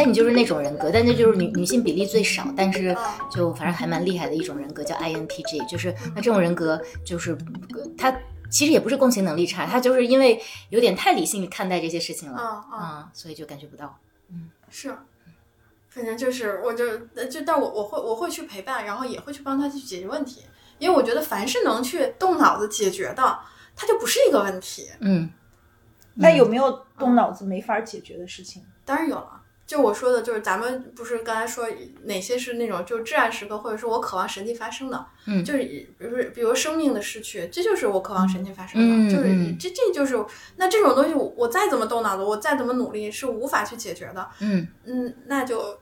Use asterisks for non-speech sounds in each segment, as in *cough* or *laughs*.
猜你就是那种人格，但那就是女女性比例最少，但是啊就反正还蛮厉害的一种人格，叫 INTJ，就是那这种人格就是呃他其实也不是共情能力差，他就是因为有点太理性看待这些事情了啊所以就感觉不到。嗯是，反正就是，我就呃就，但我我会我会去陪伴，然后也会去帮他去解决问题，因为我觉得凡是能去动脑子解决的，它就不是一个问题。嗯，那有没有动脑子没法解决的事情？当然有了，就我说的，就是咱们不是刚才说哪些是那种就是至暗时刻，或者说我渴望神迹发生的，嗯就是比如比如生命的逝去，这就是我渴望神迹发生的，嗯就是嗯这这就是那这种东西我，我再怎么动脑子，我再怎么努力是无法去解决的。嗯嗯，那就，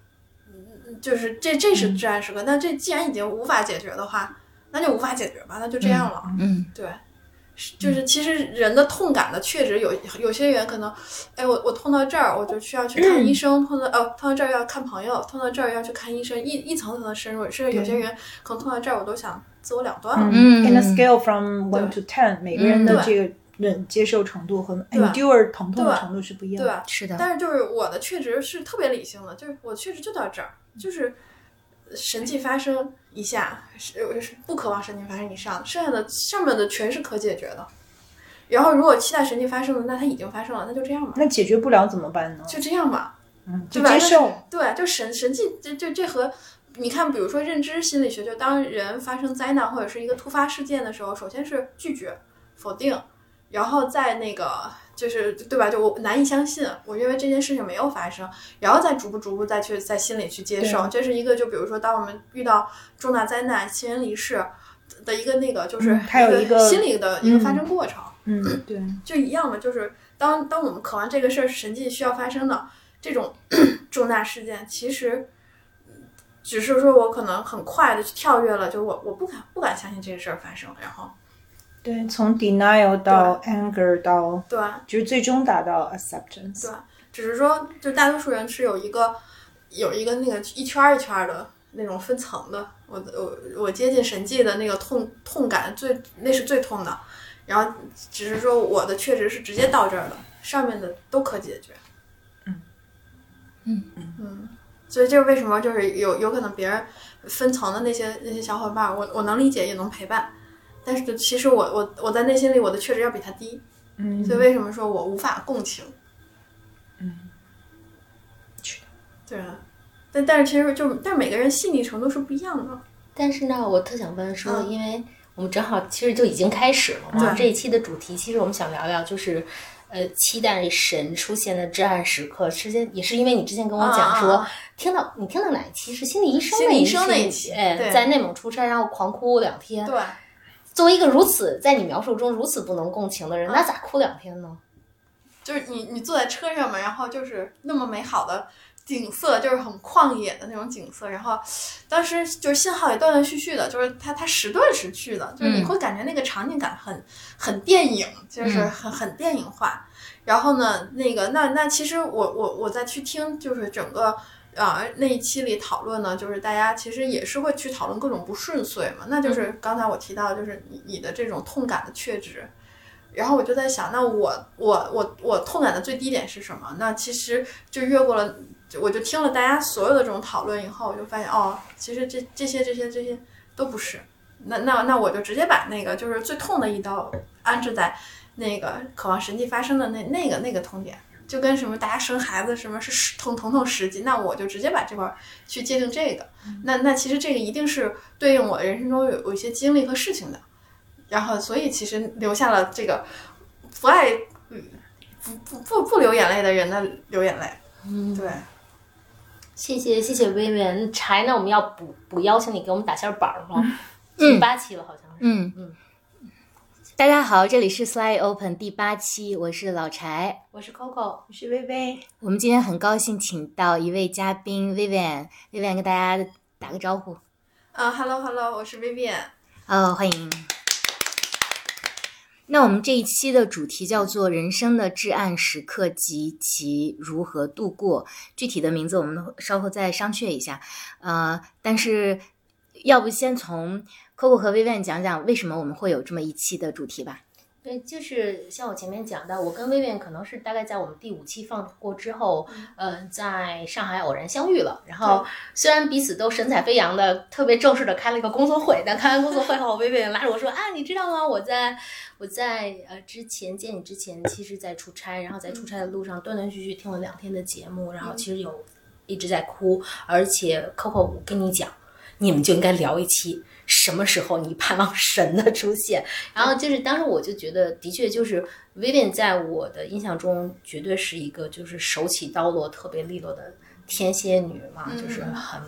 嗯，就是这这是至暗时刻。那这既然已经无法解决的话，那就无法解决吧，那就这样了。嗯对，是就是其实人的痛感呢确实有有些人可能，哎，我我痛到这儿，我就需要去看医生；痛到呃痛到这儿要看朋友，痛到这儿要去看医生，一一层层的深入。甚至有些人可能痛到这儿，我都想自我了断了。嗯。In a scale from one to ten，每个人的对。这个忍接受程度和对。endure 疼痛的程度是不一样对。的。，是的，但是就是我的确实是特别理性的，就是我确实就到这儿，就是神迹发生一下，是是不渴望神迹发生以上，剩下的上面的全是可解决的。然后如果期待神迹发生了，那它已经发生了，那就这样吧，那解决不了怎么办呢？就这样吧。嗯，就接受。对，就神神迹，这这这和你看，比如说认知心理学，就当人发生灾难或者是一个突发事件的时候，首先是拒绝、否定，然后再那个就是对吧？就我难以相信，我认为这件事情没有发生，然后再逐步逐步再去在心里去接受。这是一个，就比如说，当我们遇到重大灾难、亲人离世的一个那个，就是嗯它有一个心理的一个发生过程。嗯，*clears throat* 对，就一样嘛，就是当当我们渴望这个事儿神迹需要发生的这种 *clears throat* 重大事件，其实嗯只是说我可能很快的去跳跃了，就是我我不敢不敢相信这个事儿发生，然后对，从 denial 到 anger 到，对。就是最终达到 acceptance。对，只是说就大多数人是有一个有一个那个一圈儿一圈儿的那种分层的，我我我接近神迹的那个痛痛感最那是最痛的，然后只是说我的确实是直接到这儿了，上面的都可解决。嗯。嗯，所以这是为什么就是有有可能别人分层的那些那些小伙伴，我我能理解也能陪伴，但是其实我我我在内心里我的确实要比他低，嗯，所以为什么说我无法共情？嗯，对啊，但但是其实就但是每个人细腻程度是不一样的。但是呢，我特想问说，嗯因为我们正好其实就已经开始了嘛，对这一期的主题其实我们想聊聊就是。呃，期待神出现的至暗时刻，之前也是因为你之前跟我讲说，听到你听到哪一期是心理医生心理医生那那一期哎，对在内蒙出差，然后狂哭两天。对，作为一个如此在你描述中如此不能共情的人，嗯那咋哭两天呢？就是你你坐在车上嘛，然后就是那么美好的景色，就是很旷野的那种景色，然后当时就是信号也断断续续的，就是它它时断时续的，就是你嗯会感觉那个场景感很很电影，就是嗯很很电影化。然后呢，那个那那其实我我我再去听，就是整个啊、那一期里讨论呢，就是大家其实也是会去讨论各种不顺遂嘛，那就是刚才我提到，就是你你的这种痛感的确值。然后我就在想，那我我我我痛感的最低点是什么？那其实就越过了，就我就听了大家所有的这种讨论以后，我就发现哦，其实这这些这些这些都不是。那那那我就直接把那个就是最痛的一刀安置在那个渴望神迹发生的那那个那个痛点，就跟什么大家生孩子什么是十痛疼痛十级，那我就直接把这块儿去界定这个。那那其实这个一定是对应我人生中有有一些经历和事情的，然后所以其实留下了这个不爱嗯不不不不流眼泪的人的流眼泪。嗯，对，谢谢谢谢薇薇。柴那，我们要补补邀请你给我们打下板儿了，第八期了好像是。嗯嗯。大家好，这里是 Slide Open 第八期，我是老柴。我是 Coco，我是薇薇，我们今天很高兴请到一位嘉宾 Vivian，Vivian 跟大家打个招呼。啊，Hello Hello，我是 Vivian。哦，欢迎。那我们这一期的主题叫做“人生的至暗时刻及其如何度过”，具体的名字我们稍后再商榷一下。呃，但是要不先从 Coco 和 Vivian 讲讲为什么我们会有这么一期的主题吧？对，就是像我前面讲的，我跟薇薇可能是大概在我们第五期放过之后，嗯，在上海偶然相遇了。然后虽然彼此都神采飞扬的，特别正式的开了一个工作会，但开完工作会后，薇薇拉着我说：“啊，你知道吗？我在我在呃之前见你之前，其实在出差，然后在出差的路上断断续续听了两天的节目，然后其实有一直在哭，而且 Coco 我跟你讲，你们就应该聊一期。”什么时候你盼望神的出现？*laughs* 然后就是当时我就觉得，的确就是 Vivian 在我的印象中，绝对是一个就是手起刀落、特别利落的天蝎女嘛，就是很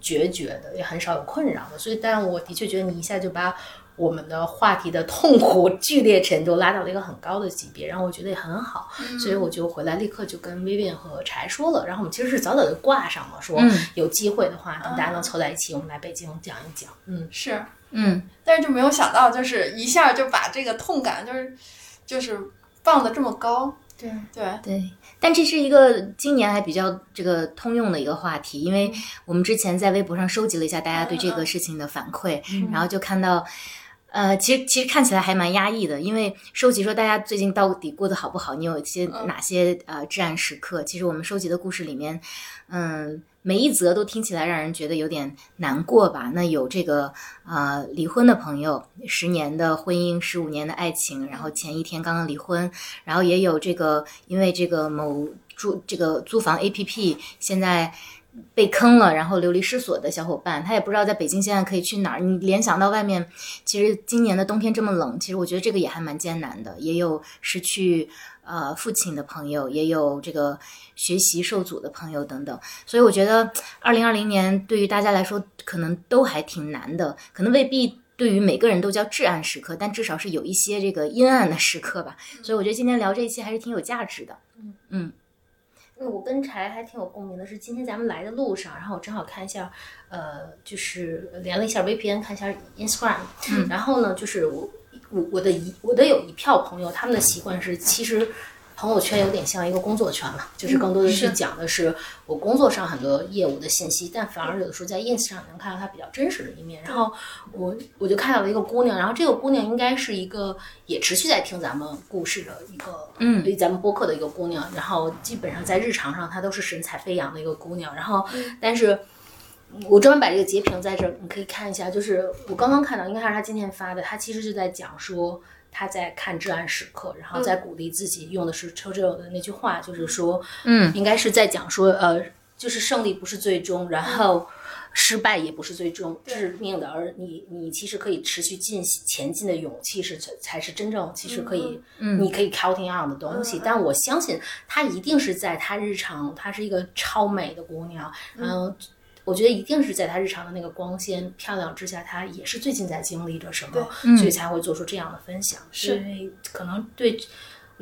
决绝的，也很少有困扰的。所以，但我的确觉得你一下就把。我们的话题的痛苦剧烈程度拉到了一个很高的级别，然后我觉得也很好，所以我就回来立刻就跟 Vivian 和柴说了，然后我们其实是早早就挂上了，说有机会的话，等大家能凑在一起，我们来北京讲一讲。嗯，是，嗯，但是就没有想到，就是一下就把这个痛感就是就是放的这么高。对。对。对，但这是一个今年还比较这个通用的一个话题，因为我们之前在微博上收集了一下大家对这个事情的反馈，然后就看到。呃，其实其实看起来还蛮压抑的，因为收集说大家最近到底过得好不好？你有一些哪些呃至暗时刻？其实我们收集的故事里面，嗯，每一则都听起来让人觉得有点难过吧。那有这个呃离婚的朋友，十年的婚姻，十五年的爱情，然后前一天刚刚离婚，然后也有这个因为这个某租这个租房 A P P 现在。被坑了，然后流离失所的小伙伴，他也不知道在北京现在可以去哪儿。你联想到外面，其实今年的冬天这么冷，其实我觉得这个也还蛮艰难的。也有失去呃父亲的朋友，也有这个学习受阻的朋友等等。所以我觉得，二零二零年对于大家来说，可能都还挺难的。可能未必对于每个人都叫至暗时刻，但至少是有一些这个阴暗的时刻吧。所以我觉得今天聊这一期还是挺有价值的。嗯嗯。我跟柴还挺有共鸣的，是今天咱们来的路上，然后我正好看一下，呃，就是连了一下 VPN，看一下 Instagram，嗯，然后呢，就是我我我的一我的有一票朋友，他们的习惯是其实。朋友圈有点像一个工作圈了，就是更多的去讲的是我工作上很多业务的信息，但反而有的时候在 ins 上能看到他比较真实的一面。然后我我就看到了一个姑娘，然后这个姑娘应该是一个也持续在听咱们故事的一个，嗯，对咱们播客的一个姑娘。然后基本上在日常上她都是神采飞扬的一个姑娘。然后，但是我专门把这个截屏在这儿，你可以看一下，就是我刚刚看到，应该是她今天发的，她其实就在讲说。他在看《至暗时刻》，然后在鼓励自己，用的是 Churchill 的那句话，就是说，嗯，应该是在讲说，呃，就是胜利不是最终，然后失败也不是最终致命的，而你，你其实可以持续进前进的勇气是才才是真正其实可以，你可以 counting on 的东西。但我相信他一定是在他日常，她是一个超美的姑娘，然后。我觉得一定是在他日常的那个光鲜漂亮之下，他也是最近在经历着什么，所以才会做出这样的分享。是可能对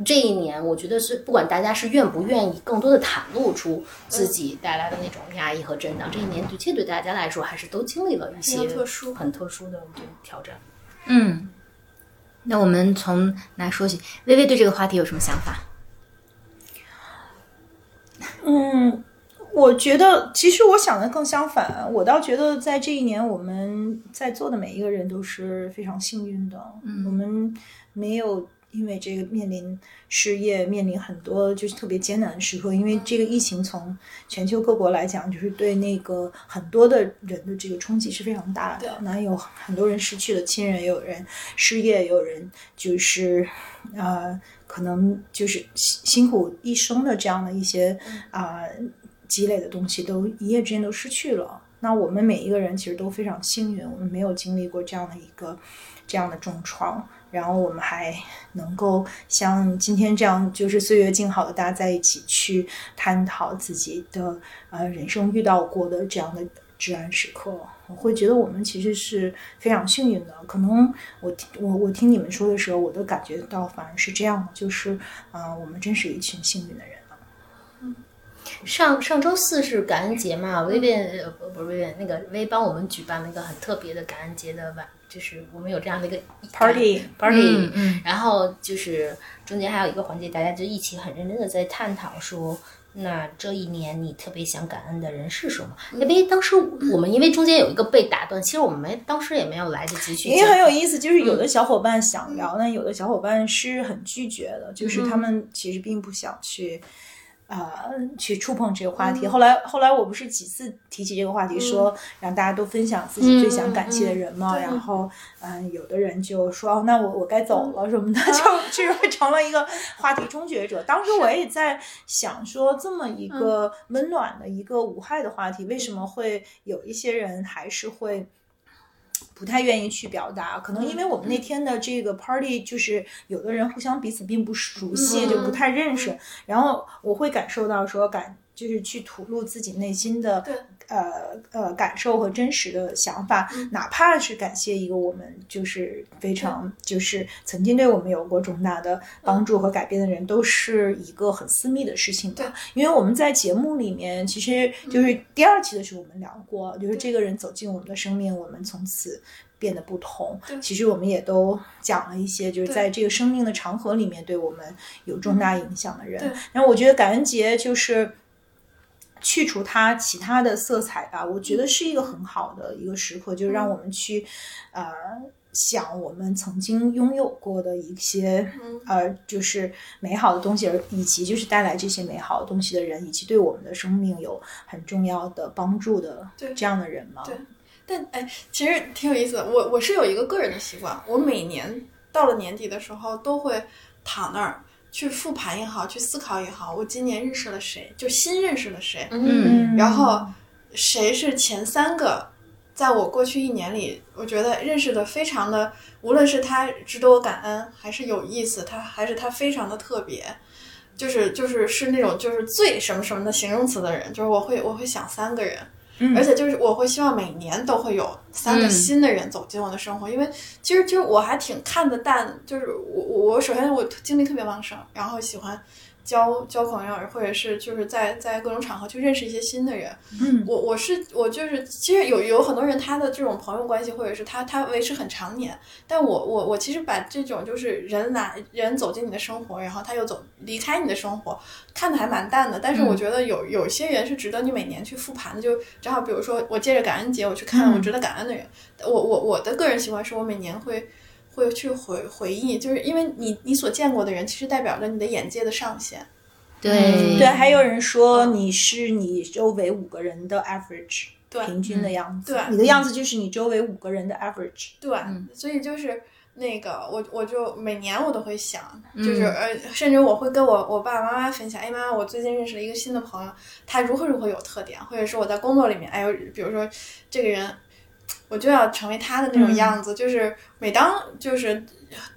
这一年，我觉得是不管大家是愿不愿意，更多的袒露出自己带来的那种压抑和震荡。这一年的确对大家来说，还是都经历了一些特殊、很特殊的挑战。嗯，那我们从哪说起？微微对这个话题有什么想法？*laughs* 嗯。我觉得，其实我想的更相反。我倒觉得，在这一年，我们在座的每一个人都是非常幸运的。嗯，我们没有因为这个面临失业，面临很多就是特别艰难的时刻。因为这个疫情从全球各国来讲，就是对那个很多的人的这个冲击是非常大的。那有很多人失去了亲人，也有人失业，也有人就是啊，可能就是辛辛苦一生的这样的一些啊。积累的东西都一夜之间都失去了。那我们每一个人其实都非常幸运，我们没有经历过这样的一个这样的重创，然后我们还能够像今天这样，就是岁月静好的大家在一起去探讨自己的呃人生遇到过的这样的至暗时刻。我会觉得我们其实是非常幸运的。可能我我我听你们说的时候，我的感觉到反而是这样的，就是啊，我们真是一群幸运的人。上上周四是感恩节嘛？薇薇呃不不是薇薇，那个薇帮我们举办了一个很特别的感恩节的晚，就是我们有这样的一个 party party，嗯，然后就是中间还有一个环节，大家就一起很认真的在探讨说，那这一年你特别想感恩的人是什么？因为当时我们因为中间有一个被打断，其实我们没当时也没有来得及去。因为很有意思，就是有的小伙伴想聊，但有的小伙伴是很拒绝的，就是他们其实并不想去。呃，去触碰这个话题。后来，后来我不是几次提起这个话题，说让大家都分享自己最想感谢的人嘛。然后，嗯，有的人就说：“哦，那我我该走了什么的。”就就成了一个话题终结者。当时我也在想，说这么一个温暖的一个无害的话题，为什么会有一些人还是会？不太愿意去表达，可能因为我们那天的这个 party 就是有的人互相彼此并不熟悉，就不太认识。然后我会感受到说感。就是去吐露自己内心的呃呃感受和真实的想法，哪怕是感谢一个我们就是非常就是曾经对我们有过重大的帮助和改变的人，都是一个很私密的事情吧。因为我们在节目里面，其实就是第二期的时候我们聊过，就是这个人走进我们的生命，我们从此变得不同。其实我们也都讲了一些，就是在这个生命的长河里面对我们有重大影响的人。然后我觉得感恩节就是。去除它其他的色彩吧，我觉得是一个很好的一个时刻，就是让我们去，呃，想我们曾经拥有过的一些，呃，就是美好的东西，而以及就是带来这些美好的东西的人，以及对我们的生命有很重要的帮助的这样的人嘛。对，但哎，其实挺有意思的。我我是有一个个人的习惯，我每年到了年底的时候都会躺那儿。去复盘也好，去思考也好，我今年认识了谁，就新认识了谁，嗯，然后谁是前三个，在我过去一年里，我觉得认识的非常的，无论是他值得我感恩，还是有意思，他还是他非常的特别，就是就是是那种就是最什么什么的形容词的人，就是我会我会想三个人。而且就是我会希望每年都会有三个新的人走进我的生活，因为其实其实我还挺看得淡，就是我我首先我精力特别旺盛，然后喜欢。交交朋友，或者是就是在在各种场合去认识一些新的人。嗯，我我是我就是，其实有有很多人他的这种朋友关系，或者是他他维持很长年。但我我我其实把这种就是人来人走进你的生活，然后他又走离开你的生活，看的还蛮淡的。但是我觉得有有些人是值得你每年去复盘的。就正好比如说我借着感恩节，我去看我值得感恩的人。我我我的个人习惯是我每年会。会去回回忆，就是因为你你所见过的人，其实代表着你的眼界的上限。对对，还有人说你是你周围五个人的 average，对平均的样子。对，你的样子就是你周围五个人的 average。对，所以就是那个我我就每年我都会想，就是呃，甚至我会跟我我爸爸妈妈分享，哎妈妈，我最近认识了一个新的朋友，他如何如何有特点，或者是我在工作里面，哎呦，比如说这个人。我就要成为他的那种样子，就是每当就是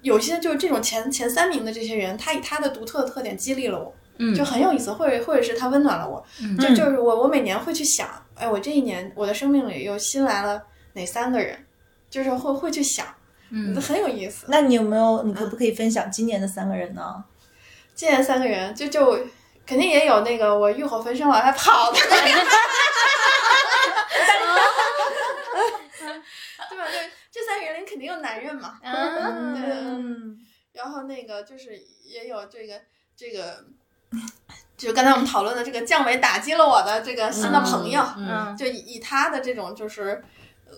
有些就是这种前前三名的这些人，他以他的独特的特点激励了我，就很有意思，或者或者是他温暖了我，就就是我我每年会去想，哎，我这一年我的生命里又新来了哪三个人，就是会会去想，嗯，很有意思。那你有没有？你可不可以分享今年的三个人呢？今年三个人就就肯定也有那个我欲火焚身往外跑的。*laughs* 对吧？对，这三个人里肯定有男人嘛。嗯，对。然后那个就是也有这个这个，就刚才我们讨论的这个降维打击了我的这个新的朋友。嗯，就以以他的这种就是呃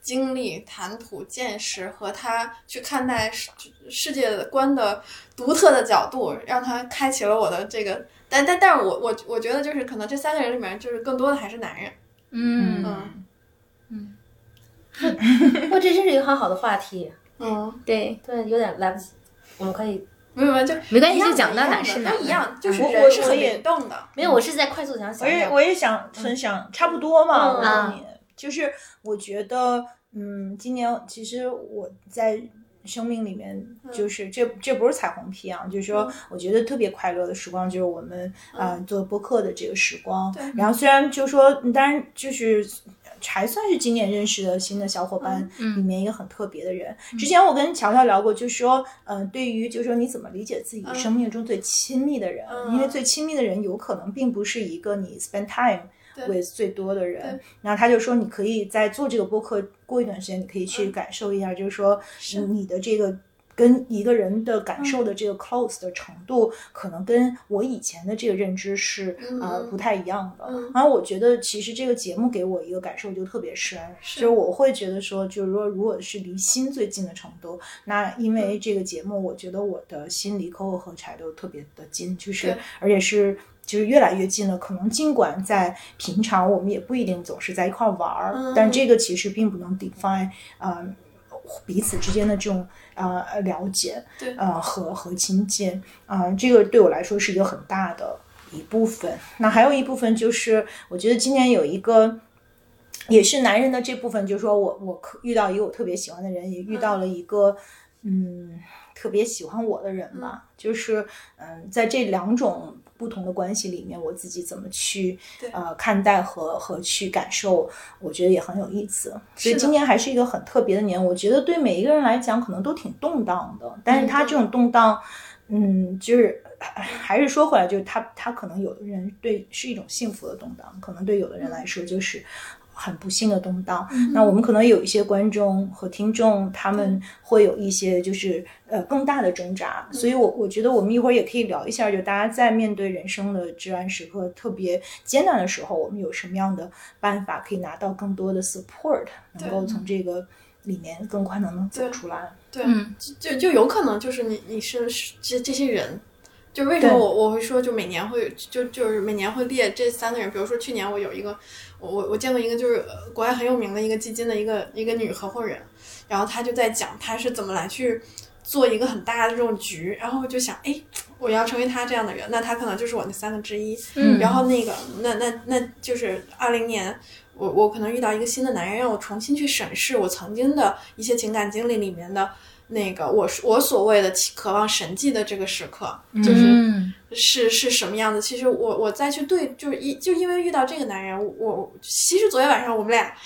经历、谈吐、见识和他去看待世世界观的独特的角度，让他开启了我的这个。但但但是我我我觉得就是可能这三个人里面，就是更多的还是男人。嗯嗯嗯。*laughs* 哇，这真是一个很好的话题。嗯，对对，有点来不及。我们可以，没有没有，就没关系，就讲到哪是哪，都一样，就是我是很联动的。没有，我是在快速想想。我也我也想分享，差不多嘛。我跟你，就是我觉得，嗯，今年其实我在生命里面，就是这这不是彩虹屁啊，就是说，我觉得特别快乐的时光，就是我们啊做播客的这个时光。然后虽然就说，当然就是。还算是今年认识的新的小伙伴里面一个很特别的人。之前我跟乔乔聊过，就是说，嗯，对于就是说你怎么理解自己生命中最亲密的人？因为最亲密的人有可能并不是一个你 spend time with 最多的人。然后他就说，你可以在做这个播客过一段时间，你可以去感受一下，就是说你的这个跟一个人的感受的这个 close 的程度，可能跟我以前的这个认知是呃不太一样的。然后我觉得其实这个节目给我一个感受就特别深，就是我会觉得说，就是说如果是离心最近的程度，那因为这个节目，我觉得我的心离可可和柴都特别的近，就是而且是就是越来越近了。可能尽管在平常我们也不一定总是在一块玩儿，但这个其实并不能 define 呃彼此之间的这种。呃，了解，对，呃，和和亲近，啊，这个对我来说是一个很大的一部分。那还有一部分就是，我觉得今年有一个，也是男人的这部分，就是说我我遇到一个我特别喜欢的人，也遇到了一个，嗯，特别喜欢我的人吧，就是嗯，在这两种。不同的关系里面，我自己怎么去呃看待和和去感受，我觉得也很有意思。所以今年还是一个很特别的年，我觉得对每一个人来讲可能都挺动荡的。但是他这种动荡，嗯，就是还是说回来，就是他他可能有的人对是一种幸福的动荡，可能对有的人来说就是。很不幸的动荡，那我们可能有一些观众和听众，他们会有一些就是呃更大的挣扎，所以我我觉得我们一会儿也可以聊一下，就大家在面对人生的至暗时刻特别艰难的时候，我们有什么样的办法可以拿到更多的 support，能够从这个里面更快能能走出来。对，就就有可能就是你你是这这些人。就为什么我我会说，就每年会就就是每年会列这三个人，比如说去年我有一个，我我我见过一个就是国外很有名的一个基金的一个一个女合伙人，然后她就在讲她是怎么来去做一个很大的这种局，然后我就想，哎，我要成为她这样的人，那她可能就是我那三个之一。嗯。然后那个那那那就是二零年，我我可能遇到一个新的男人，让我重新去审视我曾经的一些情感经历里面的。那个，我我所谓的渴望神迹的这个时刻，就是是是什么样子？其实我我再去对，就是一就因为遇到这个男人，我其实昨天晚上我们俩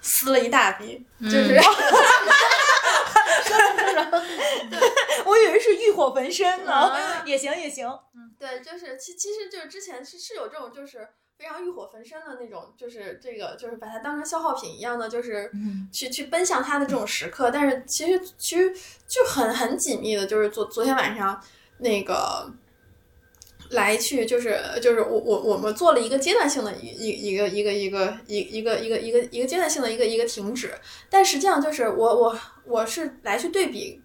撕了一大笔，就是，我以为是欲火焚身呢，也行也行，嗯，对，就是其其实就是之前是是有这种就是。非常欲火焚身的那种，就是这个，就是把它当成消耗品一样的，就是去去奔向他的这种时刻。但是其实其实就很很紧密的，就是昨昨天晚上那个来去，就是就是我我我们做了一个阶段性的一一一个一个一个一一个一个一个一个阶段性的一个一个停止。但实际上就是我我我是来去对比，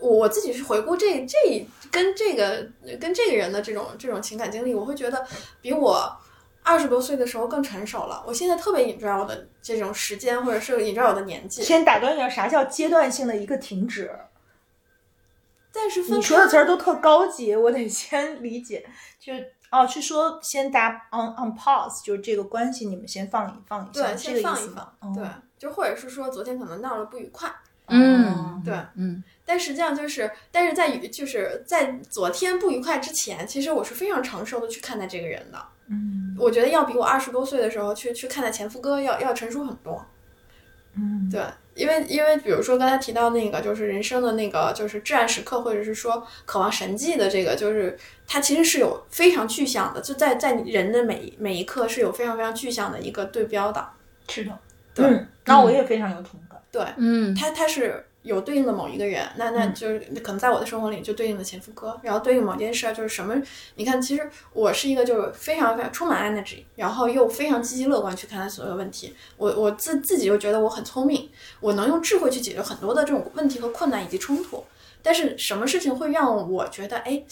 我我自己去回顾这这跟这个跟这个人的这种这种情感经历，我会觉得比我。二十多岁的时候更成熟了，我现在特别 enjoy 我的这种时间，或者是 enjoy 我的年纪。先打断一下，啥叫阶段性的一个停止？但是你说的词儿都特高级，我得先理解。就哦，是说先打 on on pause，就是这个关系你们先放一放一下，对，先放一放。对，就或者是说昨天可能闹了不愉快。嗯，对，嗯。但实际上就是，但是在就是在昨天不愉快之前，其实我是非常成熟的去看待这个人的。嗯，我觉得要比我二十多岁的时候去去看待前夫哥要要成熟很多。嗯，对，因为因为比如说刚才提到那个就是人生的那个就是至暗时刻，或者是说渴望神迹的这个，就是它其实是有非常具象的，就在在人的每每一刻是有非常非常具象的一个对标的。是的，对，那我也非常有同感。对，嗯，它它是。有对应的某一个人，那那就是可能在我的生活里就对应的前夫哥，然后对应某件事儿就是什么？你看，其实我是一个就是非常非常充满 energy，然后又非常积极乐观去看待所有问题。我我自自己又觉得我很聪明，我能用智慧去解决很多的这种问题和困难以及冲突。但是什么事情会让我觉得哎？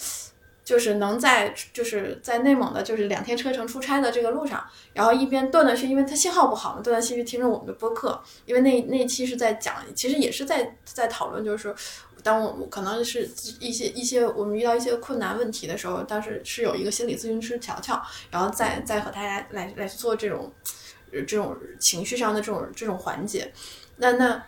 就是能在就是在内蒙的，就是两天车程出差的这个路上，然后一边断断续，因为它信号不好嘛，断断续续听着我们的播客，因为那那期是在讲，其实也是在在讨论，就是说当我可能是一些一些我们遇到一些困难问题的时候，当时是有一个心理咨询师乔乔，然后再再和大家来来做这种这种情绪上的这种这种缓解，那那。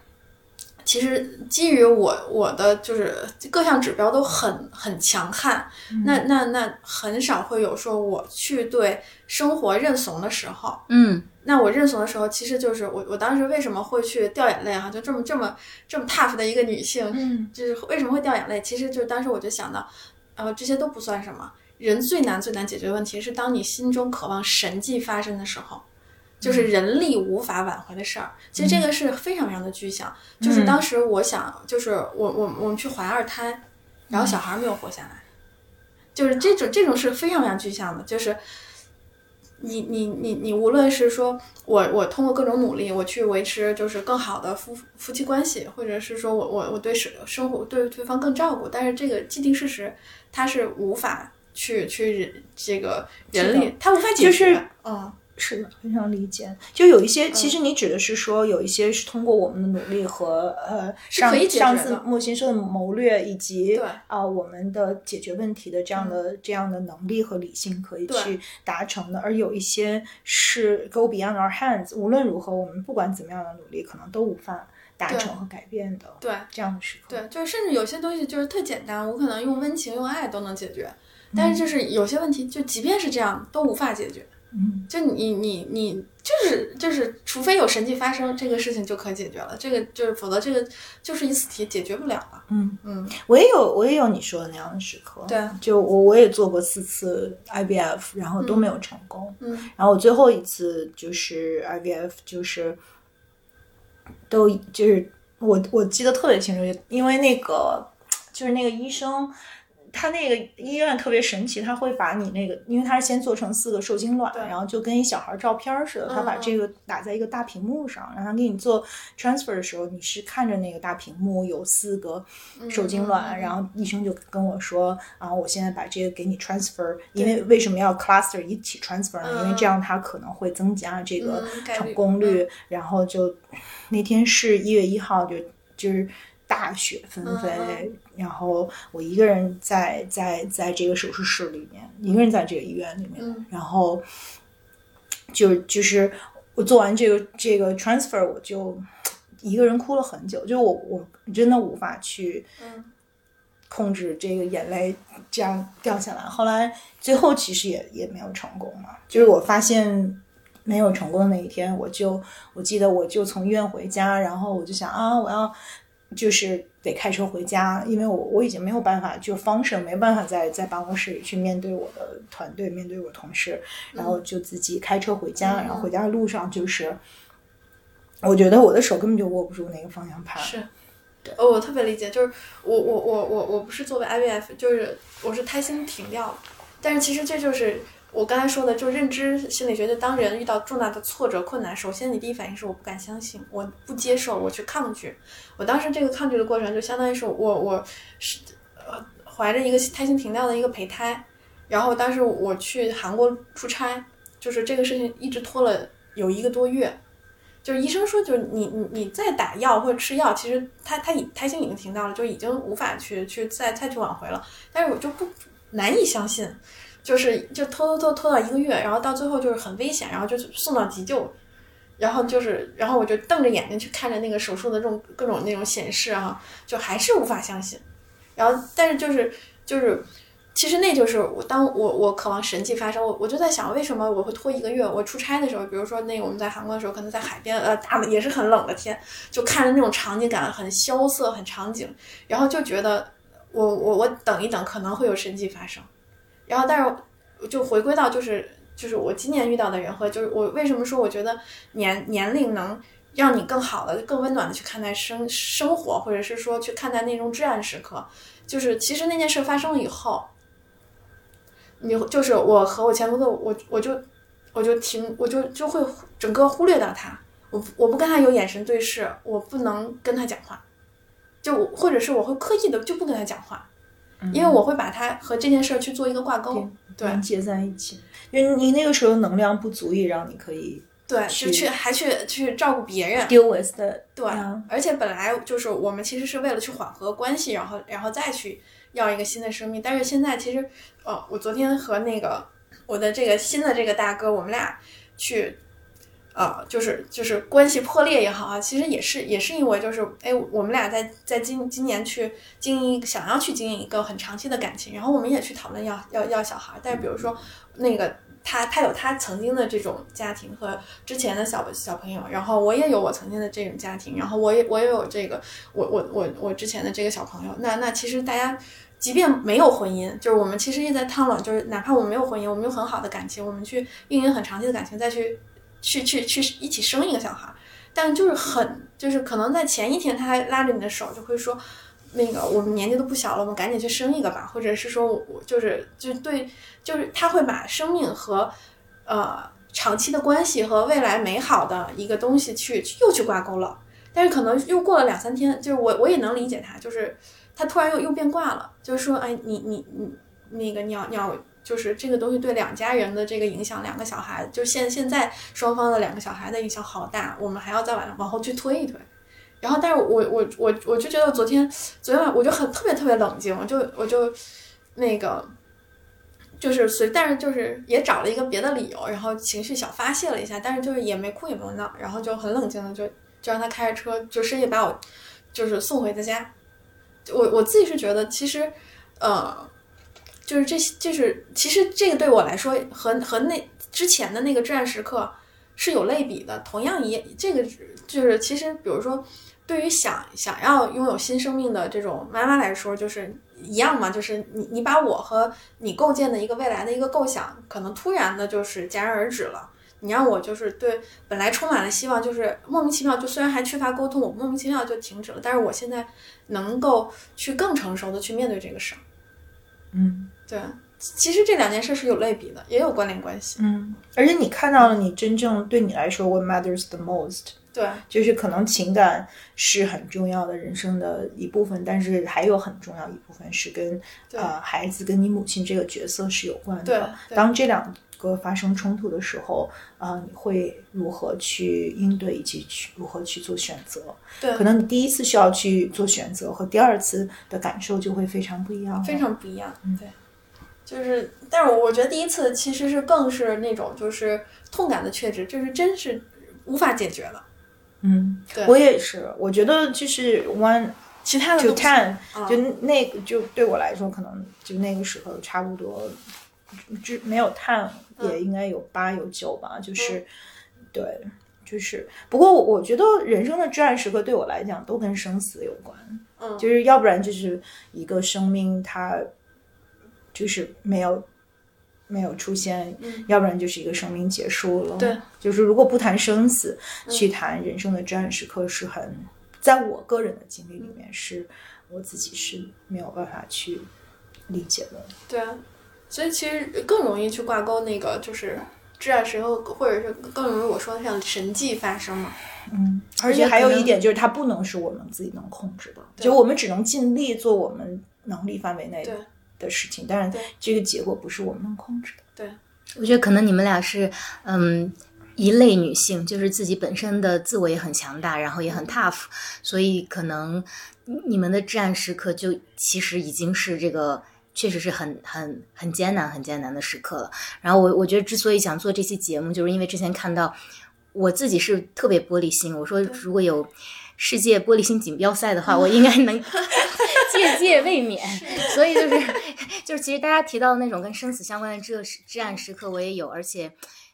其实基于我我的就是各项指标都很很强悍，那那那很少会有说我去对生活认怂的时候。嗯，那我认怂的时候，其实就是我我当时为什么会去掉眼泪哈？就这么这么这么 tough 的一个女性，嗯，就是为什么会掉眼泪？其实就是当时我就想到，呃，这些都不算什么，人最难最难解决的问题是当你心中渴望神迹发生的时候。就是人力无法挽回的事儿。其实这个是非常非常的具象。就是当时我想，就是我我我们去怀二胎，然后小孩没有活下来，就是这种这种是非常非常具象的。就是你你你你，无论是说我我通过各种努力，我去维持就是更好的夫夫妻关系，或者是说我我我对生生活对对方更照顾，但是这个既定事实它是无法去去这个人力，它无法解决。嗯。是的，非常理解。就有一些，其实你指的是说，有一些是通过我们的努力和呃上上次莫先生的谋略，以及啊我们的解决问题的这样的这样的能力和理性可以去达成的。而有一些是 go beyond our hands，无论如何，我们不管怎么样的努力，可能都无法达成和改变的。对这样的时刻，对，就是甚至有些东西就是特简单，我可能用温情、用爱都能解决，但是就是有些问题，就即便是这样，都无法解决。嗯，就你你你就是就是，除非有神迹发生，这个事情就可解决了。这个就是，否则这个就是一次题解决不了了。嗯嗯，我也有我也有你说的那样的时刻。对，就我我也做过四次 IVF，然后都没有成功。嗯，然后我最后一次就是 IVF，就是都就是我我记得特别清楚，因为那个就是那个医生。他那个医院特别神奇，他会把你那个，因为他是先做成四个受精卵，然后就跟一小孩照片似的，他把这个打在一个大屏幕上，然后给你做 transfer 的时候，你是看着那个大屏幕有四个受精卵，然后医生就跟我说啊，我现在把这个给你 transfer，因为为什么要 cluster 一起 transfer 呢？因为这样它可能会增加这个成功率，然后就那天是一月一号，就就是。大雪纷飞，然后我一个人在在在这个手术室里面，一个人在这个医院里面，然后就就是我做完这个这个 transfer，我就一个人哭了很久，就我我真的无法去控制这个眼泪这样掉下来。后来最后其实也也没有成功嘛，就是我发现没有成功的那一天，我就我记得我就从医院回家，然后我就想啊，我要。就是得开车回家，因为我我已经没有办法，就方式没办法在在办公室里去面对我的团队，面对我同事，然后就自己开车回家，然后回家的路上就是，我觉得我的手根本就握不住那个方向盘。是，哦，我特别理解，就是我我我我我不是作为 IVF，就是我是胎心停掉了，但是其实这就是。我刚才说的，就认知心理学，就当人遇到重大的挫折、困难，首先你第一反应是我不敢相信，我不接受，我去抗拒。我当时这个抗拒的过程，就相当于是我我是呃怀着一个胎心停掉的一个胚胎，然后当时我去韩国出差，就是这个事情一直拖了有一个多月，就是医生说，就是你你你再打药或者吃药，其实他他已胎心已经停掉了，就已经无法去去再再去挽回了，但是我就不难以相信。就是就拖拖拖拖到一个月，然后到最后就是很危险，然后就送到急救，然后就是然后我就瞪着眼睛去看着那个手术的这种各种那种显示啊，就还是无法相信。然后但是就是就是，其实那就是我当我我渴望神迹发生，我我就在想为什么我会拖一个月？我出差的时候，比如说那个我们在韩国的时候，可能在海边，呃，大也是很冷的天，就看着那种场景感很萧瑟，很场景，然后就觉得我我我等一等，可能会有神迹发生。然后，但是就回归到就是就是我今年遇到的人和就是我为什么说我觉得年年龄能让你更好的、更温暖的去看待生生活，或者是说去看待那种至暗时刻，就是其实那件事发生了以后，你就是我和我前夫的我我就我就停我就就会整个忽略到他，我我不跟他有眼神对视，我不能跟他讲话，就或者是我会刻意的就不跟他讲话。因为我会把它和这件事儿去做一个挂钩，连接在一起。因为你那个时候能量不足以让你可以对，就去还去去照顾别人，deal with 的对。而且本来就是我们其实是为了去缓和关系，然后然后再去要一个新的生命。但是现在其实，呃，我昨天和那个我的这个新的这个大哥，我们俩去。呃，就是就是关系破裂也好啊，其实也是也是因为就是哎，我们俩在在今今年去经营，想要去经营一个很长期的感情，然后我们也去讨论要要要小孩儿，但是比如说那个他他有他曾经的这种家庭和之前的小小朋友，然后我也有我曾经的这种家庭，然后我也我也有这个我我我我之前的这个小朋友，那那其实大家即便没有婚姻，就是我们其实也在探讨，就是哪怕我们没有婚姻，我们有很好的感情，我们去运营很长期的感情，再去。去去去一起生一个小孩，但就是很就是可能在前一天他还拉着你的手，就会说，那个我们年纪都不小了，我们赶紧去生一个吧，或者是说我就是就对，就是他会把生命和呃长期的关系和未来美好的一个东西去又去挂钩了，但是可能又过了两三天，就是我我也能理解他，就是他突然又又变卦了，就是说，哎，你你你那个你要你要。就是这个东西对两家人的这个影响，两个小孩，就现现在双方的两个小孩的影响好大，我们还要再往往后去推一推。然后，但是我我我我就觉得昨天昨天晚我就很特别特别冷静，我就我就那个就是随，但是就是也找了一个别的理由，然后情绪小发泄了一下，但是就是也没哭也没闹，然后就很冷静的就就让他开着车就深夜把我就是送回的家。我我自己是觉得其实呃。就是这些，就是其实这个对我来说和和那之前的那个至暗时刻是有类比的。同样一这个就是其实，比如说对于想想要拥有新生命的这种妈妈来说，就是一样嘛。就是你你把我和你构建的一个未来的一个构想，可能突然的就是戛然而止了。你让我就是对本来充满了希望，就是莫名其妙就虽然还缺乏沟通，我莫名其妙就停止了。但是我现在能够去更成熟的去面对这个事儿。嗯。对，其实这两件事是有类比的，也有关联关系。嗯，而且你看到了，你真正对你来说，what matters the most？对，就是可能情感是很重要的人生的一部分，但是还有很重要一部分是跟呃孩子跟你母亲这个角色是有关的。当这两个发生冲突的时候，啊，你会如何去应对，以及去如何去做选择？对，可能你第一次需要去做选择，和第二次的感受就会非常不一样，非常不一样。嗯，对。就是，但是我觉得第一次其实是更是那种就是痛感的确知，就是真是无法解决了。嗯，对，我也是。我觉得就是 one，其他的就 ten，就那个就对我来说，可能就那个时候差不多，就没有 ten 也应该有八有九吧。就是对，就是不过我觉得人生的至暗时刻对我来讲都跟生死有关。嗯，就是要不然就是一个生命它。就是没有没有出现，要不然就是一个生命结束了。对，就是如果不谈生死，去谈人生的至暗时刻，是很在我个人的经历里面，是我自己是没有办法去理解的。对啊，所以其实更容易去挂钩那个就是至暗时刻，或者是更容易我说的像神迹发生嘛。嗯，而且还有一点就是，它不能是我们自己能控制的，就我们只能尽力做我们能力范围内的。的事情，当然，这个结果不是我们能控制的。对，我觉得可能你们俩是，嗯，一类女性，就是自己本身的自我也很强大，然后也很 tough，所以可能你们的至暗时刻就其实已经是这个，确实是很很很艰难、很艰难的时刻了。然后我我觉得之所以想做这期节目，就是因为之前看到我自己是特别玻璃心，我说如果有世界玻璃心锦标赛的话，*laughs* 我应该能。*laughs* 界界未免，所以就是就是，其实大家提到的那种跟生死相关的这至暗时刻，我也有，而且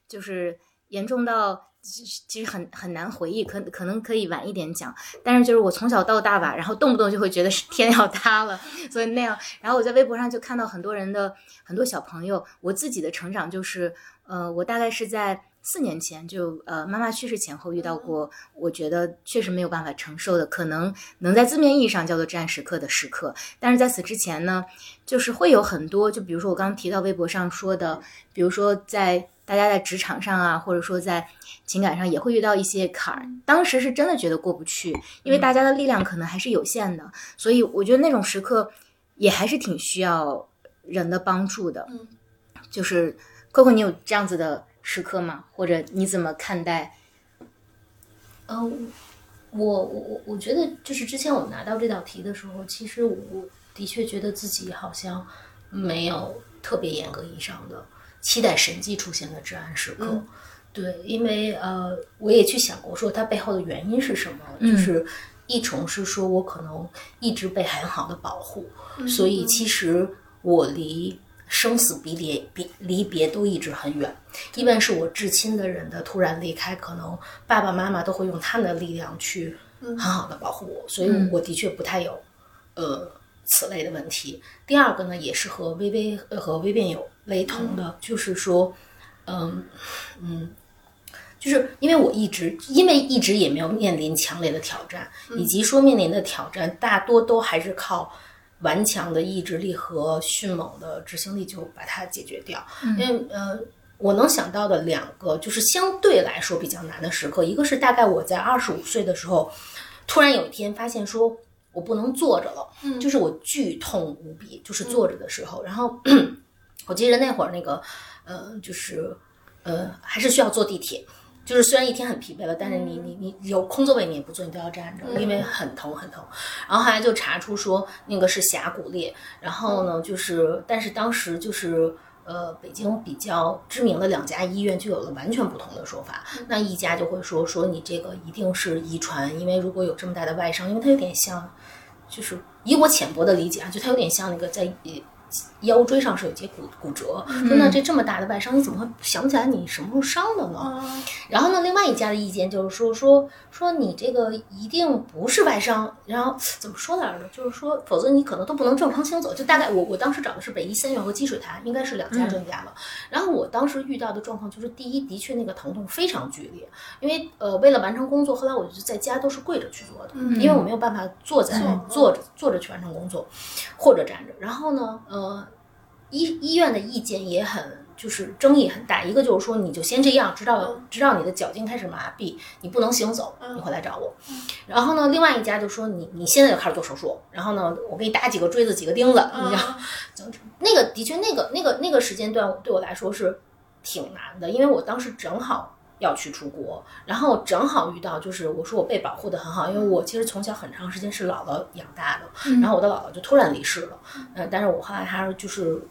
就是严重到其实很很难回忆，可可能可以晚一点讲。但是就是我从小到大吧，然后动不动就会觉得是天要塌了，所以那样。然后我在微博上就看到很多人的很多小朋友，我自己的成长就是，呃，我大概是在。四年前就呃妈妈去世前后遇到过，我觉得确实没有办法承受的，可能能在字面意义上叫做至暗时刻的时刻。但是在此之前呢，就是会有很多，就比如说我刚刚提到微博上说的，比如说在大家在职场上啊，或者说在情感上也会遇到一些坎儿，当时是真的觉得过不去，因为大家的力量可能还是有限的，所以我觉得那种时刻也还是挺需要人的帮助的。嗯，就是 Coco，你有这样子的。时刻吗？或者你怎么看待？呃，我我我我觉得，就是之前我们拿到这道题的时候，其实我的确觉得自己好像没有特别严格意义上的期待神迹出现的至暗时刻。对，因为呃，我也去想过，说它背后的原因是什么？就是一重是说我可能一直被很好的保护，所以其实我离。生死别离别离别都一直很远，一般是我至亲的人的突然离开，可能爸爸妈妈都会用他们的力量去很好的保护我，所以我的确不太有呃此类的问题。第二个呢，也是和微微和微变有雷同的，就是说，嗯嗯，就是因为我一直因为一直也没有面临强烈的挑战，以及说面临的挑战大多都还是靠顽强的意志力和迅猛的执行力就把它解决掉。因为呃，我能想到的两个就是相对来说比较难的时刻，一个是大概我在二十五岁的时候，突然有一天发现说我不能坐着了，就是我剧痛无比，就是坐着的时候，然后 *clears throat* 我记得那会儿那个呃就是呃还是需要坐地铁。就是虽然一天很疲惫了，但是你你你有空座位你也不坐，你都要站着，因为很疼很疼。然后后来就查出说那个是峡谷裂，然后呢就是，但是当时就是呃北京比较知名的两家医院就有了完全不同的说法。那一家就会说说你这个一定是遗传，因为如果有这么大的外伤，因为它有点像，就是以我浅薄的理解啊，就它有点像那个在腰椎上是有节骨骨折，说那这这么大的外伤，你怎么会想不起来你什么时候伤的呢？然后呢，另外一家的意见就是说说说你这个一定不是外伤，然后怎么说来着？就是说，否则你可能都不能正常行走。就大概我我当时找的是北医三院和积水潭，应该是两家专家了。然后我当时遇到的状况就是，第一，的确那个疼痛非常剧烈，因为呃为了完成工作，后来我就在家都是跪着去做的，因为我没有办法坐在坐着坐着去完成工作，或者站着。然后呢，呃。医医院的意见也很就是争议很大，一个就是说你就先这样，直到直到你的脚筋开始麻痹，你不能行走，你回来找我。然后呢，另外一家就说你你现在就开始做手术，然后呢，我给你打几个锥子，几个钉子，你知道，那个的确那个那个那个时间段对我来说是挺难的，因为我当时正好。要去出国，然后正好遇到，就是我说我被保护的很好，因为我其实从小很长时间是姥姥养大的，然后我的姥姥就突然离世了，嗯，但是我后来还是就是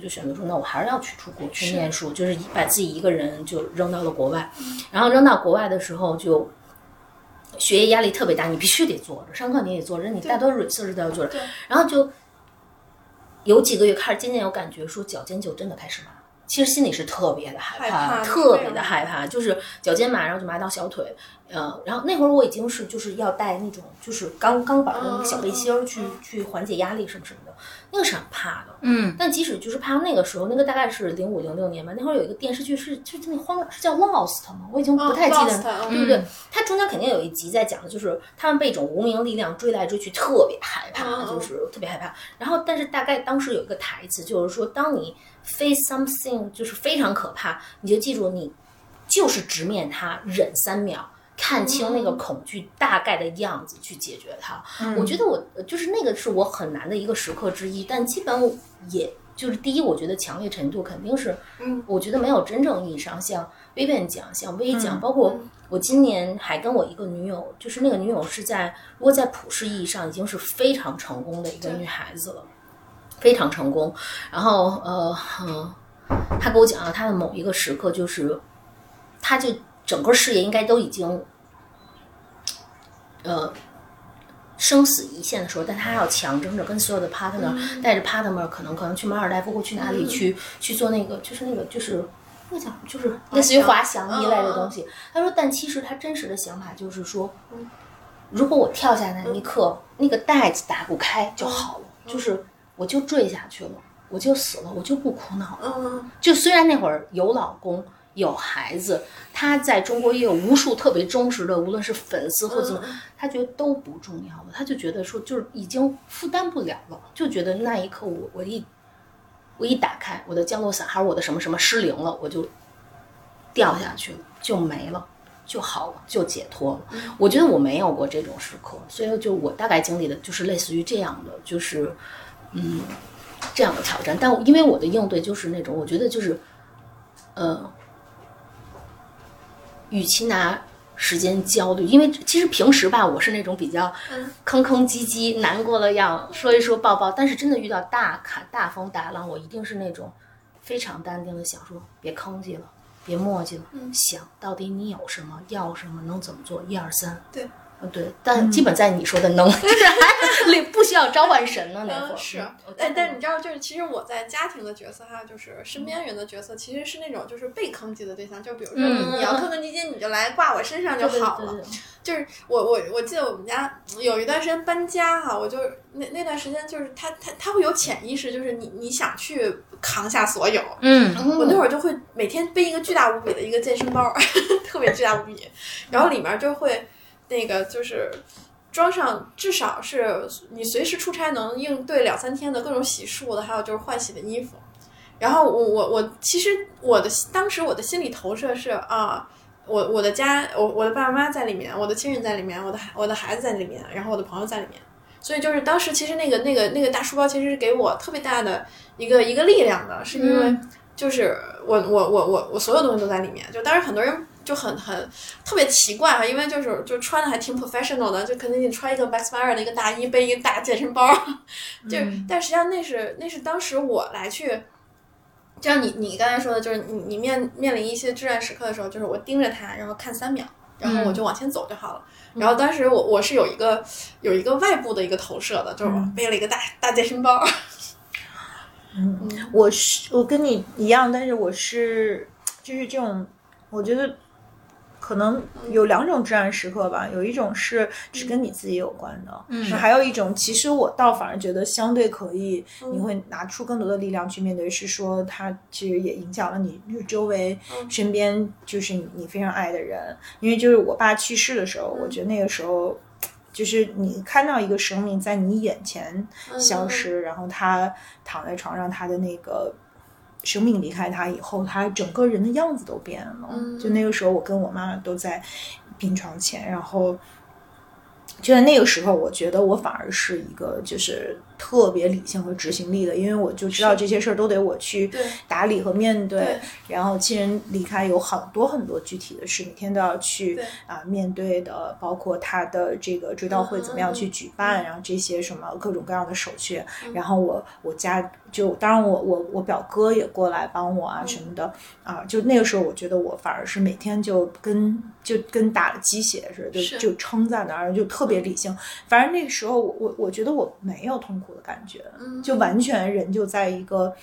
就选择说，那我还是要去出国去念书，就是把自己一个人就扔到了国外，然后扔到国外的时候就学业压力特别大，你必须得坐着，上课你也坐着，你大多 research 都要坐着，然后就有几个月开始渐渐有感觉，说脚尖就真的开始麻。其实心里是特别的害怕，特别的害怕，就是脚尖麻，然后就麻到小腿，呃，然后那会儿我已经是就是要带那种就是钢钢板的那个小背心儿去去缓解压力什么什么的，那个是很怕的，嗯。但即使就是怕那个时候，那个大概是零五零六年吧，那会儿有一个电视剧是就是那荒是叫 Lost 吗？我已经不太记得，对不对？它中间肯定有一集在讲的就是他们被一种无名力量追来追去，特别害怕，就是特别害怕。然后但是大概当时有一个台词，就是说当你 face something 就是非常可怕，你就记住你就是直面它，忍三秒，看清那个恐惧大概的样子去解决它。我觉得我就是那个是我很难的一个时刻之一，但基本也就是第一，我觉得强烈程度肯定是，嗯，我觉得没有真正意义上像微变讲、像薇讲，包括我今年还跟我一个女友，就是那个女友是在如果在普世意义上已经是非常成功的一个女孩子了。非常成功，然后呃嗯，他给我讲了她的某一个时刻，就是她就整个事业应该都已经呃生死一线的时候，但他要强争着跟所有的 partner 带着 partner 可能可能去马尔代夫或去哪里去去做那个就是那个就是那个叫就是类似于滑翔一类的东西。他说，但其实他真实的想法就是说，如果我跳下那一刻，那个袋子打不开就好了，就是。我就坠下去了，我就死了，我就不苦恼了。嗯，就虽然那会儿有老公有孩子，他在中国也有无数特别忠实的，无论是粉丝或怎么，他觉得都不重要了。他就觉得说，就是已经负担不了了，就觉得那一刻我我一我一打开我的降落伞还是我的什么什么失灵了，我就掉下去了，就没了。就好了，就解脱了。我觉得我没有过这种时刻，所以就我大概经历的就是类似于这样的，就是。嗯，这样的挑战，但因为我的应对就是那种，我觉得就是，呃，与其拿时间焦虑，因为其实平时吧，我是那种比较吭吭唧唧、难过了要说一说抱抱，但是真的遇到大坎、大风大浪，我一定是那种非常淡定的想说，别吭叽了，别磨叽了，想到底你有什么，要什么，能怎么做，一二三，对，对，但基本在你说的能，*laughs* 就是还 *laughs* 不需要召唤神呢那会儿。是，但但你知道，就是其实我在家庭的角色，还有就是身边人的角色，其实是那种就是被坑击的对象。就比如说你要坑坑唧唧，你就来挂我身上就好了。就是我我我记得我们家有一段时间搬家哈，我就那那段时间就是他他他会有潜意识，就是你你想去扛下所有。嗯，我那会儿就会每天背一个巨大无比的一个健身包，*laughs* 特别巨大无比，然后里面就会。那个就是装上，至少是你随时出差能应对两三天的各种洗漱的，还有就是换洗的衣服。然后我我我其实我的当时我的心理投射是啊，我我的家我我的爸爸妈妈在里面，我的亲人在里面，我的孩我的孩子在里面，然后我的朋友在里面。所以就是当时其实那个那个那个大书包其实是给我特别大的一个一个力量的，是因为就是我我我我我所有东西都在里面。就当时很多人。就很很特别奇怪哈，因为就是就穿的还挺 professional 的，就可能你穿一个 Max Mara 的一个大衣，背一个大健身包，*laughs* 就但实际上那是那是当时我来去，就像你你刚才说的，就是你你面面临一些至暗时刻的时候，就是我盯着它，然后看三秒，然后我就往前走就好了。然后当时我我是有一个有一个外部的一个投射的，就是我背了一个大大健身包。*laughs* 嗯，我是我跟你一样，但是我是就是这种，我觉得。可能有两种至暗时刻吧，有一种是只跟你自己有关的，嗯，还有一种，其实我倒反而觉得相对可以，你会拿出更多的力量去面对，是说它其实也影响了你周围身边，就是你非常爱的人。因为就是我爸去世的时候，我觉得那个时候，就是你看到一个生命在你眼前消失，然后他躺在床上，他的那个。生命离开他以后，他整个人的样子都变了。就那个时候，我跟我妈妈都在病床前，然后就在那个时候，我觉得我反而是一个就是。特别理性和执行力的，因为我就知道这些事儿都得我去打理和面对。然后亲人离开有很多很多具体的事，每天都要去啊面对的，包括他的这个追悼会怎么样去举办，然后这些什么各种各样的手续。然后我我家就当然我我我表哥也过来帮我啊什么的啊，就那个时候我觉得我反而是每天就跟就跟打了鸡血似的，就就撑在那儿，就特别理性。反正那个时候我我我觉得我没有痛苦。的感觉，就完全人就在一个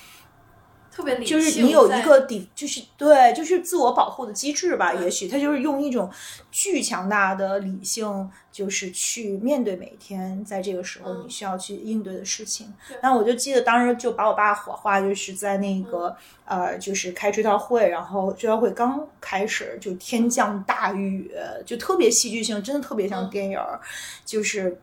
特别理性，就是你有一个底，就是对，就是自我保护的机制吧。也许他就是用一种巨强大的理性，就是去面对每天，在这个时候你需要去应对的事情。那我就记得当时就把我爸火化，就是在那个呃，就是开追悼会，然后追悼会刚开始就天降大雨，就特别戏剧性，真的特别像电影，就是。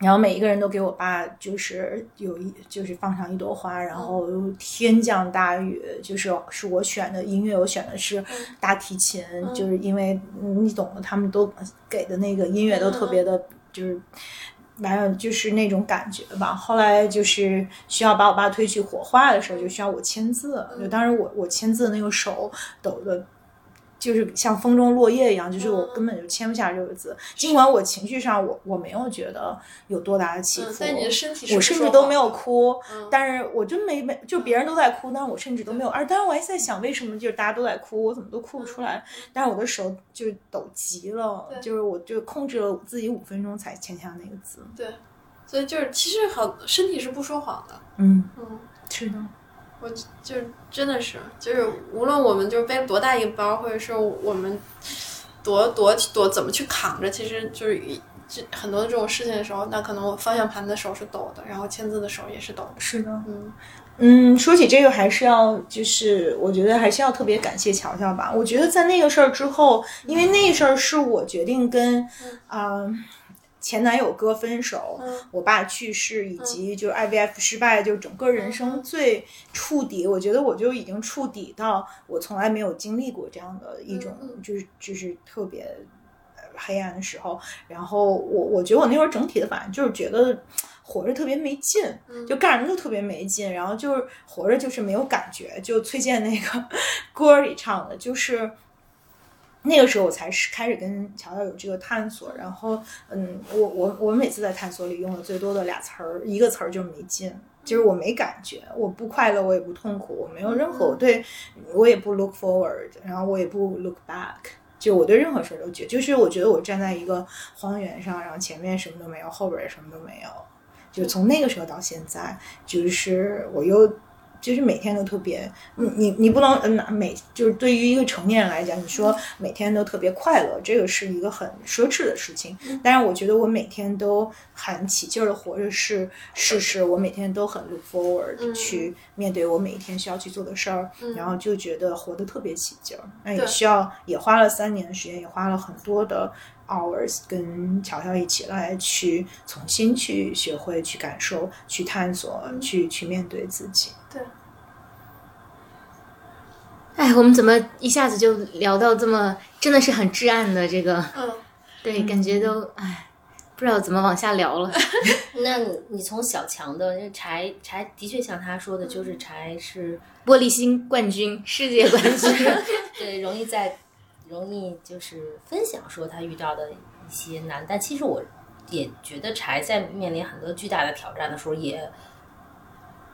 然后每一个人都给我爸就是有一就是放上一朵花，然后天降大雨，就是是我选的音乐，我选的是大提琴，就是因为你懂的，他们都给的那个音乐都特别的，就是完了就是那种感觉吧。后来就是需要把我爸推去火化的时候，就需要我签字，就当时我我签字那个手抖的。就是像风中落叶一样，就是我根本就签不下这个字。尽管我情绪上我我没有觉得有多大的起伏，但你的身体我甚至都没有哭，但是我真没没就别人都在哭，但是我甚至都没有。而当然我还在想，为什么就是大家都在哭，我怎么都哭不出来？但是我的手就抖极了，就是我就控制了自己五分钟才签下那个字。对，所以就是其实好身体是不说谎的。嗯嗯，是的。我就真的是，就是无论我们就是背多大一个包，或者是我们多多多怎么去扛着，其实就是这很多的这种事情的时候，那可能我方向盘的手是抖的，然后签字的手也是抖的。是的，嗯嗯，说起这个，还是要就是我觉得还是要特别感谢乔乔吧。我觉得在那个事儿之后，因为那事儿是我决定跟啊。前男友哥分手，我爸去世，以及就是 IVF 失败，就整个人生最触底。我觉得我就已经触底到我从来没有经历过这样的一种，就是就是特别黑暗的时候。然后我我觉得我那会儿整体的反应就是觉得活着特别没劲，就干什么都特别没劲。然后就是活着就是没有感觉。就崔健那个 *laughs* 歌里唱的，就是。那个时候我才是开始跟乔乔有这个探索，然后，嗯，我我我每次在探索里用的最多的俩词儿，一个词儿就是没劲，就是我没感觉，我不快乐，我也不痛苦，我没有任何我对我也不 look forward，然后我也不 look back，就我对任何事儿都觉，就是我觉得我站在一个荒原上，然后前面什么都没有，后边也什么都没有。就从那个时候到现在，就是我又。就是每天都特别，你你你不能拿每就是对于一个成年人来讲，你说每天都特别快乐，这个是一个很奢侈的事情。但是我觉得我每天都很起劲儿的活着，是事实。我每天都很 look forward 去面对我每一天需要去做的事儿，然后就觉得活得特别起劲儿。那也需要也花了三年的时间，也花了很多的 hours 跟乔乔一起来去重新去学会去感受、去探索、去去面对自己。对，哎，我们怎么一下子就聊到这么，真的是很至暗的这个，嗯，对，感觉都哎，不知道怎么往下聊了。*laughs* 那你你从小强的柴柴的确像他说的，就是柴是玻璃心冠军，世界冠军，*laughs* 对，容易在容易就是分享说他遇到的一些难，但其实我也觉得柴在面临很多巨大的挑战的时候也。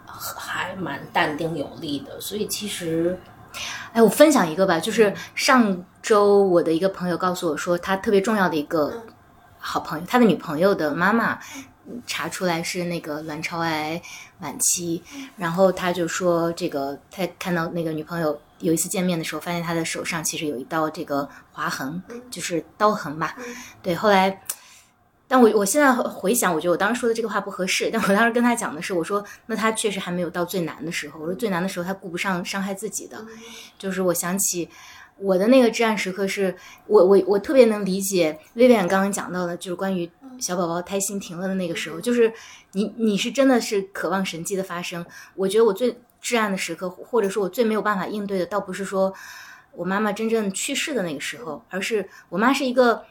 还蛮淡定有力的，所以其实，哎，我分享一个吧，就是上周我的一个朋友告诉我说，他特别重要的一个好朋友，他的女朋友的妈妈查出来是那个卵巢癌晚期，然后他就说，这个他看到那个女朋友有一次见面的时候，发现他的手上其实有一道这个划痕，就是刀痕吧，对，后来。但我我现在回想，我觉得我当时说的这个话不合适。但我当时跟他讲的是，我说那他确实还没有到最难的时候。我说最难的时候他顾不上伤害自己的。就是我想起我的那个至暗时刻，是我我我特别能理解薇薇安刚刚讲到的，就是关于小宝宝胎心停了的那个时候，就是你你是真的是渴望神迹的发生。我觉得我最至暗的时刻，或者说我最没有办法应对的，倒不是说我妈妈真正去世的那个时候，而是我妈是一个。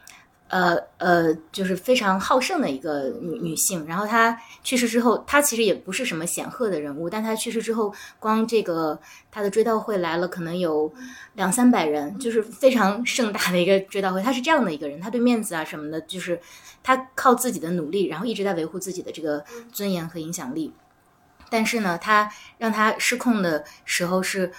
呃呃，就是非常好胜的一个女女性。然后她去世之后，她其实也不是什么显赫的人物，但她去世之后，光这个她的追悼会来了，可能有两三百人，就是非常盛大的一个追悼会。她是这样的一个人，她对面子啊什么的，就是她靠自己的努力，然后一直在维护自己的这个尊严和影响力。但是呢，她让她失控的时候是。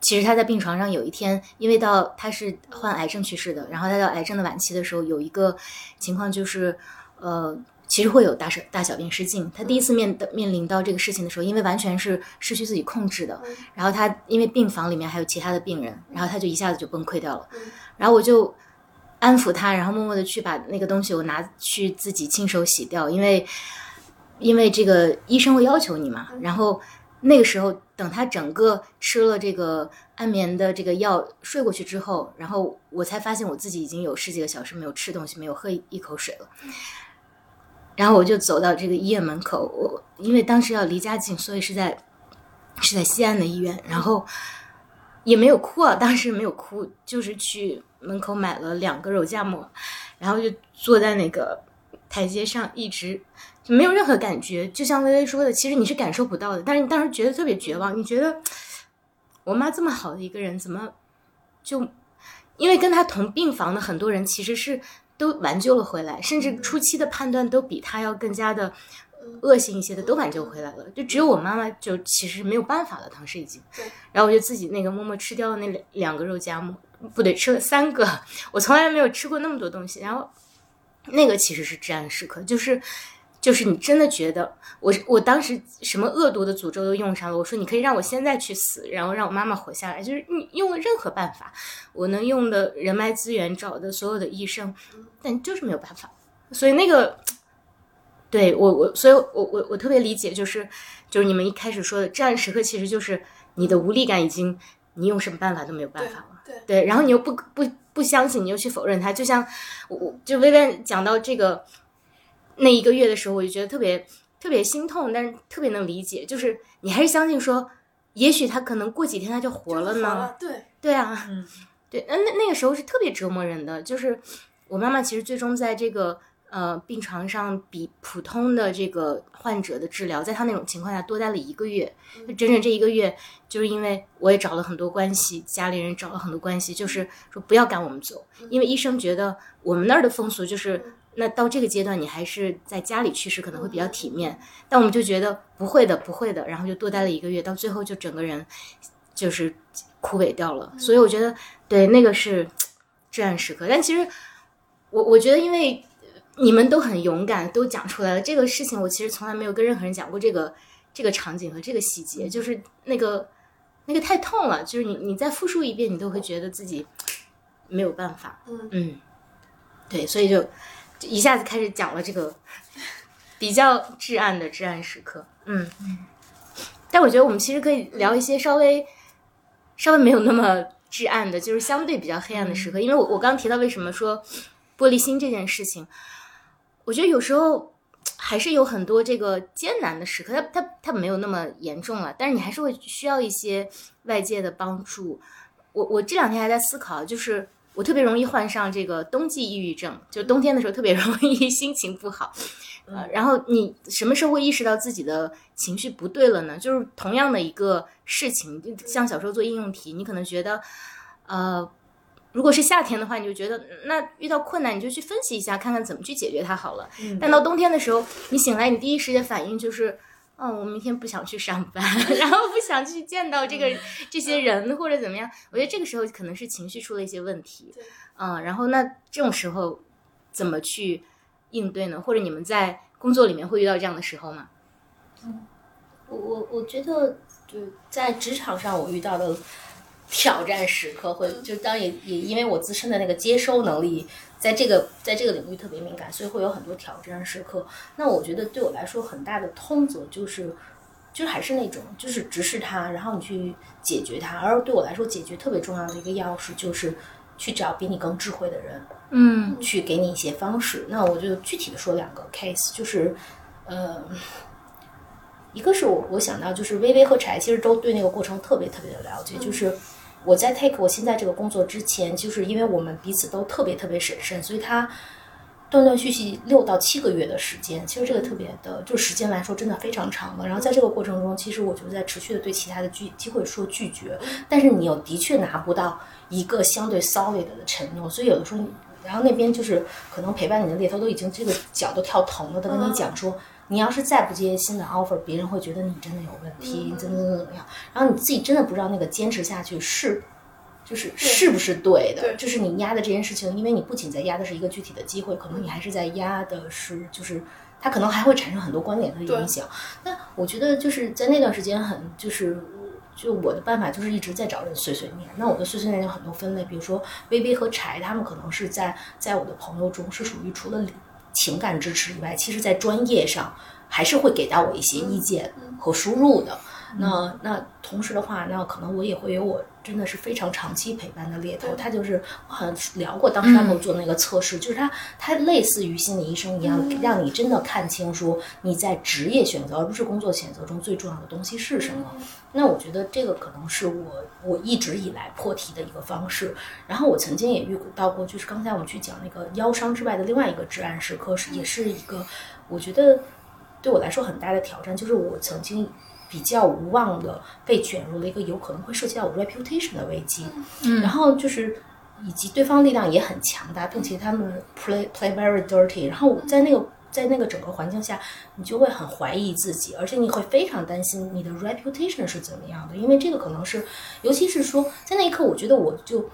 其实他在病床上有一天，因为到他是患癌症去世的，然后他到癌症的晚期的时候，有一个情况就是，呃，其实会有大小大小便失禁。他第一次面的面临到这个事情的时候，因为完全是失去自己控制的，然后他因为病房里面还有其他的病人，然后他就一下子就崩溃掉了。然后我就安抚他，然后默默的去把那个东西我拿去自己亲手洗掉，因为因为这个医生会要求你嘛，然后。那个时候，等他整个吃了这个安眠的这个药睡过去之后，然后我才发现我自己已经有十几个小时没有吃东西，没有喝一口水了。然后我就走到这个医院门口，我因为当时要离家近，所以是在是在西安的医院，然后也没有哭啊，当时没有哭，就是去门口买了两个肉夹馍，然后就坐在那个台阶上一直。没有任何感觉，就像微微说的，其实你是感受不到的。但是你当时觉得特别绝望，你觉得我妈这么好的一个人，怎么就因为跟她同病房的很多人其实是都挽救了回来，甚至初期的判断都比她要更加的恶性一些的都挽救回来了。就只有我妈妈就其实没有办法了，当时已经。然后我就自己那个默默吃掉了那两两个肉夹馍，不对，吃了三个。*laughs* 我从来没有吃过那么多东西。然后那个其实是至暗时刻，就是。就是你真的觉得我我当时什么恶毒的诅咒都用上了。我说你可以让我现在去死，然后让我妈妈活下来。就是你用了任何办法，我能用的人脉资源找的所有的医生，但就是没有办法。所以那个，对我我，所以我我我特别理解，就是就是你们一开始说的这样时刻，其实就是你的无力感已经，你用什么办法都没有办法了。对对，然后你又不不不相信，你又去否认它，就像我我就微微讲到这个。那一个月的时候，我就觉得特别特别心痛，但是特别能理解，就是你还是相信说，也许他可能过几天他就活了呢。对。对啊，嗯，对，那那那个时候是特别折磨人的，就是我妈妈其实最终在这个呃病床上，比普通的这个患者的治疗，在她那种情况下多待了一个月，整整这一个月，就是因为我也找了很多关系，家里人找了很多关系，就是说不要赶我们走，因为医生觉得我们那儿的风俗就是。那到这个阶段，你还是在家里去世可能会比较体面，但我们就觉得不会的，不会的，然后就多待了一个月，到最后就整个人就是枯萎掉了。所以我觉得，对那个是至暗时刻。但其实我我觉得，因为你们都很勇敢，都讲出来了这个事情，我其实从来没有跟任何人讲过这个这个场景和这个细节，就是那个那个太痛了，就是你你再复述一遍，你都会觉得自己没有办法。嗯嗯，对，所以就就一下子开始讲了这个比较至暗的至暗时刻。嗯，但我觉得我们其实可以聊一些稍微稍微没有那么至暗的，就是相对比较黑暗的时刻。因为我我刚提到为什么说玻璃心这件事情，我觉得有时候还是有很多这个艰难的时刻，它它它没有那么严重了，但是你还是会需要一些外界的帮助。我我这两天还在思考，就是我特别容易患上这个冬季抑郁症，就冬天的时候特别 *laughs* 容易心情不好。呃，然后你什么时候会意识到自己的情绪不对了呢？就是同样的一个事情，就像小时候做应用题，你可能觉得，呃，如果是夏天的话，你就觉得那遇到困难你就去分析一下，看看怎么去解决它好了。但到冬天的时候，你醒来，你第一时间反应就是，哦，我明天不想去上班，*laughs* 然后不想去见到这个这些人或者怎么样。我觉得这个时候可能是情绪出了一些问题，嗯，然后那这种时候怎么去应对呢？或者你们在工作里面会遇到这样的时候吗？嗯我我我觉得，就在职场上我遇到的挑战时刻，会就当也也因为我自身的那个接收能力，在这个在这个领域特别敏感，所以会有很多挑战时刻。那我觉得对我来说很大的通则就是，就是还是那种就是直视它，然后你去解决它。而对我来说，解决特别重要的一个钥匙就是去找比你更智慧的人，嗯去给你一些方式。那我就具体的说两个 case，就是，呃，一个是我我想到就是微微和柴其实都对那个过程特别特别的了解，就是我在 take 我现在这个工作之前，就是因为我们彼此都特别特别审慎，所以他。断断续续六到七个月的时间，其实这个特别的，就时间来说真的非常长了。然后在这个过程中，其实我就在持续的对其他的拒机会说拒绝，但是你又的确拿不到一个相对 solid 的承诺，所以有的时候你，然后那边就是可能陪伴你的猎头都已经这个脚都跳疼了，都跟你讲说，你要是再不接新的 offer，别人会觉得你真的有问题，怎么怎么怎么样，然后你自己真的不知道那个坚持下去是。就是是不是对的？对就是你压的这件事情，因为你不仅在压的是一个具体的机会，可能你还是在压的是，就是它可能还会产生很多观点的影响。那我觉得就是在那段时间很就是。就我的办法就是一直在找人碎碎念，那我的碎碎念有很多分类，比如说微微和柴，他们可能是在在我的朋友中是属于除了情感支持以外，其实在专业上还是会给到我一些意见和输入的。那那同时的话，那可能我也会有我真的是非常长期陪伴的猎头，他就是我好像聊过，当时他给我做那个测试，就是他他类似于心理医生一样，让你真的看清说你在职业选择而不是工作选择中最重要的东西是什么。那我觉得这个可能是我我一直以来破题的一个方式。然后我曾经也遇到过，就是刚才我们去讲那个腰伤之外的另外一个至暗时刻，是也是一个我觉得对我来说很大的挑战，就是我曾经。比较无望的被卷入了一个有可能会涉及到我 reputation 的危机，嗯，然后就是以及对方力量也很强大，并且他们 play play very dirty，然后在那个在那个整个环境下，你就会很怀疑自己，而且你会非常担心你的 reputation 是怎么样的，因为这个可能是，尤其是说在那一刻，我觉得我就。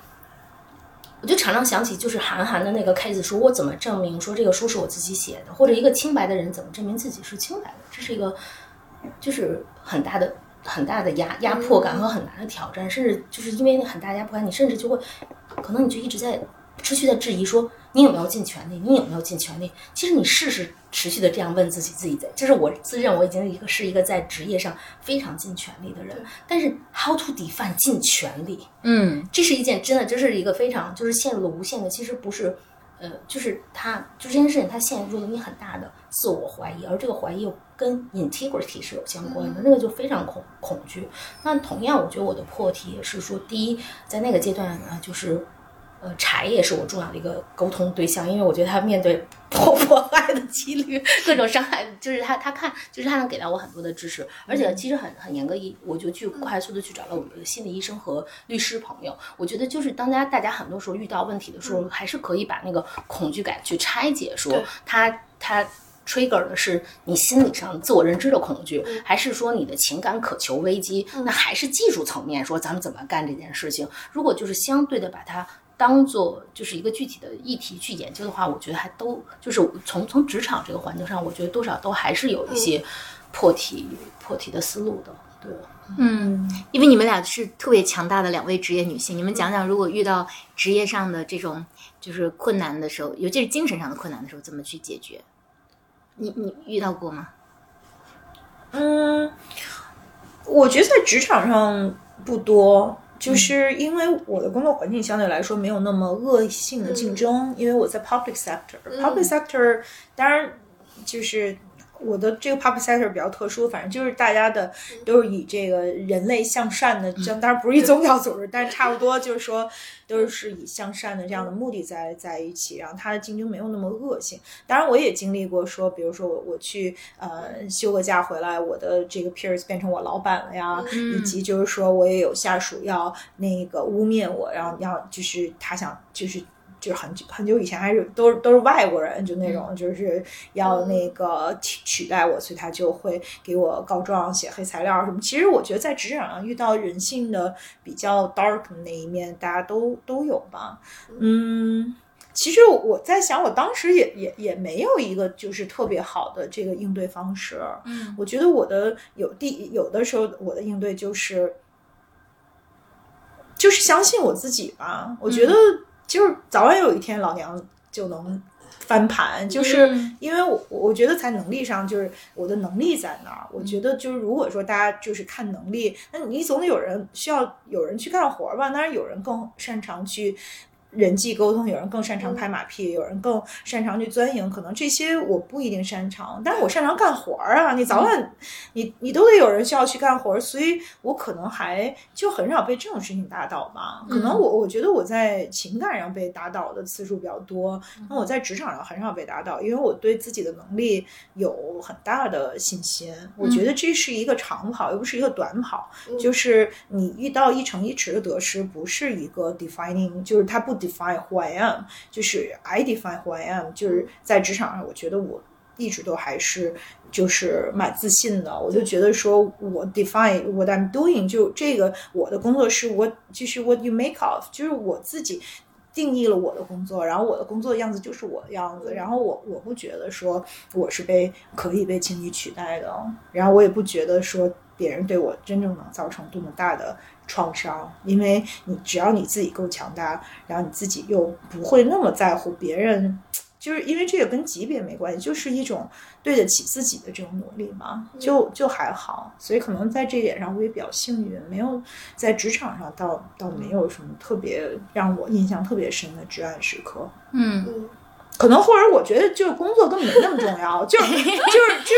我就常常想起，就是韩寒的那个 case，说我怎么证明说这个书是我自己写的，或者一个清白的人怎么证明自己是清白的，这是一个就是很大的很大的压压迫感和很大的挑战，甚至就是因为很大压迫感，你甚至就会可能你就一直在持续在质疑说你有没有尽全力，你有没有尽全力。其实你试试持续的这样问自己，自己在，就是我自认我已经一个是一个在职业上非常尽全力的人，但是 how to define 尽全力，嗯。这是一件真的，这是一个非常就是陷入了无限的，其实不是，呃，就是他就这件事情，他陷入了你很大的自我怀疑，而这个怀疑又跟 integrity 是有相关的，那个就非常恐恐惧。那同样，我觉得我的破题也是说，第一，在那个阶段呢，就是。呃，柴也是我重要的一个沟通对象，因为我觉得他面对破破坏的几率、*laughs* 各种伤害，就是他他看，就是他能给到我很多的支持，而且其实很很严格一，我就去快速的去找了我的心理医生和律师朋友。我觉得就是当大家大家很多时候遇到问题的时候，还是可以把那个恐惧感去拆解，说他他。Trigger 的是你心理上自我认知的恐惧，还是说你的情感渴求危机？那还是技术层面说咱们怎么干这件事情？如果就是相对的把它当做就是一个具体的议题去研究的话，我觉得还都就是从从职场这个环境上，我觉得多少都还是有一些破题破题的思路的。对，嗯，因为你们俩是特别强大的两位职业女性，你们讲讲，如果遇到职业上的这种就是困难的时候，尤其是精神上的困难的时候，怎么去解决？你你遇到过吗？嗯，我觉得在职场上不多，就是因为我的工作环境相对来说没有那么恶性的竞争，因为我在 public sector，public sector 当然就是。我的这个 public sector 比较特殊，反正就是大家的都是以这个人类向善的，当然不是以宗教组织，但是差不多就是说都是以向善的这样的目的在在一起，然后它的竞争没有那么恶性。当然，我也经历过说，比如说我我去呃休个假回来，我的这个 peers 变成我老板了呀，以及就是说我也有下属要那个污蔑我，然后要就是他想就是。就是很久很久以前，还是都是都是外国人，就那种就是要那个取取代我，所以他就会给我告状、写黑材料什么。其实我觉得在职场上遇到人性的比较 dark 的那一面，大家都都有吧。嗯，其实我在想，我当时也也也没有一个就是特别好的这个应对方式。嗯，我觉得我的有第有的时候我的应对就是就是相信我自己吧。我觉得。就是早晚有一天老娘就能翻盘，就是因为我我觉得在能力上就是我的能力在那儿。我觉得就是如果说大家就是看能力，那你总得有人需要有人去干活吧？当然有人更擅长去。人际沟通，有人更擅长拍马屁，有人更擅长去钻营，可能这些我不一定擅长，但是我擅长干活儿啊！你早晚，你你都得有人需要去干活儿，所以我可能还就很少被这种事情打倒吧。可能我我觉得我在情感上被打倒的次数比较多，那我在职场上很少被打倒，因为我对自己的能力有很大的信心。我觉得这是一个长跑，又不是一个短跑，就是你遇到一城一池的得失，不是一个 defining，就是它不。Define who I am，就是 I define who I am，就是在职场上，我觉得我一直都还是就是蛮自信的。我就觉得说我 define what I'm doing，就这个我的工作是 what，就是 what you make of，就是我自己定义了我的工作，然后我的工作样子就是我的样子，然后我我不觉得说我是被可以被轻易取代的，然后我也不觉得说别人对我真正能造成多么大的。创伤，因为你只要你自己够强大，然后你自己又不会那么在乎别人，就是因为这个跟级别没关系，就是一种对得起自己的这种努力嘛，就就还好。所以可能在这点上我也比较幸运，没有在职场上倒倒没有什么特别让我印象特别深的至暗时刻。嗯。可能或者我觉得就是工作根本没那么重要，就是就是就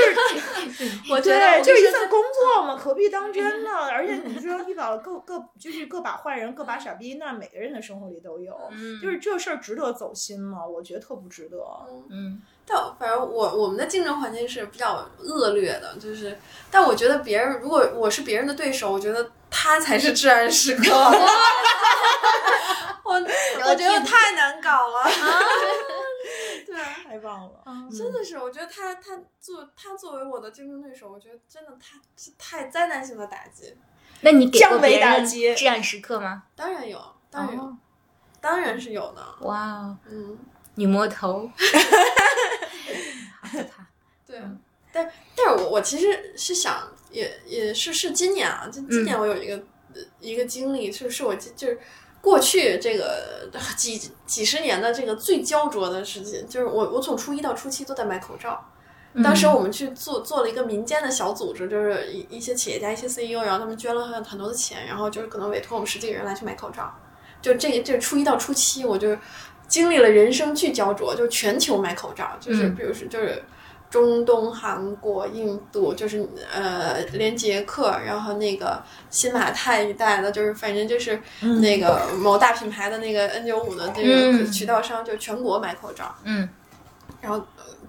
是，*laughs* 我觉得就是一份工作嘛，何必当真呢？*laughs* 而且你说遇到了各各就是各把坏人，各把傻逼，那每个人的生活里都有，就是这事儿值得走心吗？我觉得特不值得。嗯，但反正我我们的竞争环境是比较恶劣的，就是，但我觉得别人如果我是别人的对手，我觉得他才是至暗时刻。*laughs* 我我觉得太难搞了。对，太棒了！真的是，我觉得他他作他作为我的竞争对手，我觉得真的他是太灾难性的打击。那你给过别人至暗时刻吗？当然有，当然有，当然是有的。哇，嗯，女魔头，*laughs* 好可怕。*laughs* 对，但但是我我其实是想，也也是是今年啊，就今年我有一个一个经历，是是我就是。过去这个几几十年的这个最焦灼的事情，就是我我从初一到初七都在买口罩。当时我们去做做了一个民间的小组织，就是一一些企业家、一些 CEO，然后他们捐了很很多的钱，然后就是可能委托我们十几个人来去买口罩。就这个这初一到初七，我就经历了人生巨焦灼，就全球买口罩，就是比如说就是。中东、韩国、印度，就是呃，连捷克，然后那个新马泰一带的，就是反正就是那个某大品牌的那个 N 九五的这个渠道商，就全国买口罩。嗯，然后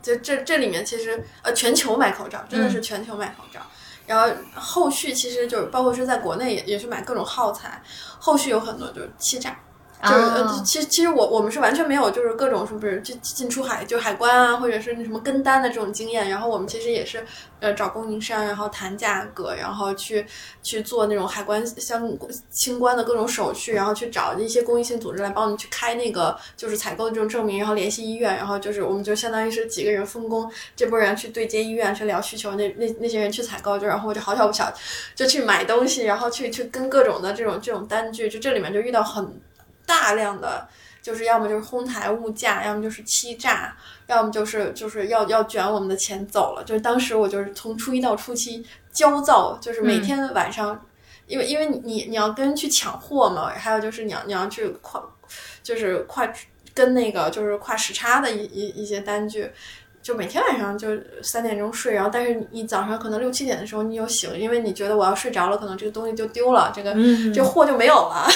就这这里面其实呃，全球买口罩，真的是全球买口罩。然后后续其实就是包括是在国内也也是买各种耗材，后续有很多就是欺诈。就是呃，其实其实我我们是完全没有，就是各种是不是进进出海就海关啊，或者是那什么跟单的这种经验。然后我们其实也是呃找供应商，然后谈价格，然后去去做那种海关相清关的各种手续，然后去找一些公益性组织来帮我们去开那个就是采购的这种证明，然后联系医院，然后就是我们就相当于是几个人分工，这波人去对接医院去聊需求，那那那些人去采购，就然后我就好巧不巧就去买东西，然后去去跟各种的这种这种单据，就这里面就遇到很。大量的就是要么就是哄抬物价，要么就是欺诈，要么就是就是要要卷我们的钱走了。就是当时我就是从初一到初七焦躁，就是每天晚上，因为因为你你你要跟去抢货嘛，还有就是你要你要去跨，就是跨跟那个就是跨时差的一一一些单据，就每天晚上就三点钟睡，然后但是你早上可能六七点的时候你又醒，因为你觉得我要睡着了，可能这个东西就丢了，这个这货就没有了。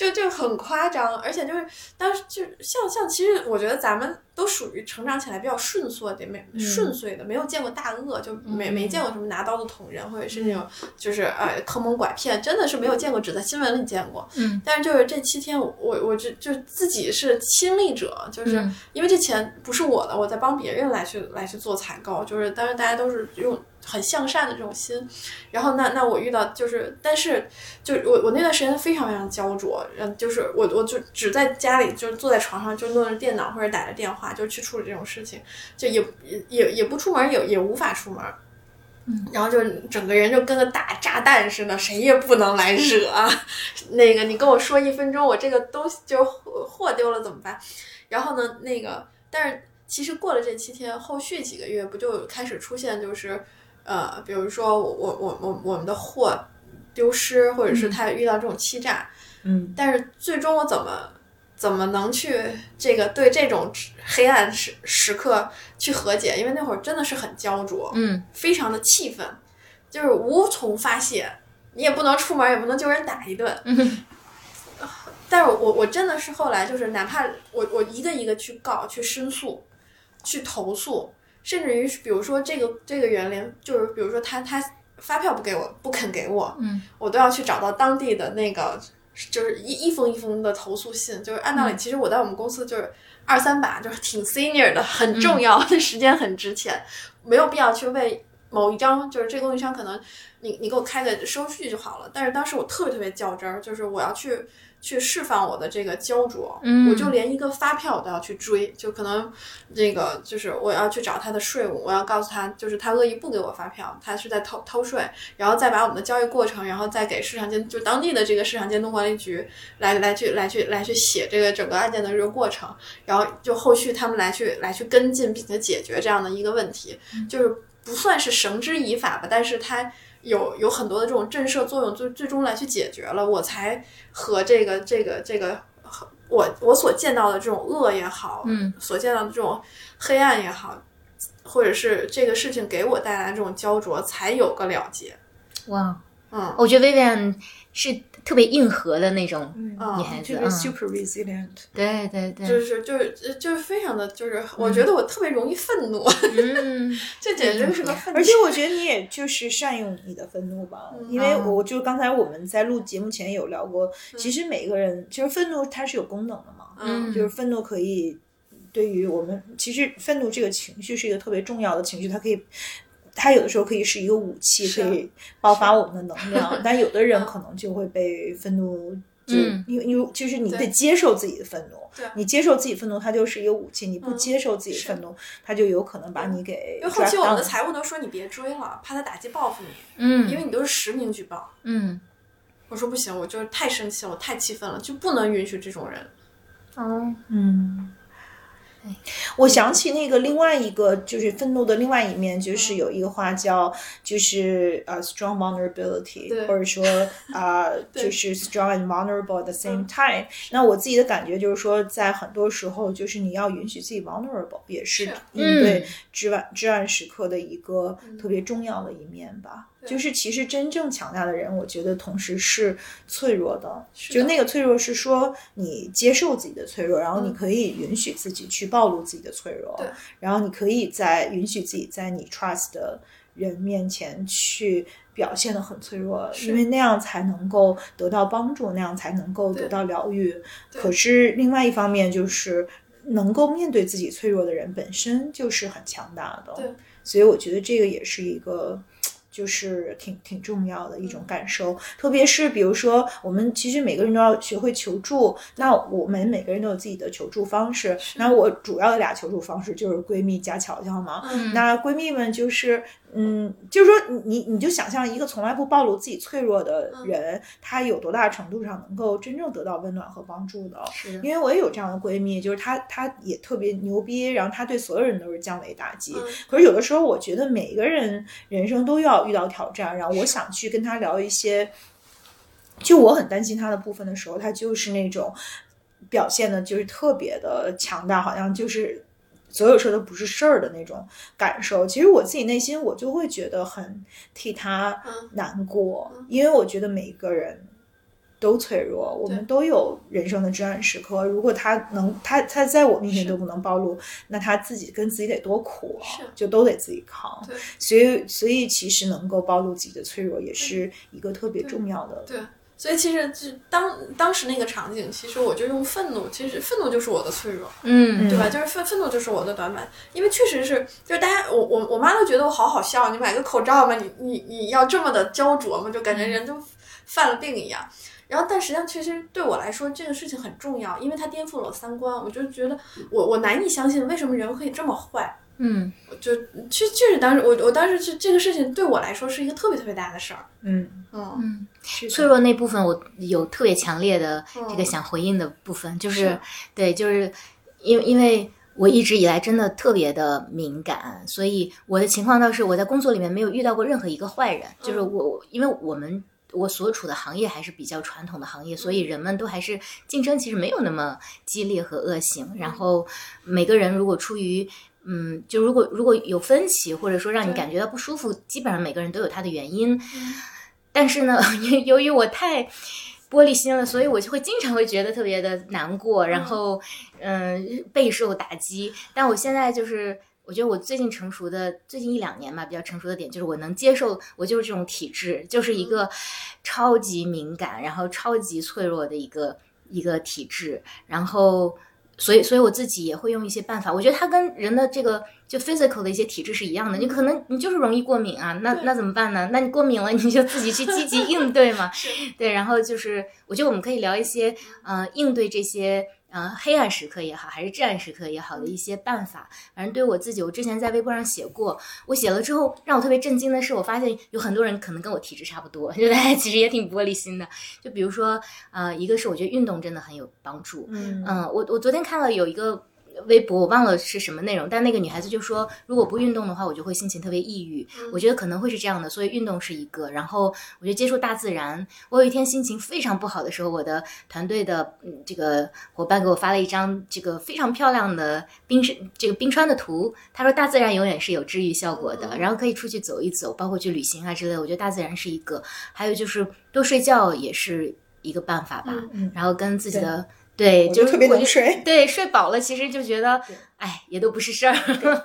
就就很夸张，而且就是当时就像像，其实我觉得咱们都属于成长起来比较顺遂的，没顺遂的，没有见过大恶，就没没见过什么拿刀子捅人，或者是那种就是呃坑蒙拐骗，真的是没有见过，只在新闻里见过。嗯，但是就是这七天，我我就就自己是亲历者，就是因为这钱不是我的，我在帮别人来去来去做采购，就是当然大家都是用。很向善的这种心，然后那那我遇到就是，但是就我我那段时间非常非常焦灼，嗯，就是我我就只在家里，就是坐在床上，就弄着电脑或者打着电话，就去处理这种事情，就也也也也不出门，也也无法出门，嗯，然后就整个人就跟个大炸弹似的，谁也不能来惹啊。*laughs* 那个你跟我说一分钟，我这个东西就货丢了怎么办？然后呢，那个但是其实过了这七天，后续几个月不就开始出现就是。呃，比如说我我我我我们的货丢失，或者是他遇到这种欺诈，嗯，但是最终我怎么怎么能去这个对这种黑暗时时刻去和解？因为那会儿真的是很焦灼，嗯，非常的气愤，就是无从发泄，你也不能出门，也不能就人打一顿，嗯，但是我我真的是后来就是哪怕我我一个一个去告去申诉去投诉。甚至于，比如说这个这个园林，就是比如说他他发票不给我，不肯给我，嗯，我都要去找到当地的那个，就是一一封一封的投诉信。就是按道理，其实我在我们公司就是二三把，就是挺 senior 的，很重要的 *laughs* 时间很值钱，没有必要去为某一张，就是这个供应商可能你你给我开个收据就好了。但是当时我特别特别较真儿，就是我要去。去释放我的这个焦灼，我就连一个发票我都要去追，就可能这个就是我要去找他的税务，我要告诉他，就是他恶意不给我发票，他是在偷偷税，然后再把我们的交易过程，然后再给市场监就当地的这个市场监督管理局来来去来去来去写这个整个案件的这个过程，然后就后续他们来去来去跟进并且解决这样的一个问题，就是不算是绳之以法吧，但是他。有有很多的这种震慑作用，最最终来去解决了，我才和这个这个这个我我所见到的这种恶也好，嗯，所见到的这种黑暗也好，或者是这个事情给我带来这种焦灼，才有个了结。哇，嗯，我觉得 Vivian 是。特别硬核的那种女孩子，super resilient。对对对，就是就是就是非常的就是，我觉得我特别容易愤怒，嗯，*laughs* 这简直是个愤怒。而且我觉得你也就是善用你的愤怒吧，因为我就刚才我们在录节目前有聊过，其实每个人其实愤怒它是有功能的嘛，嗯，就是愤怒可以对于我们，其实愤怒这个情绪是一个特别重要的情绪，它可以。它有的时候可以是一个武器，可以爆发我们的能量，*laughs* 但有的人可能就会被愤怒，就因为因为就是你得接受自己的愤怒，你接受自己愤怒，它就是一个武器；你不接受自己愤怒，它就有可能把你给。因为后期我们的财务都说你别追了，怕他打击报复你。嗯，因为你都是实名举报。嗯，我说不行，我就是太生气了，我太气愤了，就不能允许这种人。哦，嗯。我想起那个另外一个就是愤怒的另外一面，就是有一个话叫就是呃 strong vulnerability，或者说 *laughs* 啊就是 strong and vulnerable at the same time。那我自己的感觉就是说，在很多时候，就是你要允许自己 vulnerable，也是应对至暗至暗时刻的一个特别重要的一面吧。就是其实真正强大的人，我觉得同时是脆弱的。就那个脆弱是说，你接受自己的脆弱，然后你可以允许自己去暴露自己的脆弱，然后你可以在允许自己在你 trust 的。人面前去表现的很脆弱，因为那样才能够得到帮助，那样才能够得到疗愈。可是另外一方面，就是能够面对自己脆弱的人本身就是很强大的。对，所以我觉得这个也是一个。就是挺挺重要的一种感受，特别是比如说，我们其实每个人都要学会求助。那我们每个人都有自己的求助方式。那我主要的俩求助方式就是闺蜜加乔乔嘛。那闺蜜们就是。嗯，就是说，你你就想象一个从来不暴露自己脆弱的人，他有多大程度上能够真正得到温暖和帮助的？是因为我也有这样的闺蜜，就是她，她也特别牛逼，然后她对所有人都是降维打击。可是有的时候，我觉得每一个人人生都要遇到挑战，然后我想去跟她聊一些，就我很担心她的部分的时候，她就是那种表现的，就是特别的强大，好像就是。所有事都不是事儿的那种感受，其实我自己内心我就会觉得很替他难过，因为我觉得每一个人都脆弱，我们都有人生的至暗时刻。如果他能，他他在我面前都不能暴露，那他自己跟自己得多苦啊，就都得自己扛。所以所以其实能够暴露自己的脆弱，也是一个特别重要的。对。所以其实就当当时那个场景，其实我就用愤怒，其实愤怒就是我的脆弱，嗯，对吧？就是愤愤怒就是我的短板，因为确实是，就是大家我我我妈都觉得我好好笑，你买个口罩嘛，你你你要这么的焦灼嘛，就感觉人都犯了病一样。然后但实际上其实对我来说这个事情很重要，因为它颠覆了我三观，我就觉得我我难以相信为什么人可以这么坏。嗯，就确确实当时我我当时是这个事情对我来说是一个特别特别大的事儿。嗯。嗯，脆弱那部分我有特别强烈的这个想回应的部分，就是对，就是因为因为我一直以来真的特别的敏感，所以我的情况倒是我在工作里面没有遇到过任何一个坏人，就是我因为我们我所处的行业还是比较传统的行业，所以人们都还是竞争其实没有那么激烈和恶性，然后每个人如果出于嗯，就如果如果有分歧，或者说让你感觉到不舒服，基本上每个人都有他的原因。*laughs* 但是呢，*laughs* 由于我太玻璃心了，所以我就会经常会觉得特别的难过，然后嗯备受打击。但我现在就是，我觉得我最近成熟的最近一两年吧，比较成熟的点就是我能接受，我就是这种体质，就是一个超级敏感，然后超级脆弱的一个一个体质，然后。所以，所以我自己也会用一些办法。我觉得它跟人的这个就 physical 的一些体质是一样的。你可能你就是容易过敏啊，那那怎么办呢？那你过敏了，你就自己去积极应对嘛。*laughs* 对，然后就是，我觉得我们可以聊一些，呃，应对这些。嗯，黑暗时刻也好，还是至暗时刻也好的一些办法，反正对我自己，我之前在微博上写过。我写了之后，让我特别震惊的是，我发现有很多人可能跟我体质差不多，就大家其实也挺玻璃心的。就比如说，呃，一个是我觉得运动真的很有帮助。嗯，我我昨天看了有一个。微博我忘了是什么内容，但那个女孩子就说，如果不运动的话，我就会心情特别抑郁。我觉得可能会是这样的，所以运动是一个。然后我觉得接触大自然。我有一天心情非常不好的时候，我的团队的嗯这个伙伴给我发了一张这个非常漂亮的冰山，这个冰川的图。他说大自然永远是有治愈效果的，然后可以出去走一走，包括去旅行啊之类的。我觉得大自然是一个，还有就是多睡觉也是一个办法吧。然后跟自己的。对，就是特别能睡。*laughs* 对，睡饱了，其实就觉得，哎，也都不是事儿。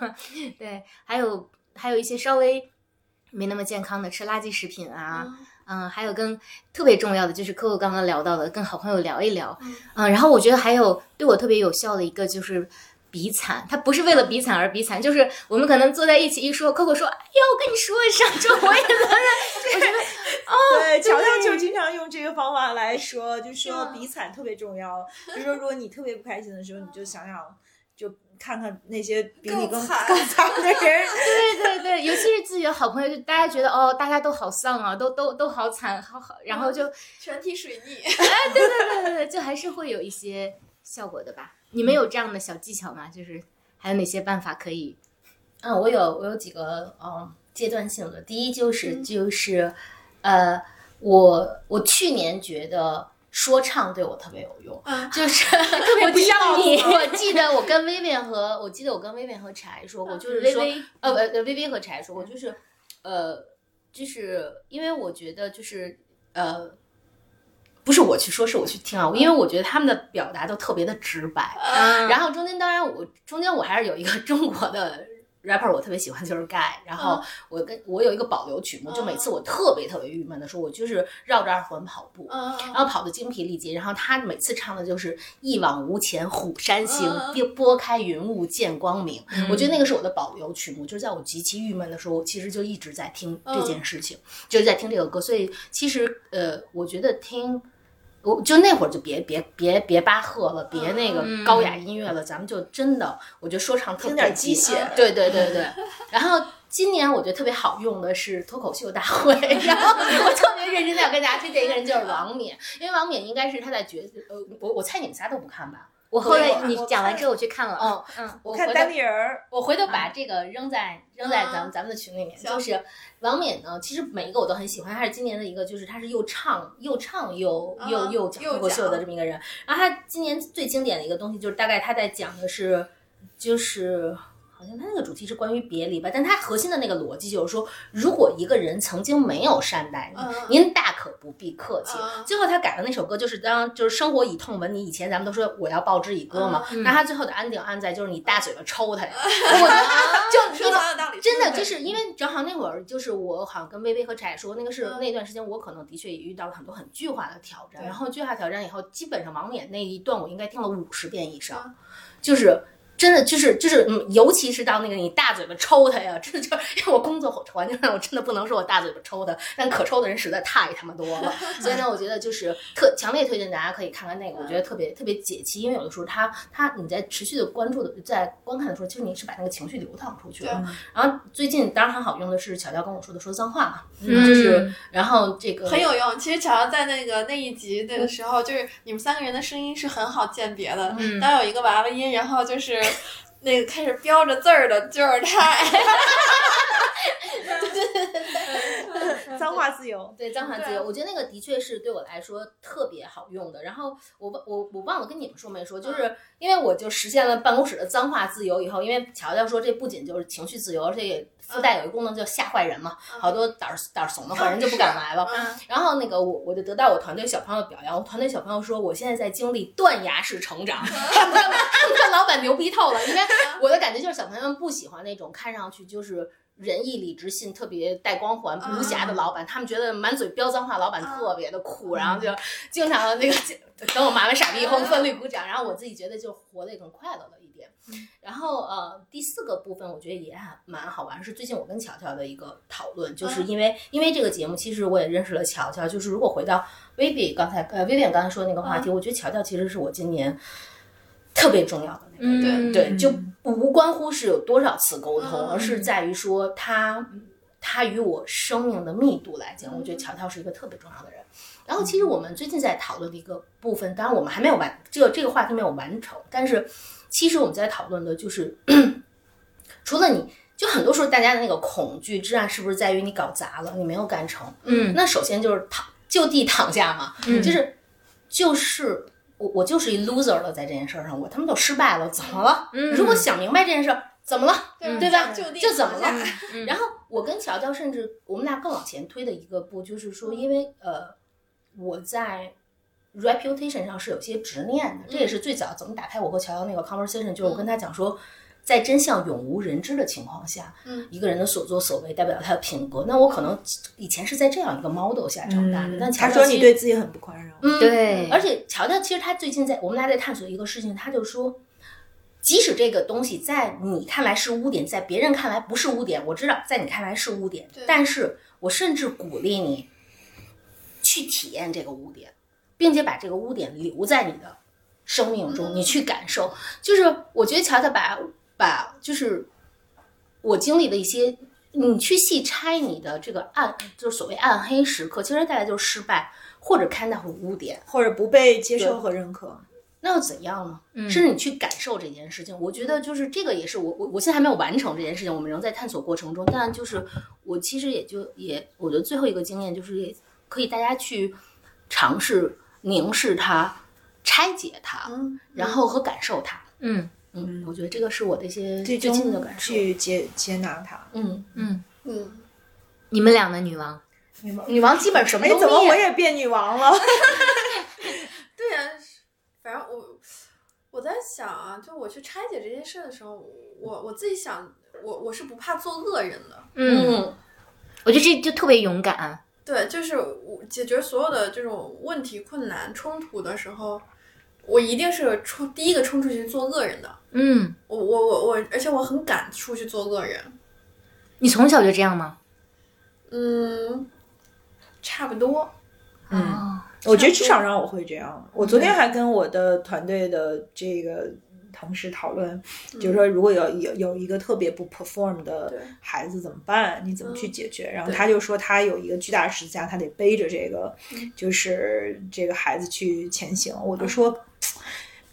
*laughs* 对，还有还有一些稍微没那么健康的，吃垃圾食品啊，嗯，还有跟特别重要的就是客户刚刚聊到的，跟好朋友聊一聊，嗯，然后我觉得还有对我特别有效的一个就是。比惨，他不是为了比惨而比惨，就是我们可能坐在一起一说，Coco 说：“哎呀，我跟你说，上周我也在那。”我觉得，哦，对，乔乔就经常用这个方法来说，就说比惨特别重要。就说如果你特别不开心的时候，你就想想，就看看那些比你更惨 *laughs* 更惨的人。*laughs* 对对对，尤其是自己的好朋友，就大家觉得哦，大家都好丧啊，都都都好惨，好好，然后就全体水逆。哎，对对对对对，就还是会有一些效果的吧。你们有这样的小技巧吗？就是还有哪些办法可以？嗯，我有，我有几个嗯阶段性的。第一就是就是，呃，我我去年觉得说唱对我特别有用，就是 *laughs* 特别不像你。我记得我跟薇薇和我记得我跟薇薇和柴说过，就是说呃呃薇薇和柴说过，就是呃就是因为我觉得就是呃。不是我去说，是我去听啊，因为我觉得他们的表达都特别的直白。然后中间当然我中间我还是有一个中国的 rapper 我特别喜欢就是 Guy，然后我跟我有一个保留曲目，就每次我特别特别郁闷的时候，我就是绕着二环跑步，然后跑得精疲力竭，然后他每次唱的就是一往无前虎山行，拨拨开云雾见光明。我觉得那个是我的保留曲目，就是在我极其郁闷的时候，我其实就一直在听这件事情，就是在听这个歌。所以其实呃，我觉得听。我就那会儿就别别别别巴赫了，别那个高雅音乐了，咱们就真的，我觉得说唱特别机械。对对对对。然后今年我觉得特别好用的是脱口秀大会，*laughs* 然后我特别认真的要跟大家推荐一个人，就是王冕，因为王冕应该是他在角呃，我我猜你们仨都不看吧。我后来你讲完之后我去看了，嗯嗯，我看单立人儿，我回头把这个扔在扔在咱们咱们的群里面。就是王冕呢，其实每一个我都很喜欢，他是今年的一个，就是他是又唱又唱又又又讲脱口秀的这么一个人。然后他今年最经典的一个东西，就是大概他在讲的是，就是。好像他那个主题是关于别离吧，但他核心的那个逻辑就是说，如果一个人曾经没有善待你，您大可不必客气。最后他改的那首歌就是当就是生活以痛吻你，以前咱们都说我要报之以歌嘛，那他最后的安定安在就是你大嘴巴抽他呀，*laughs* 我 *laughs* 就说他的道理，真的就是因为正好那会儿就是我好像跟薇薇和柴说，那个是那段时间我可能的确也遇到了很多很巨化的挑战，然后巨化挑战以后，基本上王冕那一段我应该听了五十遍以上，就是。真的就是就是，嗯，尤其是到那个你大嘴巴抽他呀，真的就是因为我工作环境上，我真的不能说我大嘴巴抽他，但可抽的人实在太他妈多了。*laughs* 所以呢，我觉得就是特强烈推荐大家可以看看那个，我觉得特别特别解气，因为有的时候他他你在持续的关注的在观看的时候，其实你是把那个情绪流淌出去了。然后最近当然很好用的是巧巧跟我说的说脏话嘛，就是然后这个很有用。其实巧巧在那个那一集那个时候，就是你们三个人的声音是很好鉴别的。当有一个娃娃音，然后就是。那个开始标着字儿的就是他，*laughs* 对对对对脏话自由，对脏话自由，我觉得那个的确是对我来说特别好用的。然后我我我忘了跟你们说没说，就是因为我就实现了办公室的脏话自由以后，因为乔乔说这不仅就是情绪自由，而且也。附带有一功能叫吓坏人嘛，好多胆儿胆儿怂的坏人就不敢来了。然后那个我我就得到我团队小朋友表扬，我团队小朋友说我现在在经历断崖式成长，他们看老板牛逼透了。因为我的感觉就是小朋友们不喜欢那种看上去就是仁义礼智信特别带光环无瑕的老板，他们觉得满嘴飙脏话老板特别的酷，然后就经常的那个等我骂完傻逼以后奋力鼓掌，然后我自己觉得就活得也更快乐了一点。然后呃，第四个部分我觉得也还蛮好玩，是最近我跟乔乔的一个讨论，就是因为因为这个节目，其实我也认识了乔乔。就是如果回到 Vivi 刚才呃 Vivi 刚才说的那个话题，我觉得乔乔其实是我今年特别重要的那个人，对，就无关乎是有多少次沟通，而是在于说他他与我生命的密度来讲，我觉得乔乔是一个特别重要的人。然后其实我们最近在讨论的一个部分，当然我们还没有完这个这个话题没有完成，但是。其实我们在讨论的就是，*coughs* 除了你就很多时候大家的那个恐惧之案，是不是在于你搞砸了，你没有干成？嗯，那首先就是躺就地躺下嘛，就是就是我我就是一 loser 了，在这件事上，我他妈都失败了，怎么了？如果想明白这件事，怎么了？对吧？就怎么了？然后我跟乔乔甚至我们俩更往前推的一个步，就是说，因为呃，我在。reputation 上是有些执念的，这也是最早怎么打开我和乔乔那个 conversation，就是我跟他讲说，在真相永无人知的情况下，嗯，一个人的所作所为代表他的品格。那我可能以前是在这样一个 model 下长大的，但乔乔说你对自己很不宽容，嗯，对。而且乔乔其实他最近在我们俩在探索一个事情，他就说，即使这个东西在你看来是污点，在别人看来不是污点，我知道在你看来是污点，但是我甚至鼓励你去体验这个污点。并且把这个污点留在你的生命中，你去感受。就是我觉得乔乔把把就是我经历的一些，你去细拆你的这个暗，就是所谓暗黑时刻，其实带来就是失败，或者看到污点，或者不被接受和认可。那又怎样呢？甚至你去感受这件事情，我觉得就是这个也是我我我现在还没有完成这件事情，我们仍在探索过程中。但就是我其实也就也，我觉得最后一个经验就是也可以大家去尝试。凝视它，拆解它，然后和感受它。嗯嗯，我觉得这个是我的一些最近的感受。去接接纳它。嗯嗯嗯。你们俩的女王，女王，女王基本什么都。怎么我也变女王了？*laughs* 对呀，反正我我在想啊，就我去拆解这件事的时候，我我自己想，我我是不怕做恶人的。嗯，我觉得这就特别勇敢。对，就是我解决所有的这种问题、困难、冲突的时候，我一定是冲第一个冲出去做恶人的。嗯，我我我我，而且我很敢出去做恶人。你从小就这样吗？嗯，差不多。嗯，我觉得至少上我会这样。我昨天还跟我的团队的这个。同事讨论，就是说，如果有有有一个特别不 perform 的孩子怎么办？你怎么去解决？然后他就说，他有一个巨大的十字架，他得背着这个，就是这个孩子去前行。我就说。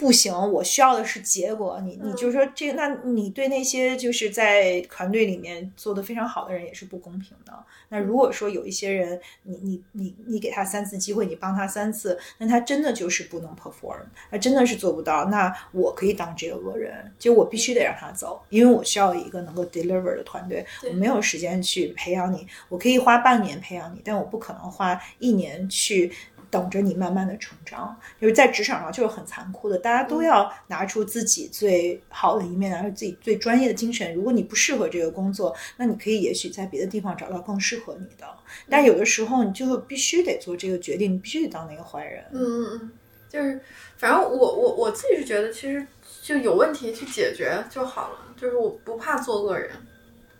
不行，我需要的是结果。你你就是说这，那你对那些就是在团队里面做的非常好的人也是不公平的。那如果说有一些人，你你你你给他三次机会，你帮他三次，那他真的就是不能 perform，他真的是做不到。那我可以当这个恶人，就我必须得让他走，因为我需要一个能够 deliver 的团队。我没有时间去培养你，我可以花半年培养你，但我不可能花一年去。等着你慢慢的成长，就是在职场上就是很残酷的，大家都要拿出自己最好的一面，拿出自己最专业的精神。如果你不适合这个工作，那你可以也许在别的地方找到更适合你的。但有的时候你就必须得做这个决定，你必须得当那个坏人。嗯嗯嗯，就是反正我我我自己是觉得，其实就有问题去解决就好了，就是我不怕做恶人。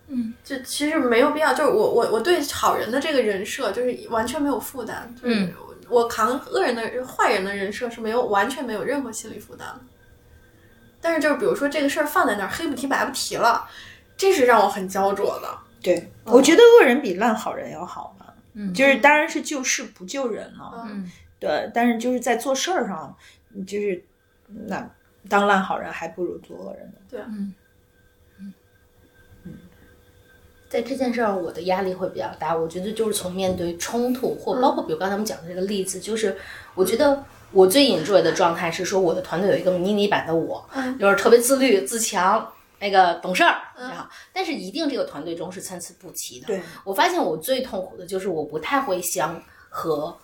嗯，就其实没有必要，就是我我我对好人的这个人设就是完全没有负担。嗯。我扛恶人的坏人的人设是没有完全没有任何心理负担，但是就是比如说这个事儿放在那儿黑不提白不提了，这是让我很焦灼的。对，我觉得恶人比烂好人要好嘛，嗯，就是当然是救世不救人了，嗯，对，但是就是在做事儿上，就是那当烂好人还不如做恶人呢，对，嗯。在这件事儿，我的压力会比较大。我觉得就是从面对冲突，或包括比如刚才我们讲的这个例子，就是我觉得我最 enjoy 的状态是说，我的团队有一个迷你版的我，就是特别自律、自强，那个懂事儿，好。但是一定这个团队中是参差不齐的。对，我发现我最痛苦的就是我不太会相和，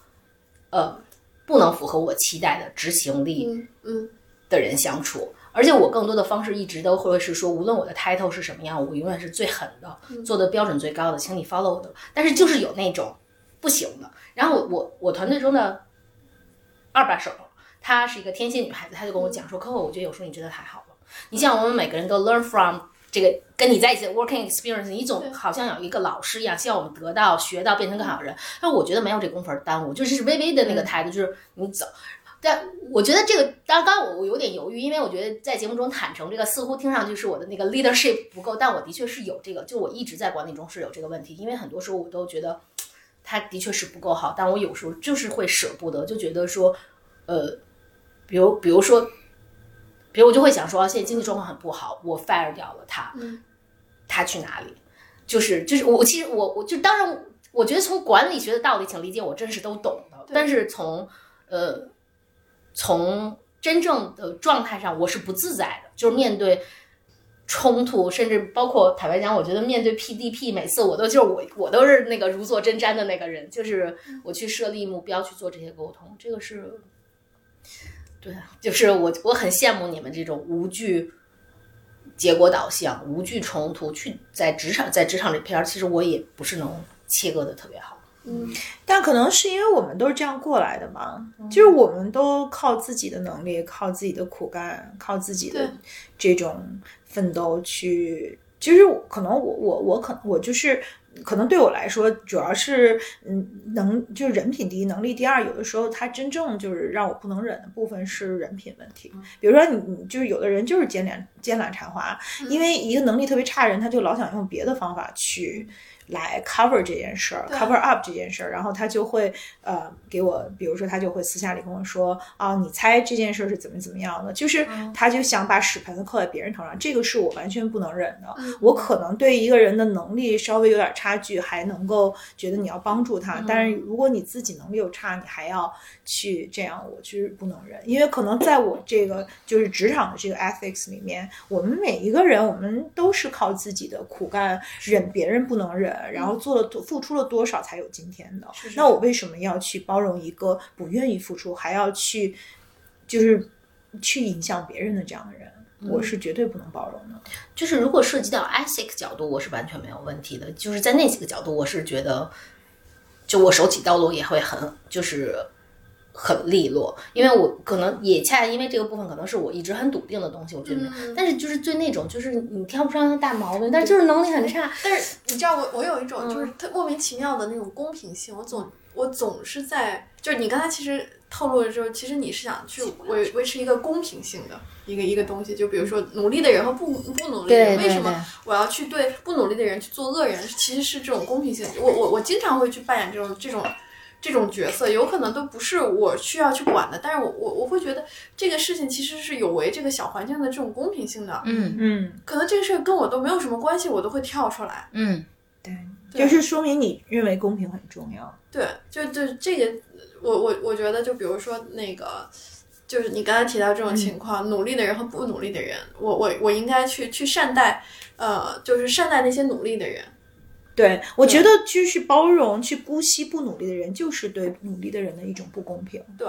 呃，不能符合我期待的执行力，嗯，的人相处。而且我更多的方式一直都会是说，无论我的 title 是什么样，我永远是最狠的，做的标准最高的，请你 follow 我的。但是就是有那种不行的。然后我我我团队中的二把手，她是一个天蝎女孩子，她就跟我讲说，Coco，我觉得有时候你真的太好了。你像我们每个人都 learn from 这个跟你在一起的 working experience，你总好像有一个老师一样，希望我们得到学到变成更好的人。但我觉得没有这功夫耽误，就是微微的那个态度，就是你走。但我觉得这个，刚刚我我有点犹豫，因为我觉得在节目中坦诚这个，似乎听上去是我的那个 leadership 不够，但我的确是有这个，就我一直在管理中是有这个问题，因为很多时候我都觉得他的确是不够好，但我有时候就是会舍不得，就觉得说，呃，比如比如说，比如我就会想说，现在经济状况很不好，我 fire 掉了他，他去哪里？就是就是我其实我我就当然，我觉得从管理学的道理，请理解我真是都懂的，但是从呃。从真正的状态上，我是不自在的。就是面对冲突，甚至包括坦白讲，我觉得面对 PDP，每次我都就是我，我都是那个如坐针毡的那个人。就是我去设立目标，去做这些沟通，这个是，对啊，就是我我很羡慕你们这种无惧结果导向、无惧冲突，去在职场在职场里边，其实我也不是能切割的特别好。嗯，但可能是因为我们都是这样过来的嘛，就是我们都靠自己的能力，靠自己的苦干，靠自己的这种奋斗去。其实可能我我我可能我就是可能对我来说，主要是嗯能就是人品第一，能力第二。有的时候他真正就是让我不能忍的部分是人品问题。比如说你你就是有的人就是尖脸尖懒馋滑，因为一个能力特别差的人，他就老想用别的方法去。来 cover 这件事儿，cover up 这件事儿，然后他就会呃给我，比如说他就会私下里跟我说啊，你猜这件事儿是怎么怎么样的？就是他就想把屎盆子扣在别人头上，这个是我完全不能忍的。我可能对一个人的能力稍微有点差距，还能够觉得你要帮助他，但是如果你自己能力又差，你还要去这样，我就是不能忍。因为可能在我这个就是职场的这个 ethics 里面，我们每一个人，我们都是靠自己的苦干忍别人不能忍。然后做了多付出了多少才有今天的？那我为什么要去包容一个不愿意付出还要去，就是去影响别人的这样的人？我是绝对不能包容的。就是如果涉及到 ethic 角度，我是完全没有问题的。就是在那几个角度，我是觉得，就我手起刀落也会很就是很利落，因为我可能也恰恰因为这个部分可能是我一直很笃定的东西，我觉得。但是就是对那种就是你挑不上的大毛病，但是就是能力很差。但是你知道我我有一种就是特莫名其妙的那种公平性，我总我总是在就是你刚才其实。透露了之后，其实你是想去维维持一个公平性的一个一个东西，就比如说努力的人和不不努力的人，为什么我要去对不努力的人去做恶人？其实是这种公平性。我我我经常会去扮演这种这种这种角色，有可能都不是我需要去管的，但是我我我会觉得这个事情其实是有违这个小环境的这种公平性的。嗯嗯，可能这个事跟我都没有什么关系，我都会跳出来。嗯，对，就是说明你认为公平很重要。对，就就这个。我我我觉得，就比如说那个，就是你刚才提到这种情况，努力的人和不努力的人，我我我应该去去善待，呃，就是善待那些努力的人。对，我觉得就是包容，去姑息不努力的人，就是对努力的人的一种不公平。对，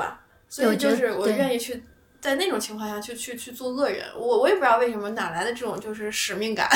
所以就是我愿意去在那种情况下去去去做恶人。我我也不知道为什么哪来的这种就是使命感。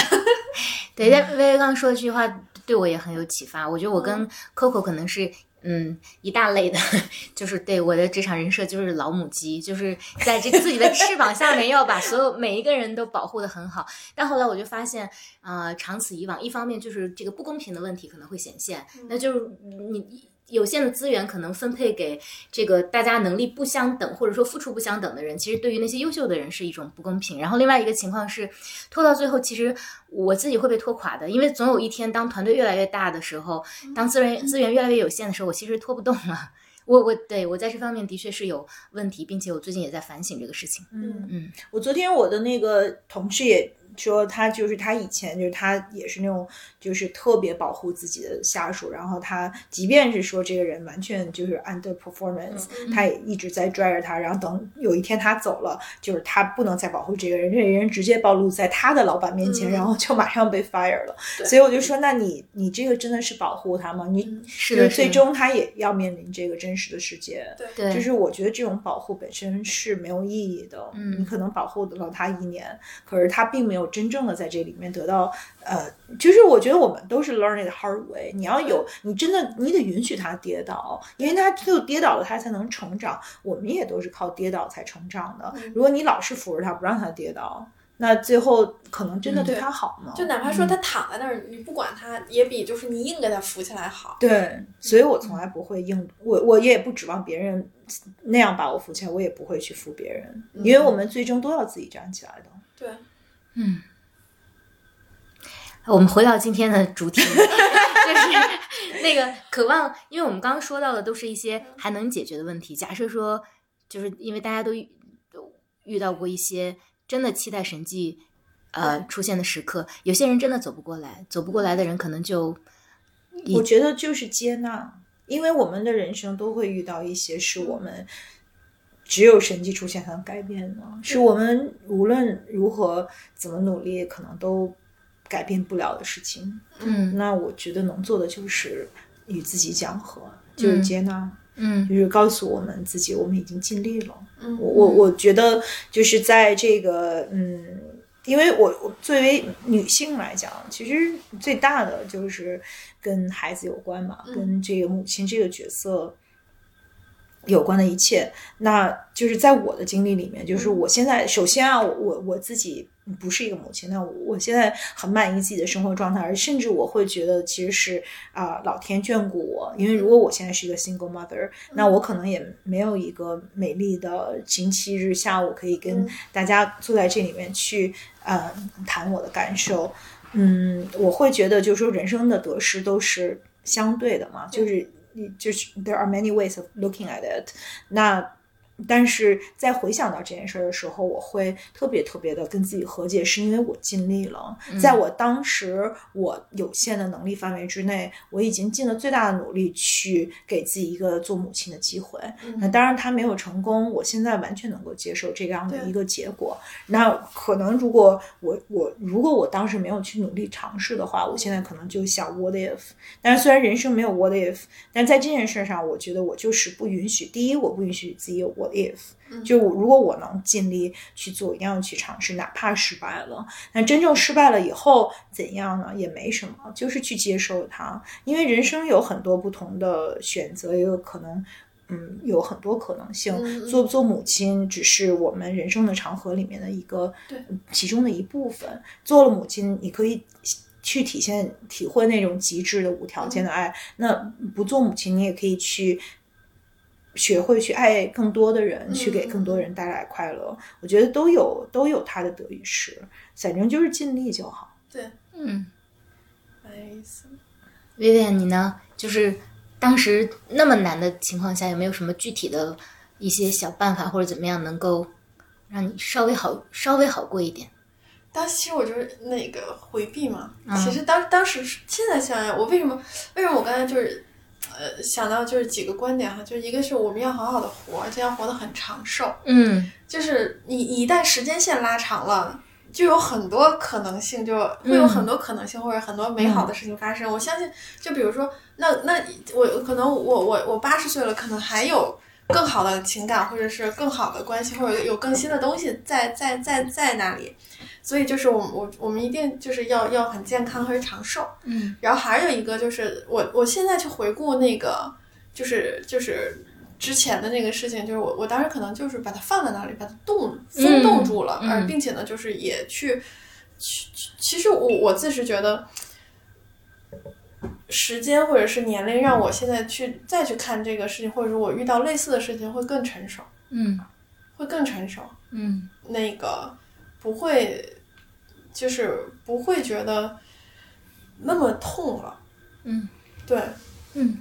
*laughs* 对，薇薇刚刚说的这句话对我也很有启发。我觉得我跟 Coco 可能是。嗯，一大类的，*laughs* 就是对我的职场人设就是老母鸡，就是在这个自己的翅膀下面要把所有每一个人都保护的很好。但后来我就发现，呃，长此以往，一方面就是这个不公平的问题可能会显现，那就是你。有限的资源可能分配给这个大家能力不相等或者说付出不相等的人，其实对于那些优秀的人是一种不公平。然后另外一个情况是，拖到最后，其实我自己会被拖垮的，因为总有一天，当团队越来越大的时候，当资源资源越来越有限的时候，我其实拖不动了。我我对我在这方面的确是有问题，并且我最近也在反省这个事情。嗯嗯，我昨天我的那个同事也。说他就是他以前就是他也是那种就是特别保护自己的下属，然后他即便是说这个人完全就是 under performance，他也一直在拽着他，然后等有一天他走了，就是他不能再保护这个人，这个人直接暴露在他的老板面前，然后就马上被 fire 了。所以我就说，那你你这个真的是保护他吗？你是最终他也要面临这个真实的世界。对，就是我觉得这种保护本身是没有意义的。嗯，你可能保护了他一年，可是他并没有。真正的在这里面得到，呃，就是我觉得我们都是 learning the hard way。你要有，你真的你得允许他跌倒，因为他只有跌倒了，他才能成长。我们也都是靠跌倒才成长的。如果你老是扶着他不让他跌倒，那最后可能真的对他好吗？就哪怕说他躺在那儿，你不管他，也比就是你硬给他扶起来好。对，所以我从来不会硬，我我也不指望别人那样把我扶起来，我也不会去扶别人，因为我们最终都要自己站起来的。对。嗯，我们回到今天的主题，*laughs* *laughs* 就是那个渴望，因为我们刚刚说到的都是一些还能解决的问题。假设说，就是因为大家都都遇到过一些真的期待神迹呃出现的时刻，有些人真的走不过来，走不过来的人可能就，我觉得就是接纳，因为我们的人生都会遇到一些是我们。只有神迹出现才能改变呢，是我们无论如何怎么努力，可能都改变不了的事情。嗯，那我觉得能做的就是与自己讲和，就是接纳，嗯，就是告诉我们自己，我们已经尽力了。嗯，我我我觉得就是在这个，嗯，因为我我作为女性来讲，其实最大的就是跟孩子有关嘛，跟这个母亲这个角色。有关的一切，那就是在我的经历里面，就是我现在首先啊，我我自己不是一个母亲，那我现在很满意自己的生活状态，而甚至我会觉得其实是啊，老天眷顾我，因为如果我现在是一个 single mother，那我可能也没有一个美丽的星期日下午可以跟大家坐在这里面去呃谈我的感受，嗯，我会觉得就是说人生的得失都是相对的嘛，就是。就是 there are many ways of looking at it，那。 但是在回想到这件事的时候，我会特别特别的跟自己和解，是因为我尽力了，在我当时我有限的能力范围之内，我已经尽了最大的努力去给自己一个做母亲的机会。那当然他没有成功，我现在完全能够接受这样的一个结果。那可能如果我我如果我当时没有去努力尝试的话，我现在可能就想 what if。但是虽然人生没有 what if，但在这件事上，我觉得我就是不允许。第一，我不允许自己有。What if，就如果我能尽力去做，一定要去尝试，哪怕失败了。那真正失败了以后怎样呢？也没什么，就是去接受它，因为人生有很多不同的选择，也有可能。嗯，有很多可能性。做不做母亲，只是我们人生的长河里面的一个其中的一部分。做了母亲，你可以去体现、体会那种极致的无条件的爱。那不做母亲，你也可以去学会去爱更多的人，去给更多人带来快乐。我觉得都有都有他的得与失，反正就是尽力就好。对，嗯，没错。薇薇，你呢？就是。当时那么难的情况下，有没有什么具体的一些小办法或者怎么样，能够让你稍微好、稍微好过一点？当时其实我就是那个回避嘛。其实当当时现在想想，我为什么为什么我刚才就是呃想到就是几个观点哈，就是一个是我们要好好的活，而且要活得很长寿。嗯，就是你一旦时间线拉长了。就有很多可能性，就会有很多可能性，或者很多美好的事情发生。我相信，就比如说，那那我可能我我我八十岁了，可能还有更好的情感，或者是更好的关系，或者有更新的东西在在在在那里。所以就是我我我们一定就是要要很健康和长寿。嗯。然后还有一个就是我我现在去回顾那个，就是就是。之前的那个事情，就是我我当时可能就是把它放在那里，把它冻封冻住了，而并且呢，就是也去，其其实我我自是觉得，时间或者是年龄让我现在去再去看这个事情，或者说我遇到类似的事情会更成熟，嗯，会更成熟，嗯，那个不会，就是不会觉得那么痛了，嗯，对，嗯。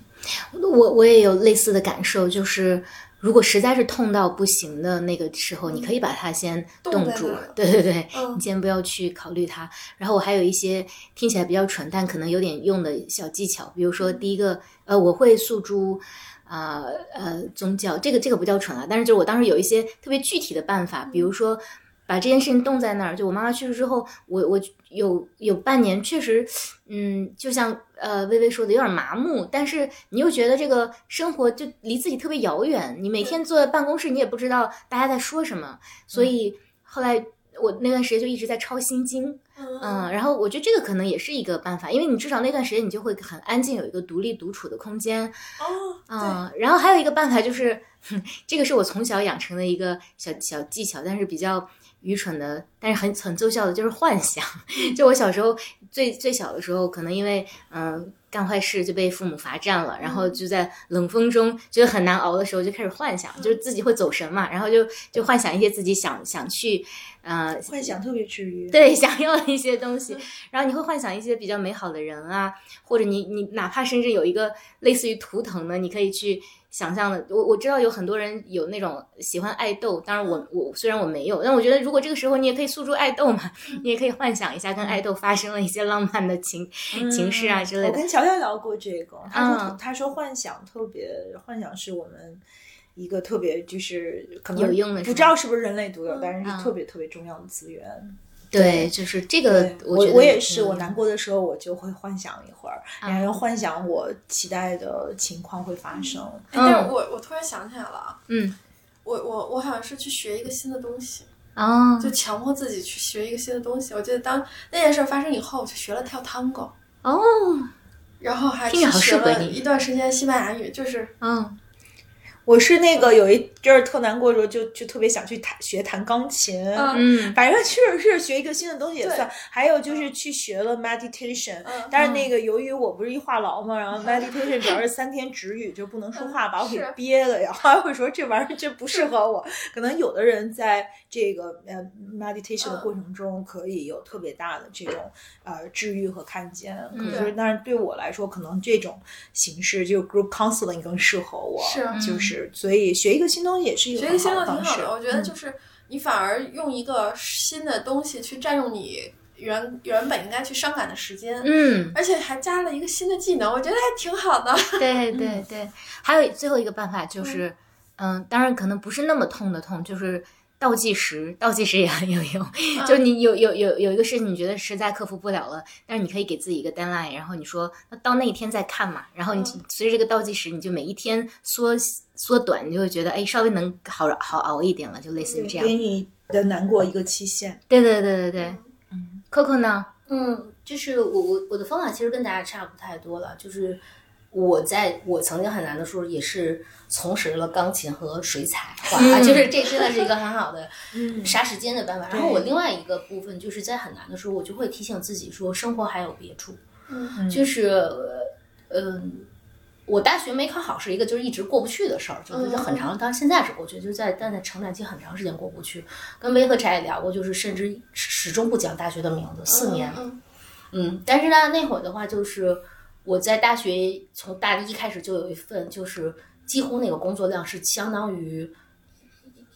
我我也有类似的感受，就是如果实在是痛到不行的那个时候，你可以把它先冻住，对对对，你先不要去考虑它。然后我还有一些听起来比较蠢，但可能有点用的小技巧，比如说第一个，呃，我会诉诸啊呃宗教，这个这个不叫蠢啊，但是就是我当时有一些特别具体的办法，比如说。把这件事情冻在那儿，就我妈妈去世之后，我我有有半年确实，嗯，就像呃微微说的，有点麻木，但是你又觉得这个生活就离自己特别遥远，你每天坐在办公室，你也不知道大家在说什么，所以后来我那段时间就一直在抄心经，嗯，然后我觉得这个可能也是一个办法，因为你至少那段时间你就会很安静，有一个独立独处的空间，哦，嗯，然后还有一个办法就是，*laughs* 这个是我从小养成的一个小小技巧，但是比较。愚蠢的，但是很很奏效的，就是幻想。*laughs* 就我小时候最最小的时候，可能因为嗯干坏事就被父母罚站了，然后就在冷风中觉得很难熬的时候，就开始幻想，就是自己会走神嘛，然后就就幻想一些自己想想去，呃，幻想特别治愈，对，*laughs* 想要的一些东西。然后你会幻想一些比较美好的人啊，或者你你哪怕甚至有一个类似于图腾的，你可以去。想象的，我我知道有很多人有那种喜欢爱豆，当然我我虽然我没有，但我觉得如果这个时候你也可以诉诸爱豆嘛，你也可以幻想一下跟爱豆发生了一些浪漫的情情事啊之类的。我跟乔乔聊过这个，他说他说幻想特别，幻想是我们一个特别就是可能有用的，不知道是不是人类独有，但是是特别特别重要的资源。对，就是这个，我我也是，我难过的时候我就会幻想一会儿，然后幻想我期待的情况会发生。但是我我突然想起来了啊，嗯，我我我好像是去学一个新的东西啊，就强迫自己去学一个新的东西。我记得当那件事发生以后，我就学了跳探戈哦，然后还去学了一段时间西班牙语，就是嗯。我是那个有一阵儿特难过的时候，就就特别想去弹学弹钢琴，嗯，反正确实是学一个新的东西也算。还有就是去学了 meditation，但是那个由于我不是一话痨嘛，然后 meditation 主要是三天止语，就不能说话，把 *laughs* 我给憋的呀。还会说这玩意儿真不适合我。可能有的人在这个呃 meditation 的过程中可以有特别大的这种呃治愈和看见，可是但是对我来说，可能这种形式就 group counseling 更适合我，是。就是。所以学一个新东西也是一个学一个新东西挺好的。我觉得就是你反而用一个新的东西去占用你原原本应该去伤感的时间，嗯，而且还加了一个新的技能，我觉得还挺好的。对 *laughs* 对对，还有最后一个办法就是，嗯，当然可能不是那么痛的痛，就是倒计时，倒计时也很有用。*laughs* 就你有有有有一个事情，你觉得实在克服不了了，但是你可以给自己一个 deadline，然后你说那到那一天再看嘛。然后你随着这个倒计时，你就每一天缩缩短，你就会觉得哎，稍微能好好熬一点了，就类似于这样。给你的难过一个期限。对对对对对。嗯，Coco 呢？嗯，就是我我我的方法其实跟大家差不太多了，就是我在我曾经很难的时候也是。从事了钢琴和水彩 *laughs* 画，就是这真的是一个很好的杀时间的办法。然后我另外一个部分就是在很难的时候，我就会提醒自己说，生活还有别处。嗯，就是嗯，我大学没考好是一个就是一直过不去的事儿，就是很长，当然现在是过去，就在但在成长期很长时间过不去。跟威和柴也聊过，就是甚至始终不讲大学的名字，四年。嗯，但是呢，那会儿的话，就是我在大学从大一开始就有一份就是。几乎那个工作量是相当于，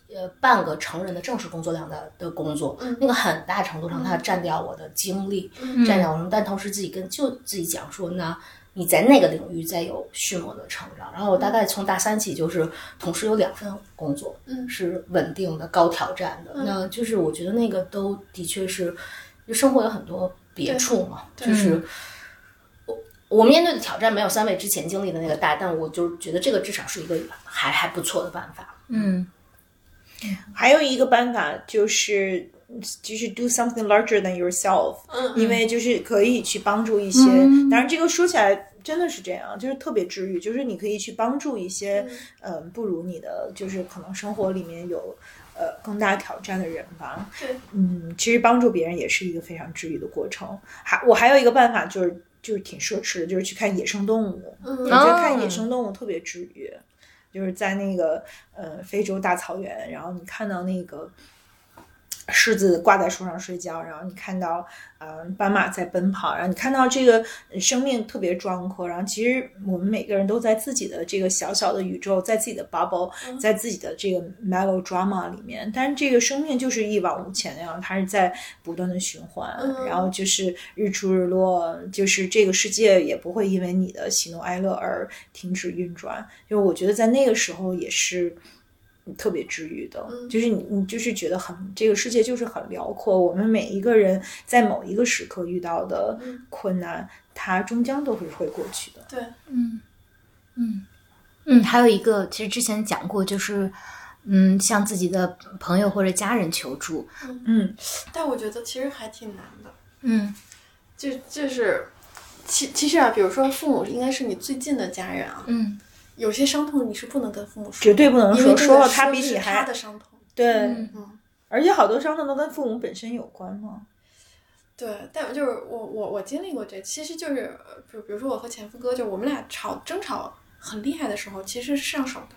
呃，半个成人的正式工作量的的工作，那个很大程度上它占掉我的精力，占掉我什么，但同时自己跟就自己讲说，那你在那个领域再有迅猛的成长。然后我大概从大三起就是同时有两份工作，是稳定的、高挑战的。那就是我觉得那个都的确是，就生活有很多别处嘛，就是。我面对的挑战没有三位之前经历的那个大，但我就觉得这个至少是一个还还不错的办法。嗯，还有一个办法就是就是 do something larger than yourself，因为就是可以去帮助一些。当然，这个说起来真的是这样，就是特别治愈。就是你可以去帮助一些嗯不如你的，就是可能生活里面有呃更大挑战的人吧。对，嗯，其实帮助别人也是一个非常治愈的过程。还我还有一个办法就是。就是挺奢侈的，就是去看野生动物。我觉得看野生动物特别治愈，就是在那个呃非洲大草原，然后你看到那个。狮子挂在树上睡觉，然后你看到，嗯，斑马在奔跑，然后你看到这个生命特别壮阔。然后其实我们每个人都在自己的这个小小的宇宙，在自己的 bubble，在自己的这个 melodrama 里面。但是这个生命就是一往无前那样，它是在不断的循环，然后就是日出日落，就是这个世界也不会因为你的喜怒哀乐而停止运转。就我觉得在那个时候也是。特别治愈的，就是你，你就是觉得很这个世界就是很辽阔。我们每一个人在某一个时刻遇到的困难，它终将都会会过去的。对，嗯嗯嗯，还有一个，其实之前讲过，就是嗯，向自己的朋友或者家人求助。嗯，但我觉得其实还挺难的。嗯，就就是其其实啊，比如说父母应该是你最近的家人啊。嗯。有些伤痛你是不能跟父母说，绝对不能说，说了他比你还他的伤痛。对，嗯，而且好多伤痛都跟父母本身有关嘛。对，但就是我我我经历过这，其实就是，比比如说我和前夫哥，就我们俩吵争吵很厉害的时候，其实是上手的。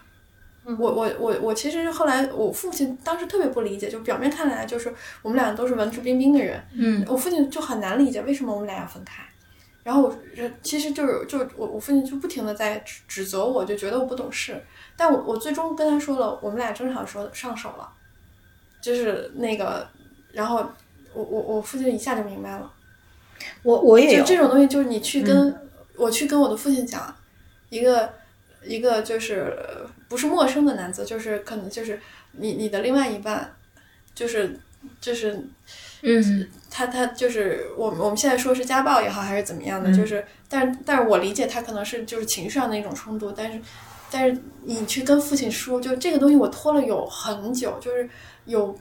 我我我我其实后来我父亲当时特别不理解，就表面看来就是我们俩都是文质彬彬的人，嗯，我父亲就很难理解为什么我们俩要分开。然后我其实就是就我我父亲就不停的在指指责我，就觉得我不懂事。但我我最终跟他说了，我们俩争吵说上手了，就是那个，然后我我我父亲一下就明白了。我我也就这种东西，就是你去跟我去跟我的父亲讲，一个一个就是不是陌生的男子，就是可能就是你你的另外一半，就是就是。嗯，他他就是我们我们现在说是家暴也好还是怎么样的，就是，但是但是我理解他可能是就是情绪上的一种冲突，但是但是你去跟父亲说，就这个东西我拖了有很久，就是有。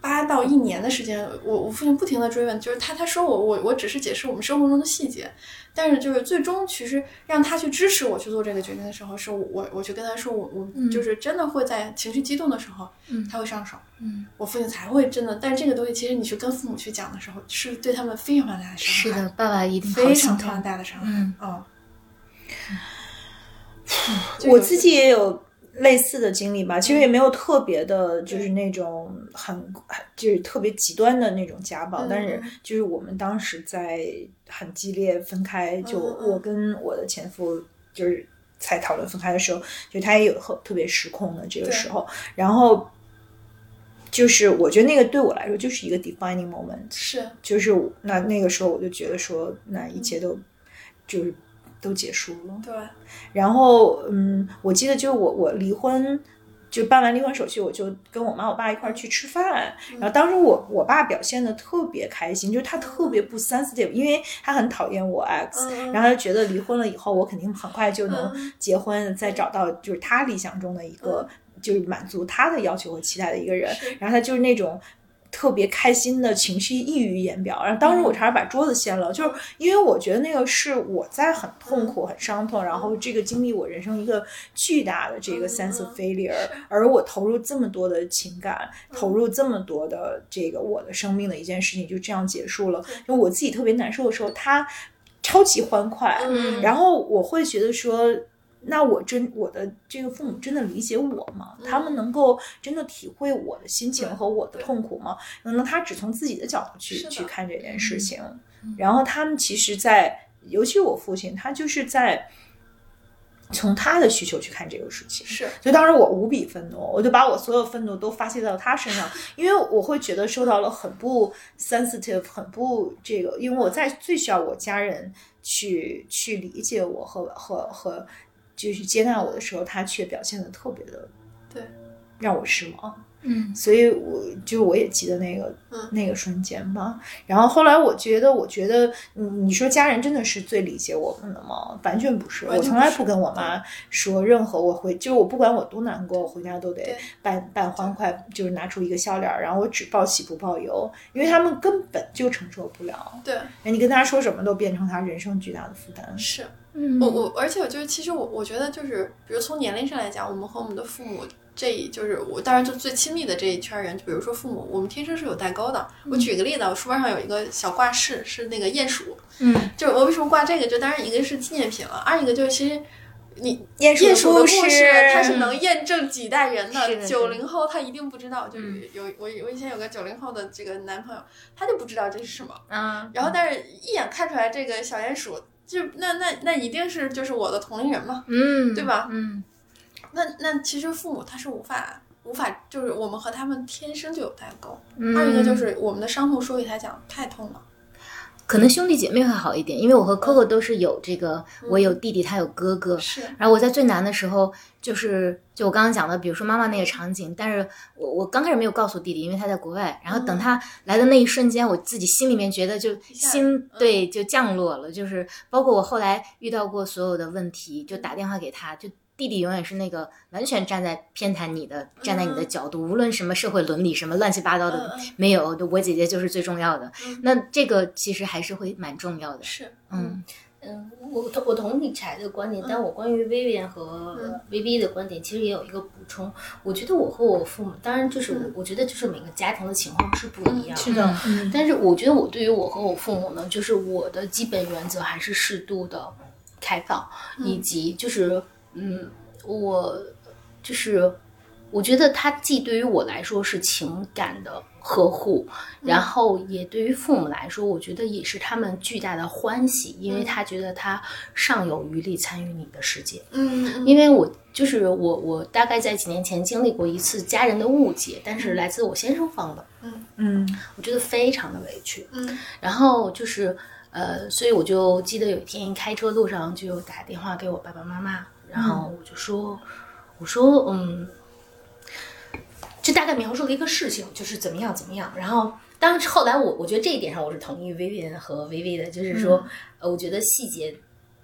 八到一年的时间，我我父亲不停的追问，就是他他说我我我只是解释我们生活中的细节，但是就是最终其实让他去支持我去做这个决定的时候，是我我去跟他说我我就是真的会在情绪激动的时候，他会上手，嗯，我父亲才会真的，但是这个东西其实你去跟父母去讲的时候，是对他们非常非常大的伤害，是的，爸爸一定非常非常大的伤害，嗯。哦，我自己也有。类似的经历吧，其实也没有特别的，就是那种很就是特别极端的那种家暴，但是就是我们当时在很激烈分开，就我跟我的前夫就是才讨论分开的时候，就他也有特特别失控的这个时候，然后就是我觉得那个对我来说就是一个 defining moment，是。就是那那个时候我就觉得说那一切都就是。都结束了，对。然后，嗯，我记得就是我我离婚就办完离婚手续，我就跟我妈我爸一块儿去吃饭。然后当时我我爸表现的特别开心，就是他特别不 sensitive，因为他很讨厌我 ex，然后他觉得离婚了以后我肯定很快就能结婚，再找到就是他理想中的一个就是满足他的要求和期待的一个人。然后他就是那种。特别开心的情绪溢于言表，然后当时我差点把桌子掀了，就是因为我觉得那个是我在很痛苦、很伤痛，然后这个经历我人生一个巨大的这个 sense of failure，而我投入这么多的情感，投入这么多的这个我的生命的一件事情就这样结束了，因为我自己特别难受的时候，他超级欢快，然后我会觉得说。那我真我的这个父母真的理解我吗？他们能够真的体会我的心情和我的痛苦吗？可能他只从自己的角度去去看这件事情，然后他们其实，在尤其我父亲，他就是在从他的需求去看这个事情。是，所以当时我无比愤怒，我就把我所有愤怒都发泄到他身上，*laughs* 因为我会觉得受到了很不 sensitive，很不这个，因为我在最需要我家人去去理解我和和和。就是接纳我的时候，他却表现的特别的，对，让我失望。嗯，所以我就我也记得那个那个瞬间吧。然后后来我觉得，我觉得，你你说家人真的是最理解我们的吗？完全不是。我从来不跟我妈说任何我回，就是我不管我多难过，我回家都得扮扮欢快，就是拿出一个笑脸，然后我只报喜不报忧，因为他们根本就承受不了。对，你跟他说什么都变成他人生巨大的负担。是。我我，而且我就是，其实我我觉得就是，比如从年龄上来讲，我们和我们的父母这，就是我当然就最亲密的这一圈人，就比如说父母，我们天生是有代沟的。我举个例子，我书包上有一个小挂饰，是那个鼹鼠，嗯，就是我为什么挂这个？就当然一个是纪念品了，二一个就是其实你鼹鼠的故事，它是能验证几代人的。九零后他一定不知道，就是有我我以前有个九零后的这个男朋友，他就不知道这是什么，嗯，然后但是一眼看出来这个小鼹鼠。就那那那一定是就是我的同龄人嘛，嗯，对吧？嗯，那那其实父母他是无法无法，就是我们和他们天生就有代沟。二一个就是我们的伤痛说给他讲太痛了。可能兄弟姐妹会好一点，因为我和 Coco 都是有这个，我有弟弟，他有哥哥。是。然后我在最难的时候，就是就我刚刚讲的，比如说妈妈那个场景，但是我我刚开始没有告诉弟弟，因为他在国外。然后等他来的那一瞬间，我自己心里面觉得就心对就降落了，就是包括我后来遇到过所有的问题，就打电话给他，就。弟弟永远是那个完全站在偏袒你的，站在你的角度，无论什么社会伦理什么乱七八糟的没有，我姐姐就是最重要的。那这个其实还是会蛮重要的。是，嗯嗯，我同我同意柴的观点，但我关于薇薇和薇薇的观点，其实也有一个补充。我觉得我和我父母，当然就是我觉得就是每个家庭的情况是不一样的。是的，但是我觉得我对于我和我父母呢，就是我的基本原则还是适度的开放，以及就是。嗯，我就是，我觉得他既对于我来说是情感的呵护，然后也对于父母来说，我觉得也是他们巨大的欢喜，因为他觉得他尚有余力参与你的世界。嗯，因为我就是我，我大概在几年前经历过一次家人的误解，但是来自我先生方的。嗯嗯，我觉得非常的委屈。嗯，然后就是呃，所以我就记得有一天开车路上就打电话给我爸爸妈妈。然后我就说，我说，嗯，就大概描述了一个事情，就是怎么样怎么样。然后，当然后来我我觉得这一点上我是同意薇薇和薇薇的，就是说，呃，我觉得细节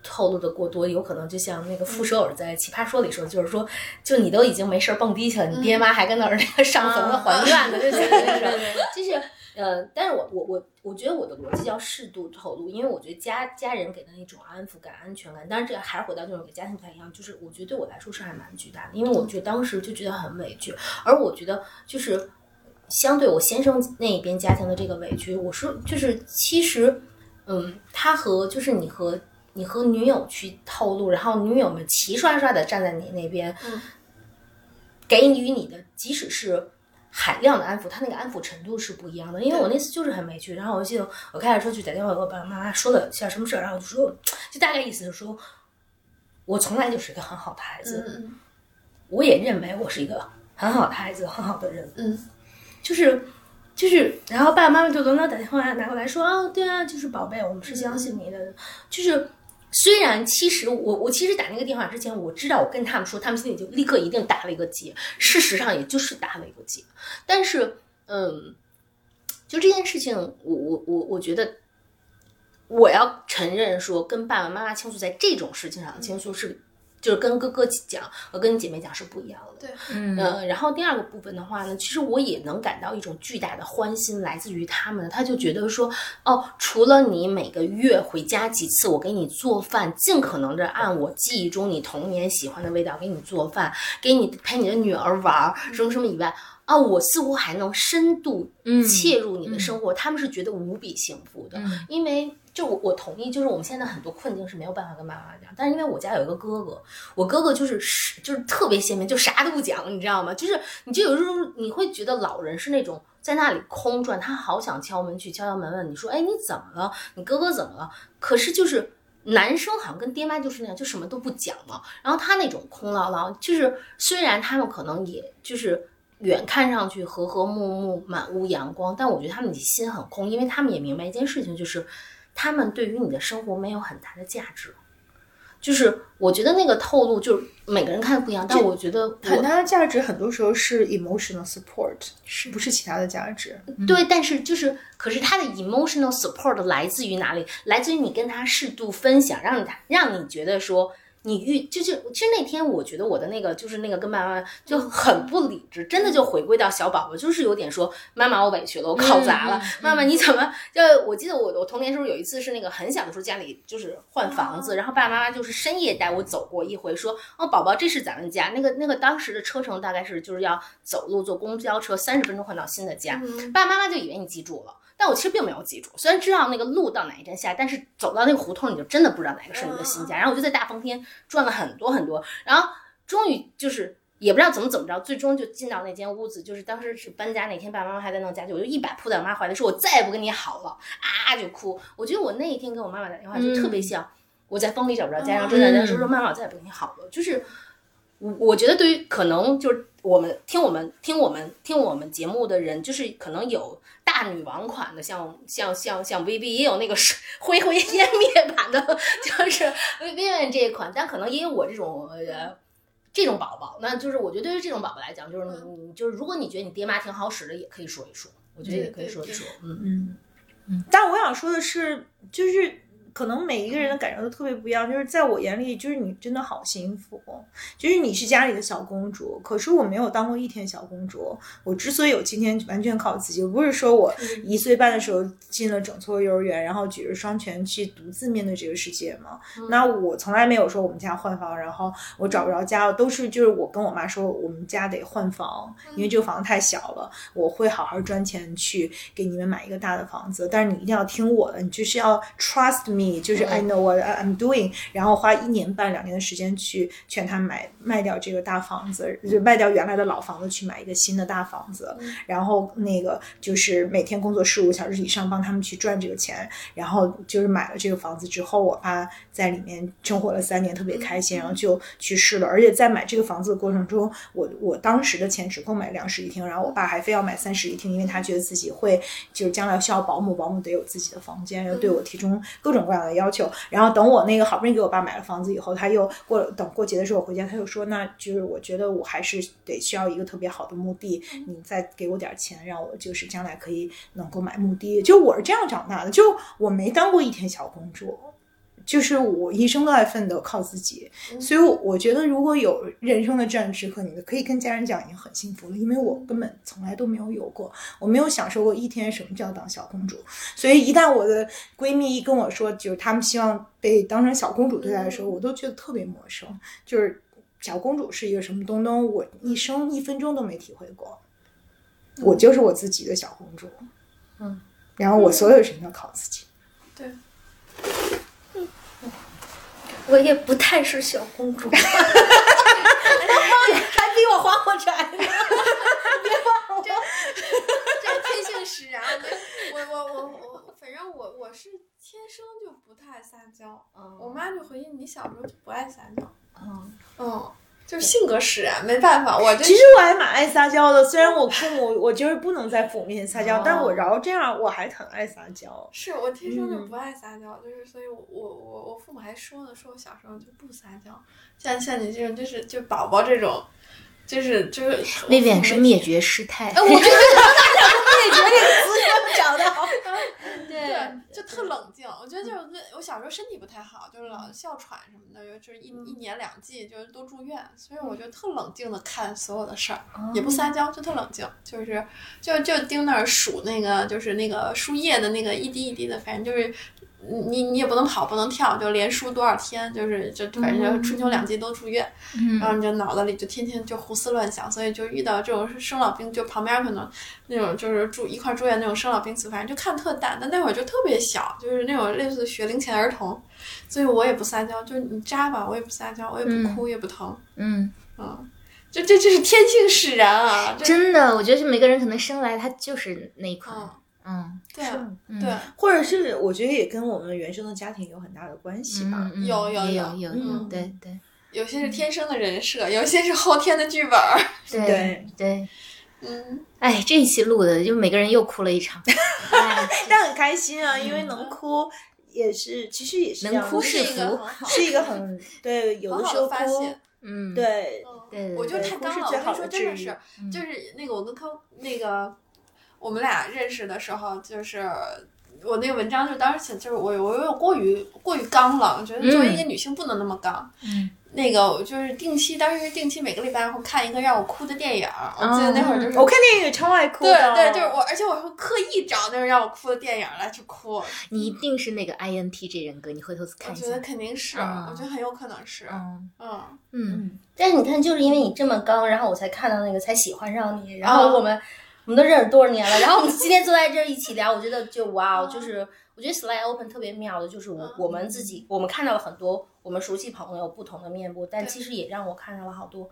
透露的过多，有可能就像那个傅首尔在《奇葩说》里说，就是说，就你都已经没事蹦迪去了，你爹妈还跟那儿那个上坟的还愿呢，就觉得就是。呃，但是我我我我觉得我的逻辑要适度透露，因为我觉得家家人给的那种安抚感、安全感，当然这个还是回到就是每个家庭不太一样，就是我觉得对我来说是还蛮巨大的，因为我觉得当时就觉得很委屈，而我觉得就是相对我先生那一边家庭的这个委屈，我是就是其实，嗯，他和就是你和你和女友去透露，然后女友们齐刷刷的站在你那边，嗯，给予你的，即使是。海量的安抚，他那个安抚程度是不一样的。因为我那次就是很没趣，然后我记得我开着车去打电话给我爸爸妈妈说了下什么事儿，然后就说，就大概意思是说，我从来就是一个很好的孩子，我也认为我是一个很好的孩子，很好的人，嗯，就是就是，然后爸爸妈妈就轮流打电话拿过来说，啊，对啊，就是宝贝，我们是相信你的，就是虽然其实我我其实打那个电话之前，我知道我跟他们说，他们心里就立刻一定打了一个结。事实上也就是打了一个结，但是嗯，就这件事情，我我我我觉得我要承认说，跟爸爸妈妈倾诉在这种事情上倾诉是。就是跟哥哥讲和跟姐妹讲是不一样的，对，嗯，然后第二个部分的话呢，其实我也能感到一种巨大的欢心，来自于他们，他就觉得说，哦，除了你每个月回家几次，我给你做饭，尽可能的按我记忆中你童年喜欢的味道给你做饭，给你陪你的女儿玩，什么什么以外，啊，我似乎还能深度切入你的生活，他们是觉得无比幸福的，因为。就我我同意，就是我们现在很多困境是没有办法跟妈妈讲，但是因为我家有一个哥哥，我哥哥就是就是特别鲜明，就啥都不讲，你知道吗？就是你就有时候你会觉得老人是那种在那里空转，他好想敲门去敲敲门问你说，哎，你怎么了？你哥哥怎么了？可是就是男生好像跟爹妈就是那样，就什么都不讲嘛。然后他那种空落落，就是虽然他们可能也就是远看上去和和睦睦，满屋阳光，但我觉得他们心很空，因为他们也明白一件事情，就是。他们对于你的生活没有很大的价值，就是我觉得那个透露，就是每个人看的不一样，但我觉得很大的价值，很多时候是 emotional support，是不是其他的价值？对，但是就是，可是他的 emotional support 来自于哪里？来自于你跟他适度分享，让他让你觉得说。你遇就是其实那天我觉得我的那个就是那个跟妈妈就很不理智，真的就回归到小宝宝，就是有点说妈妈我委屈了，我考砸了，妈妈你怎么就我记得我我童年时候有一次是那个很小的时候家里就是换房子，然后爸爸妈妈就是深夜带我走过一回，说哦宝宝这是咱们家，那个那个当时的车程大概是就是要走路坐公交车三十分钟换到新的家，爸爸妈妈就以为你记住了。但我其实并没有记住，虽然知道那个路到哪一站下，但是走到那个胡同，你就真的不知道哪个是你的新家。然后我就在大风天转了很多很多，然后终于就是也不知道怎么怎么着，最终就进到那间屋子。就是当时是搬家那天，爸爸妈妈还在弄家具，我就一把扑在我妈怀里，说我再也不跟你好了啊，就哭。我觉得我那一天跟我妈妈打电话就特别像我在风里找不着家，然后正在说说妈妈我再也不跟你好了。就是我我觉得对于可能就是我们听我们听我们听我们节目的人，就是可能有。大女王款的，像像像像 V V 也有那个灰灰烟灭版的，*laughs* 就是 V V 这一款，但可能也有我这种呃这种宝宝。那就是我觉得对于这种宝宝来讲，就是你你就是如果你觉得你爹妈挺好使的，也可以说一说，我觉得也可以说一说。嗯嗯嗯。但我想说的是，就是。可能每一个人的感受都特别不一样，就是在我眼里，就是你真的好幸福，就是你是家里的小公主。可是我没有当过一天小公主，我之所以有今天，完全靠自己。不是说我一岁半的时候进了整错幼儿园，然后举着双拳去独自面对这个世界吗？那我从来没有说我们家换房，然后我找不着家，都是就是我跟我妈说我们家得换房，因为这个房子太小了，我会好好赚钱去给你们买一个大的房子。但是你一定要听我的，你就是要 trust me。就是 I know what I'm doing，然后花一年半两年的时间去劝他买卖掉这个大房子，就卖掉原来的老房子去买一个新的大房子，然后那个就是每天工作十五小时以上帮他们去赚这个钱，然后就是买了这个房子之后，我爸在里面生活了三年，特别开心，然后就去世了。而且在买这个房子的过程中，我我当时的钱只够买两室一厅，然后我爸还非要买三室一厅，因为他觉得自己会就是将来需要保姆，保姆得有自己的房间，要对我提出各种各样的。的要求，然后等我那个好不容易给我爸买了房子以后，他又过等过节的时候我回家，他又说，那就是我觉得我还是得需要一个特别好的墓地，你再给我点钱，让我就是将来可以能够买墓地。就我是这样长大的，就我没当过一天小公主。就是我一生都在奋斗，靠自己，所以我觉得如果有人生的这样时刻，你可以跟家人讲，已经很幸福了。因为我根本从来都没有有过，我没有享受过一天什么叫当小公主。所以一旦我的闺蜜一跟我说，就是她们希望被当成小公主对待的时候，我都觉得特别陌生。就是小公主是一个什么东东，我一生一分钟都没体会过。我就是我自己的小公主，嗯，然后我所有事情都靠自己。对。我也不太是小公主，还比我花火柴呢，别忘我，这天性使然。我我我我，反正我我是天生就不太撒娇。我妈就回忆你小时候就不爱撒娇。嗯嗯，就是性格使然，没办法。我其实我还蛮爱撒娇的，虽然我父母我就是不能在父母面前撒娇，但是我饶这样我还很爱撒娇。是我天生就不爱撒娇，就是所以，我我我父母还说呢，说我小时候就不撒娇，像像你这种就是就宝宝这种，就是就是薇薇是灭绝师太。我觉得 *laughs* 灭绝这个词讲的好。*laughs* 对，就特冷静。我觉得就是我小时候身体不太好，就是老哮喘什么的，又就是一一年两季，就是都住院，所以我就特冷静的看所有的事儿，也不撒娇，就特冷静，就是就就盯那儿数那个就是那个输液的那个一滴一滴的，反正就是。你你也不能跑，不能跳，就连输多少天，就是就反正就春秋两季都住院，然后你就脑子里就天天就胡思乱想，所以就遇到这种生老病，就旁边可能那种就是住一块住院那种生老病死，反正就看特淡。但那会儿就特别小，就是那种类似学龄前儿童，所以我也不撒娇，就是你扎吧，我也不撒娇，我也不哭也不疼，嗯嗯，就这这是天性使然啊！真的，我觉得是每个人可能生来他就是那一块。嗯，对，对，或者是我觉得也跟我们原生的家庭有很大的关系吧。有有有有。有，对对，有些是天生的人设，有些是后天的剧本。*laughs* 对对，嗯，哎，这一期录的就每个人又哭了一场，*laughs* 但很开心啊，因为能哭也是，其实也是能哭是福，是一个很对，有的时候哭，嗯，对。对，我觉得太刚了，我跟你说真的是，就是那个我跟康那个。我们俩认识的时候，就是我那个文章就当时写，就是我我有过于过于刚了，我觉得作为一个女性不能那么刚。嗯，那个就是定期，当时定期每个礼拜会看一个让我哭的电影。我记得那会儿就是我看电影超爱哭。对对，就是我，而且我会刻意找那种让我哭的电影来去哭。你一定是那个 INTJ 人格，你回头看一下。我觉得肯定是，我觉得很有可能是。嗯嗯嗯。但是你看，就是因为你这么刚，然后我才看到那个，才喜欢上你，然后我们。我们都认识多少年了？然后我们今天坐在这儿一起聊，我觉得就哇哦，就是我觉得 Slide Open 特别妙的，就是我我们自己，我们看到了很多我们熟悉朋友不同的面部，但其实也让我看到了好多，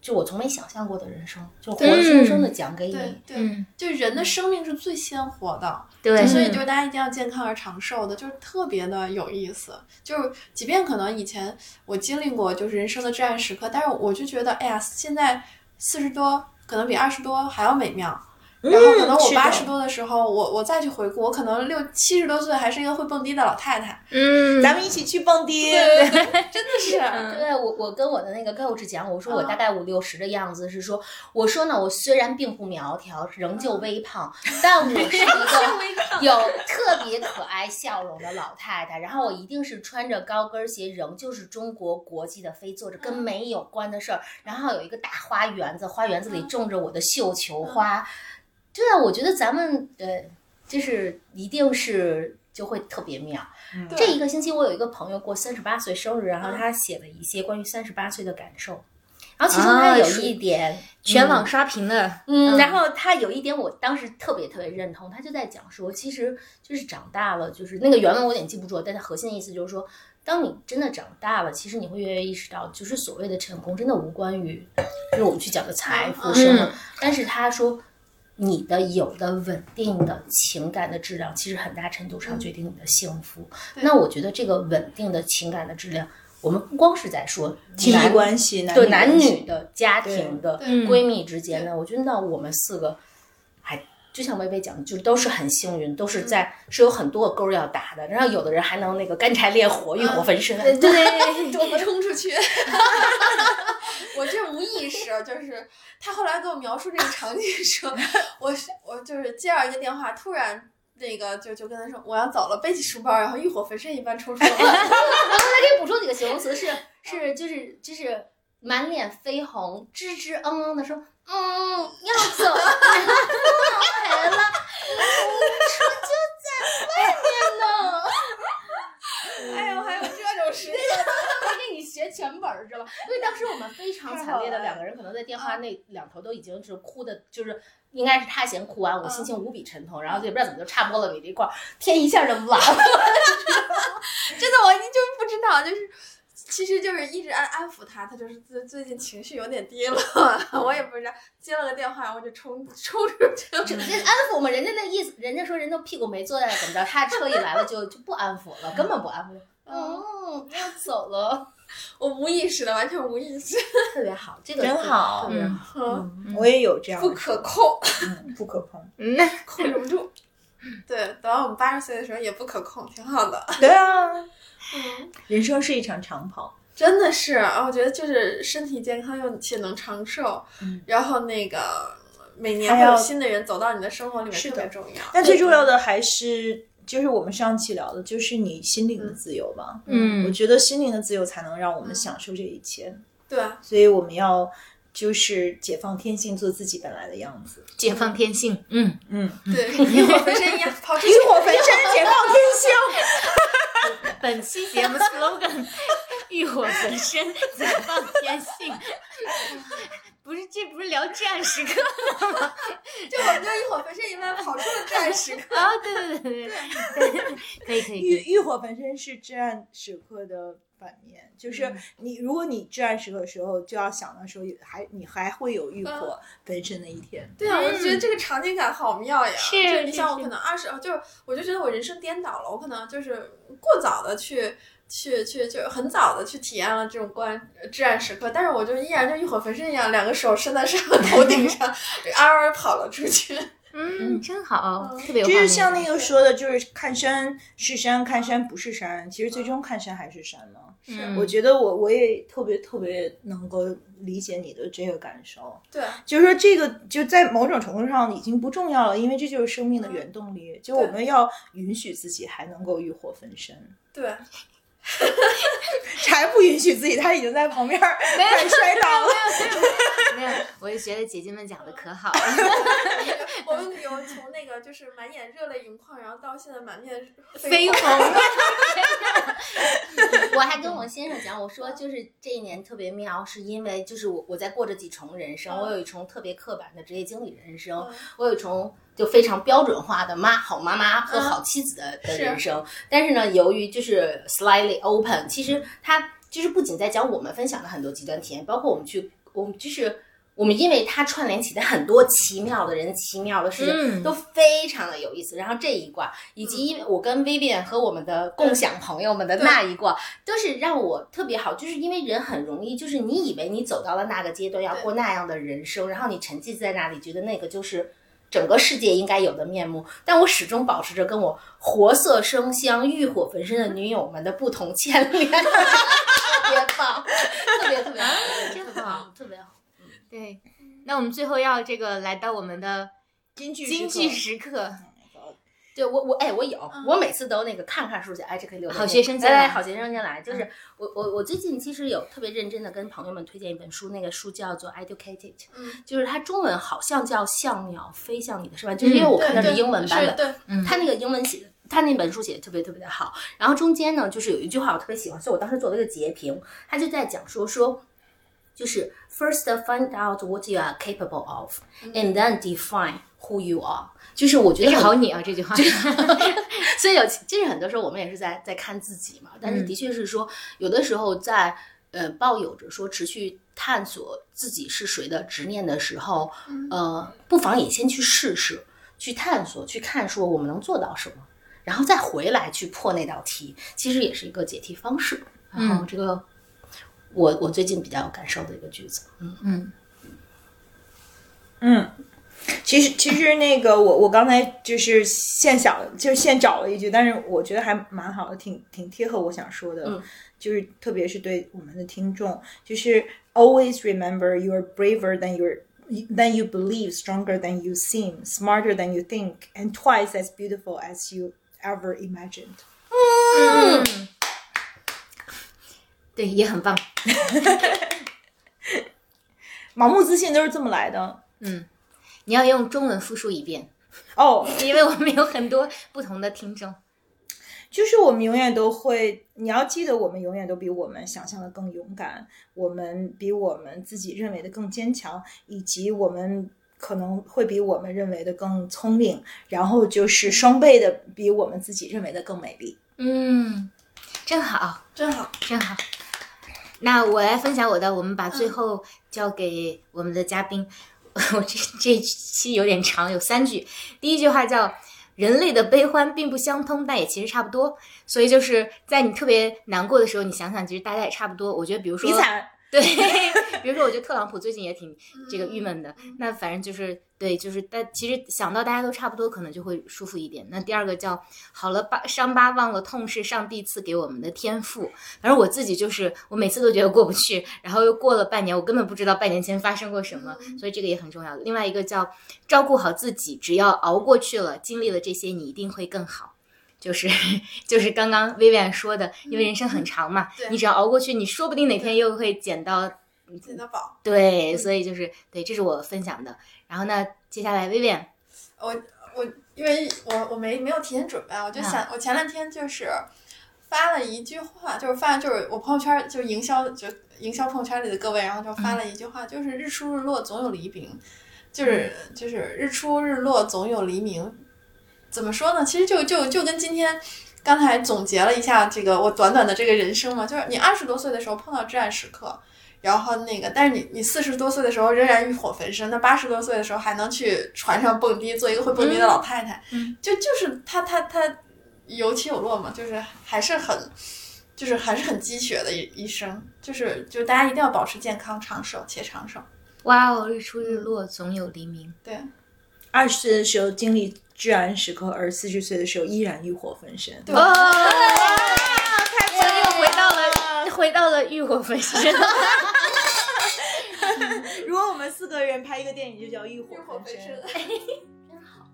就我从没想象过的人生，就活生生的讲给你。对，就人的生命是最鲜活的，对，所以就是大家一定要健康而长寿的，就是特别的有意思。就是即便可能以前我经历过就是人生的至暗时刻，但是我就觉得，哎呀，现在四十多。可能比二十多还要美妙，然后可能我八十多的时候，我我再去回顾，我可能六七十多岁还是一个会蹦迪的老太太。嗯，咱们一起去蹦迪，对对对 *laughs* 真的是。*laughs* 对我我跟我的那个 coach 讲，我说我大概五六十的样子，是说我说呢，我虽然并不苗条，仍旧微胖，但我是一个 *laughs* 有特别可爱笑容的老太太。然后我一定是穿着高跟鞋，仍旧是中国国际的飞，做着跟美有关的事儿。然后有一个大花园子，花园子里种着我的绣球花。对啊，我觉得咱们呃，就是一定是就会特别妙。这一个星期，我有一个朋友过三十八岁生日，然后他写了一些关于三十八岁的感受。然后其中他有一点全网刷屏的，嗯，然后他有一点我当时特别特别认同，他就在讲说，其实就是长大了，就是那个原文我有点记不住，但他核心的意思就是说，当你真的长大了，其实你会越来越意识到，就是所谓的成功真的无关于就是我们去讲的财富什么，但是他说。你的有的稳定的情感的质量，其实很大程度上决定你的幸福。那我觉得这个稳定的情感的质量，我们不光是在说亲密关系，对男女的家庭的闺蜜之间呢，我觉得那我们四个还就像薇薇讲的，就是都是很幸运，都是在是有很多个勾要打的。然后有的人还能那个干柴烈火，欲火焚身，*laughs* 对，冲出去。*laughs* 我这无意识，就是他后来给我描述这个场景说，我我就是接到一个电话，突然那个就就跟他说我要走了，背起书包，然后欲火焚身一般冲出来。*laughs* 我刚才给你补充几个形容词，是是就是就是满脸绯红，吱吱嗯嗯的说，嗯要走，*laughs* 来了，车就在外面呢。哎呦，还有这种事情。*laughs* 学全本儿知道吧？因为当时我们非常惨烈的两个人，可能在电话那两头都已经是哭的，就是应该是他先哭完，我心情无比沉痛，然后也不知道怎么就插播了你这块儿，天一下就完了。真的，我就不知道，就是其实就是一直安安抚他，他就是最最近情绪有点低落，*laughs* 我也不知道接了个电话，我就冲冲出去，*laughs* 安抚嘛，人家那意思，人家说人都屁股没坐在怎么着，他车一来了就就不安抚了，根本不安抚。嗯，要走了。我我无意识的，完全无意识，*laughs* 特别好，这个真好特别好。嗯，我也有这样不可控，嗯不可控。嗯，控制不住。对，等到我们八十岁的时候也不可控，挺好的。对啊，嗯，人生是一场长跑。真的是，啊我觉得就是身体健康又且能长寿，嗯然后那个每年还有新的人走到你的生活里面，特别重要。但最重要的还是，就是我们上期聊的，就是你心灵的自由吧。嗯我觉得心灵的自由才能让我们享受这一切，对，啊所以我们要就是解放天性，做自己本来的样子。解放天性，嗯，嗯，对，浴火焚身一样，浴。火焚身，解放天性。*laughs* 本期节目 slogan：欲火焚身，解放天性。不是，这不是聊至暗时刻吗就我们就欲火焚身以外跑出了至暗时刻。啊？对对对对对，可以可以可以。欲欲火焚身是至暗时刻的反面，就是嗯你，如果你至暗时刻的时候，就要想到说，还你还会有欲火焚身的一天。对啊，我就觉得这个场景感好妙呀！是就你像我可能二十，就是我就觉得我人生颠倒了，我可能就是过早的去。去去就很早的去体验了这种关呃至暗时刻，但是我就依然就浴火焚身一样，两个手伸在上 *laughs* 头顶上，嗷嗷跑了出去。*laughs* 嗯，真好，特别有就是像那个说的，就是看山是山，看山不是山，其实最终看山还是山嘛。嗯我觉得我我也特别特别能够理解你的这个感受，对，就是说这个就在某种程度上已经不重要了，因为这就是生命的原动力。就我们要允许自己还能够欲火焚身，对，*laughs* 还不允许自己，他已经在旁边儿快摔倒了。没有，我就觉得姐姐们讲的可好了。*laughs* 我们有从那个就是满眼热泪盈眶，然后到现在满面绯红。*laughs* 我还跟我先生讲，我说就是这一年特别妙，是因为就是我我在过着几重人生，嗯我有一重特别刻板的职业经理人生嗯，我有一重就非常标准化的妈好妈妈和好妻子的的人生。但是呢，由于就是 slightly open，其实它就是不仅在讲我们分享的很多极端体验，包括我们去我们就是。我们因为他串联起的很多奇妙的人、奇妙的事情，嗯都非常的有意思。然后这一卦，以及因为我跟 Vivian 和我们的共享朋友们的那一卦，都是让我特别好，就是因为人很容易，就是你以为你走到了那个阶段，要过那样的人生，然后你沉浸在那里，觉得那个就是整个世界应该有的面目。但我始终保持着跟我活色生香、欲火焚身的女友们的不同牵连，特别棒，特别特别好，真特别好特别好。对，那我们最后要这个来到我们的京剧京剧时刻，对我我哎我有，嗯我每次都那个看看书去，哎这可以留在好学生先来哎好学生先来，就是我我我最近其实有特别认真的跟朋友们推荐一本书，那个书叫做 Educated，嗯，就是它中文好像叫像鸟飞向你的是吧，就是因为我看的是英文版本，对，它那个英文写的，他那本书写的特别特别的好。然后中间呢，就是有一句话我特别喜欢，所以我当时做了一个截屏，他就在讲说说。就是 first find out what you are capable of, and then define who you are。就是我觉得好你啊，这句话。*laughs* 所以有其实很多时候我们也是在在看自己嘛，但是的确是说，有的时候在呃抱有着说持续探索自己是谁的执念的时候，呃，不妨也先去试试，去探索，去看说我们能做到什么，然后再回来去破那道题，其实也是一个解题方式。然后这个。我我最近比较有感受的一个句子，嗯。嗯。嗯，其实其实那个我我刚才就是现想就是现找了一句，但是我觉得还蛮好的，挺挺贴合我想说的，嗯就是特别是对我们的听众，就是 always remember you are braver than your than you believe, stronger than you seem, smarter than you think, and twice as beautiful as you ever imagined。嗯，对，也很棒。盲目自信都是这么来的你要用中文复述一遍，哦。*laughs* 因为我们有很多不同的听众。就是我们永远都会，你要记得，我们永远都比我们想象的更勇敢，我们比我们自己认为的更坚强，以及我们可能会比我们认为的更聪明，然后就是双倍的比我们自己认为的更美丽。嗯，真好，真好。真好。那我来分享我的，我们把最后交给我们的嘉宾。*laughs* 我这这期有点长，有三句。第一句话叫人类的悲欢并不相通，但也其实差不多。所以就是在你特别难过的时候，你想想，其实大家也差不多。我觉得，比如说，*laughs* 对，比如说，我觉得特朗普最近也挺这个郁闷的。那反正就是对，就是但其实想到大家都差不多，可能就会舒服一点。那第二个叫好了疤伤疤忘了痛是上帝赐给我们的天赋。反正我自己就是我每次都觉得过不去，然后又过了半年，我根本不知道半年前发生过什么，所以这个也很重要。另外一个叫照顾好自己，只要熬过去了，经历了这些，你一定会更好。就是 *laughs* 就是刚刚薇薇安说的，因为人生很长嘛，你只要熬过去，你说不定哪天又会捡到捡到宝。对，所以就是对，这是我分享的。然后呢，接下来薇薇安，我我因为我我没没有提前准备，我就想我前两天就是发了一句话，就是发就是我朋友圈就是营销就营销朋友圈里的各位，然后就发了一句话，就是日出日落总有黎明，就是就是日出日落总有黎明。怎么说呢？其实就就就跟今天刚才总结了一下这个我短短的这个人生嘛，就是你二十多岁的时候碰到至暗时刻，然后那个，但是你你四十多岁的时候仍然欲火焚身，那八十多岁的时候还能去船上蹦迪，做一个会蹦迪的老太太，就就是他他他有起有落嘛，就是还是很就是还是很鸡血的一一生，就是就大家一定要保持健康长寿且长寿。哇哦，日出日落总有黎明。对，二十岁的时候经历。至暗时刻，而四十岁的时候依然欲火焚身。哇，太棒了！又回到了回到了欲火焚身。*laughs* 如果我们四个人拍一个电影，就叫《欲火焚身》。真好。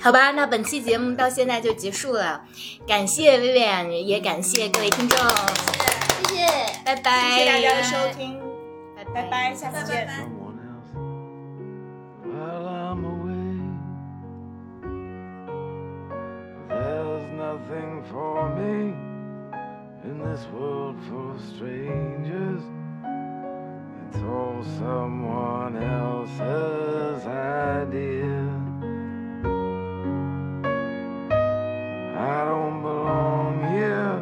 好吧，那本期节目到现在就结束了。感谢 Vivian，也感谢各位听众。谢谢，拜拜。谢谢大家的收听，拜拜，下次见。for this world full of strangers. It's all someone else's idea. I don't belong here,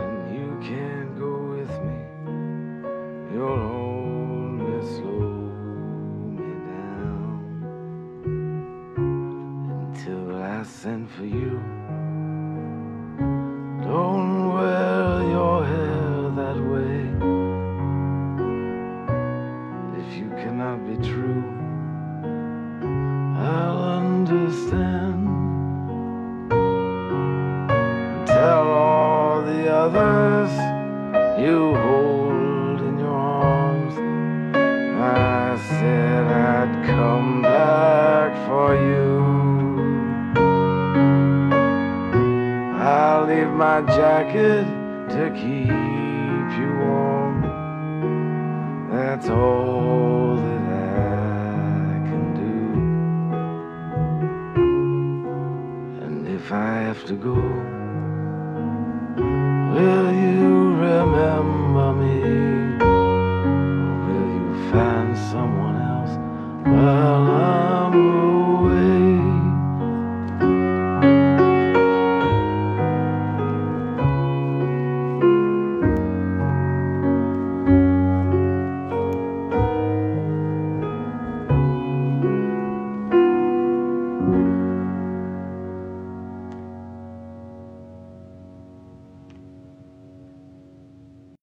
and you can't go with me. You'll only slow me down until I send for you. Don't others you hold in your arms. I said I'd come back for you. I'll leave my jacket to keep you warm. That's all that I can do. And if I have to go, Remember me, or Will you find someone else? But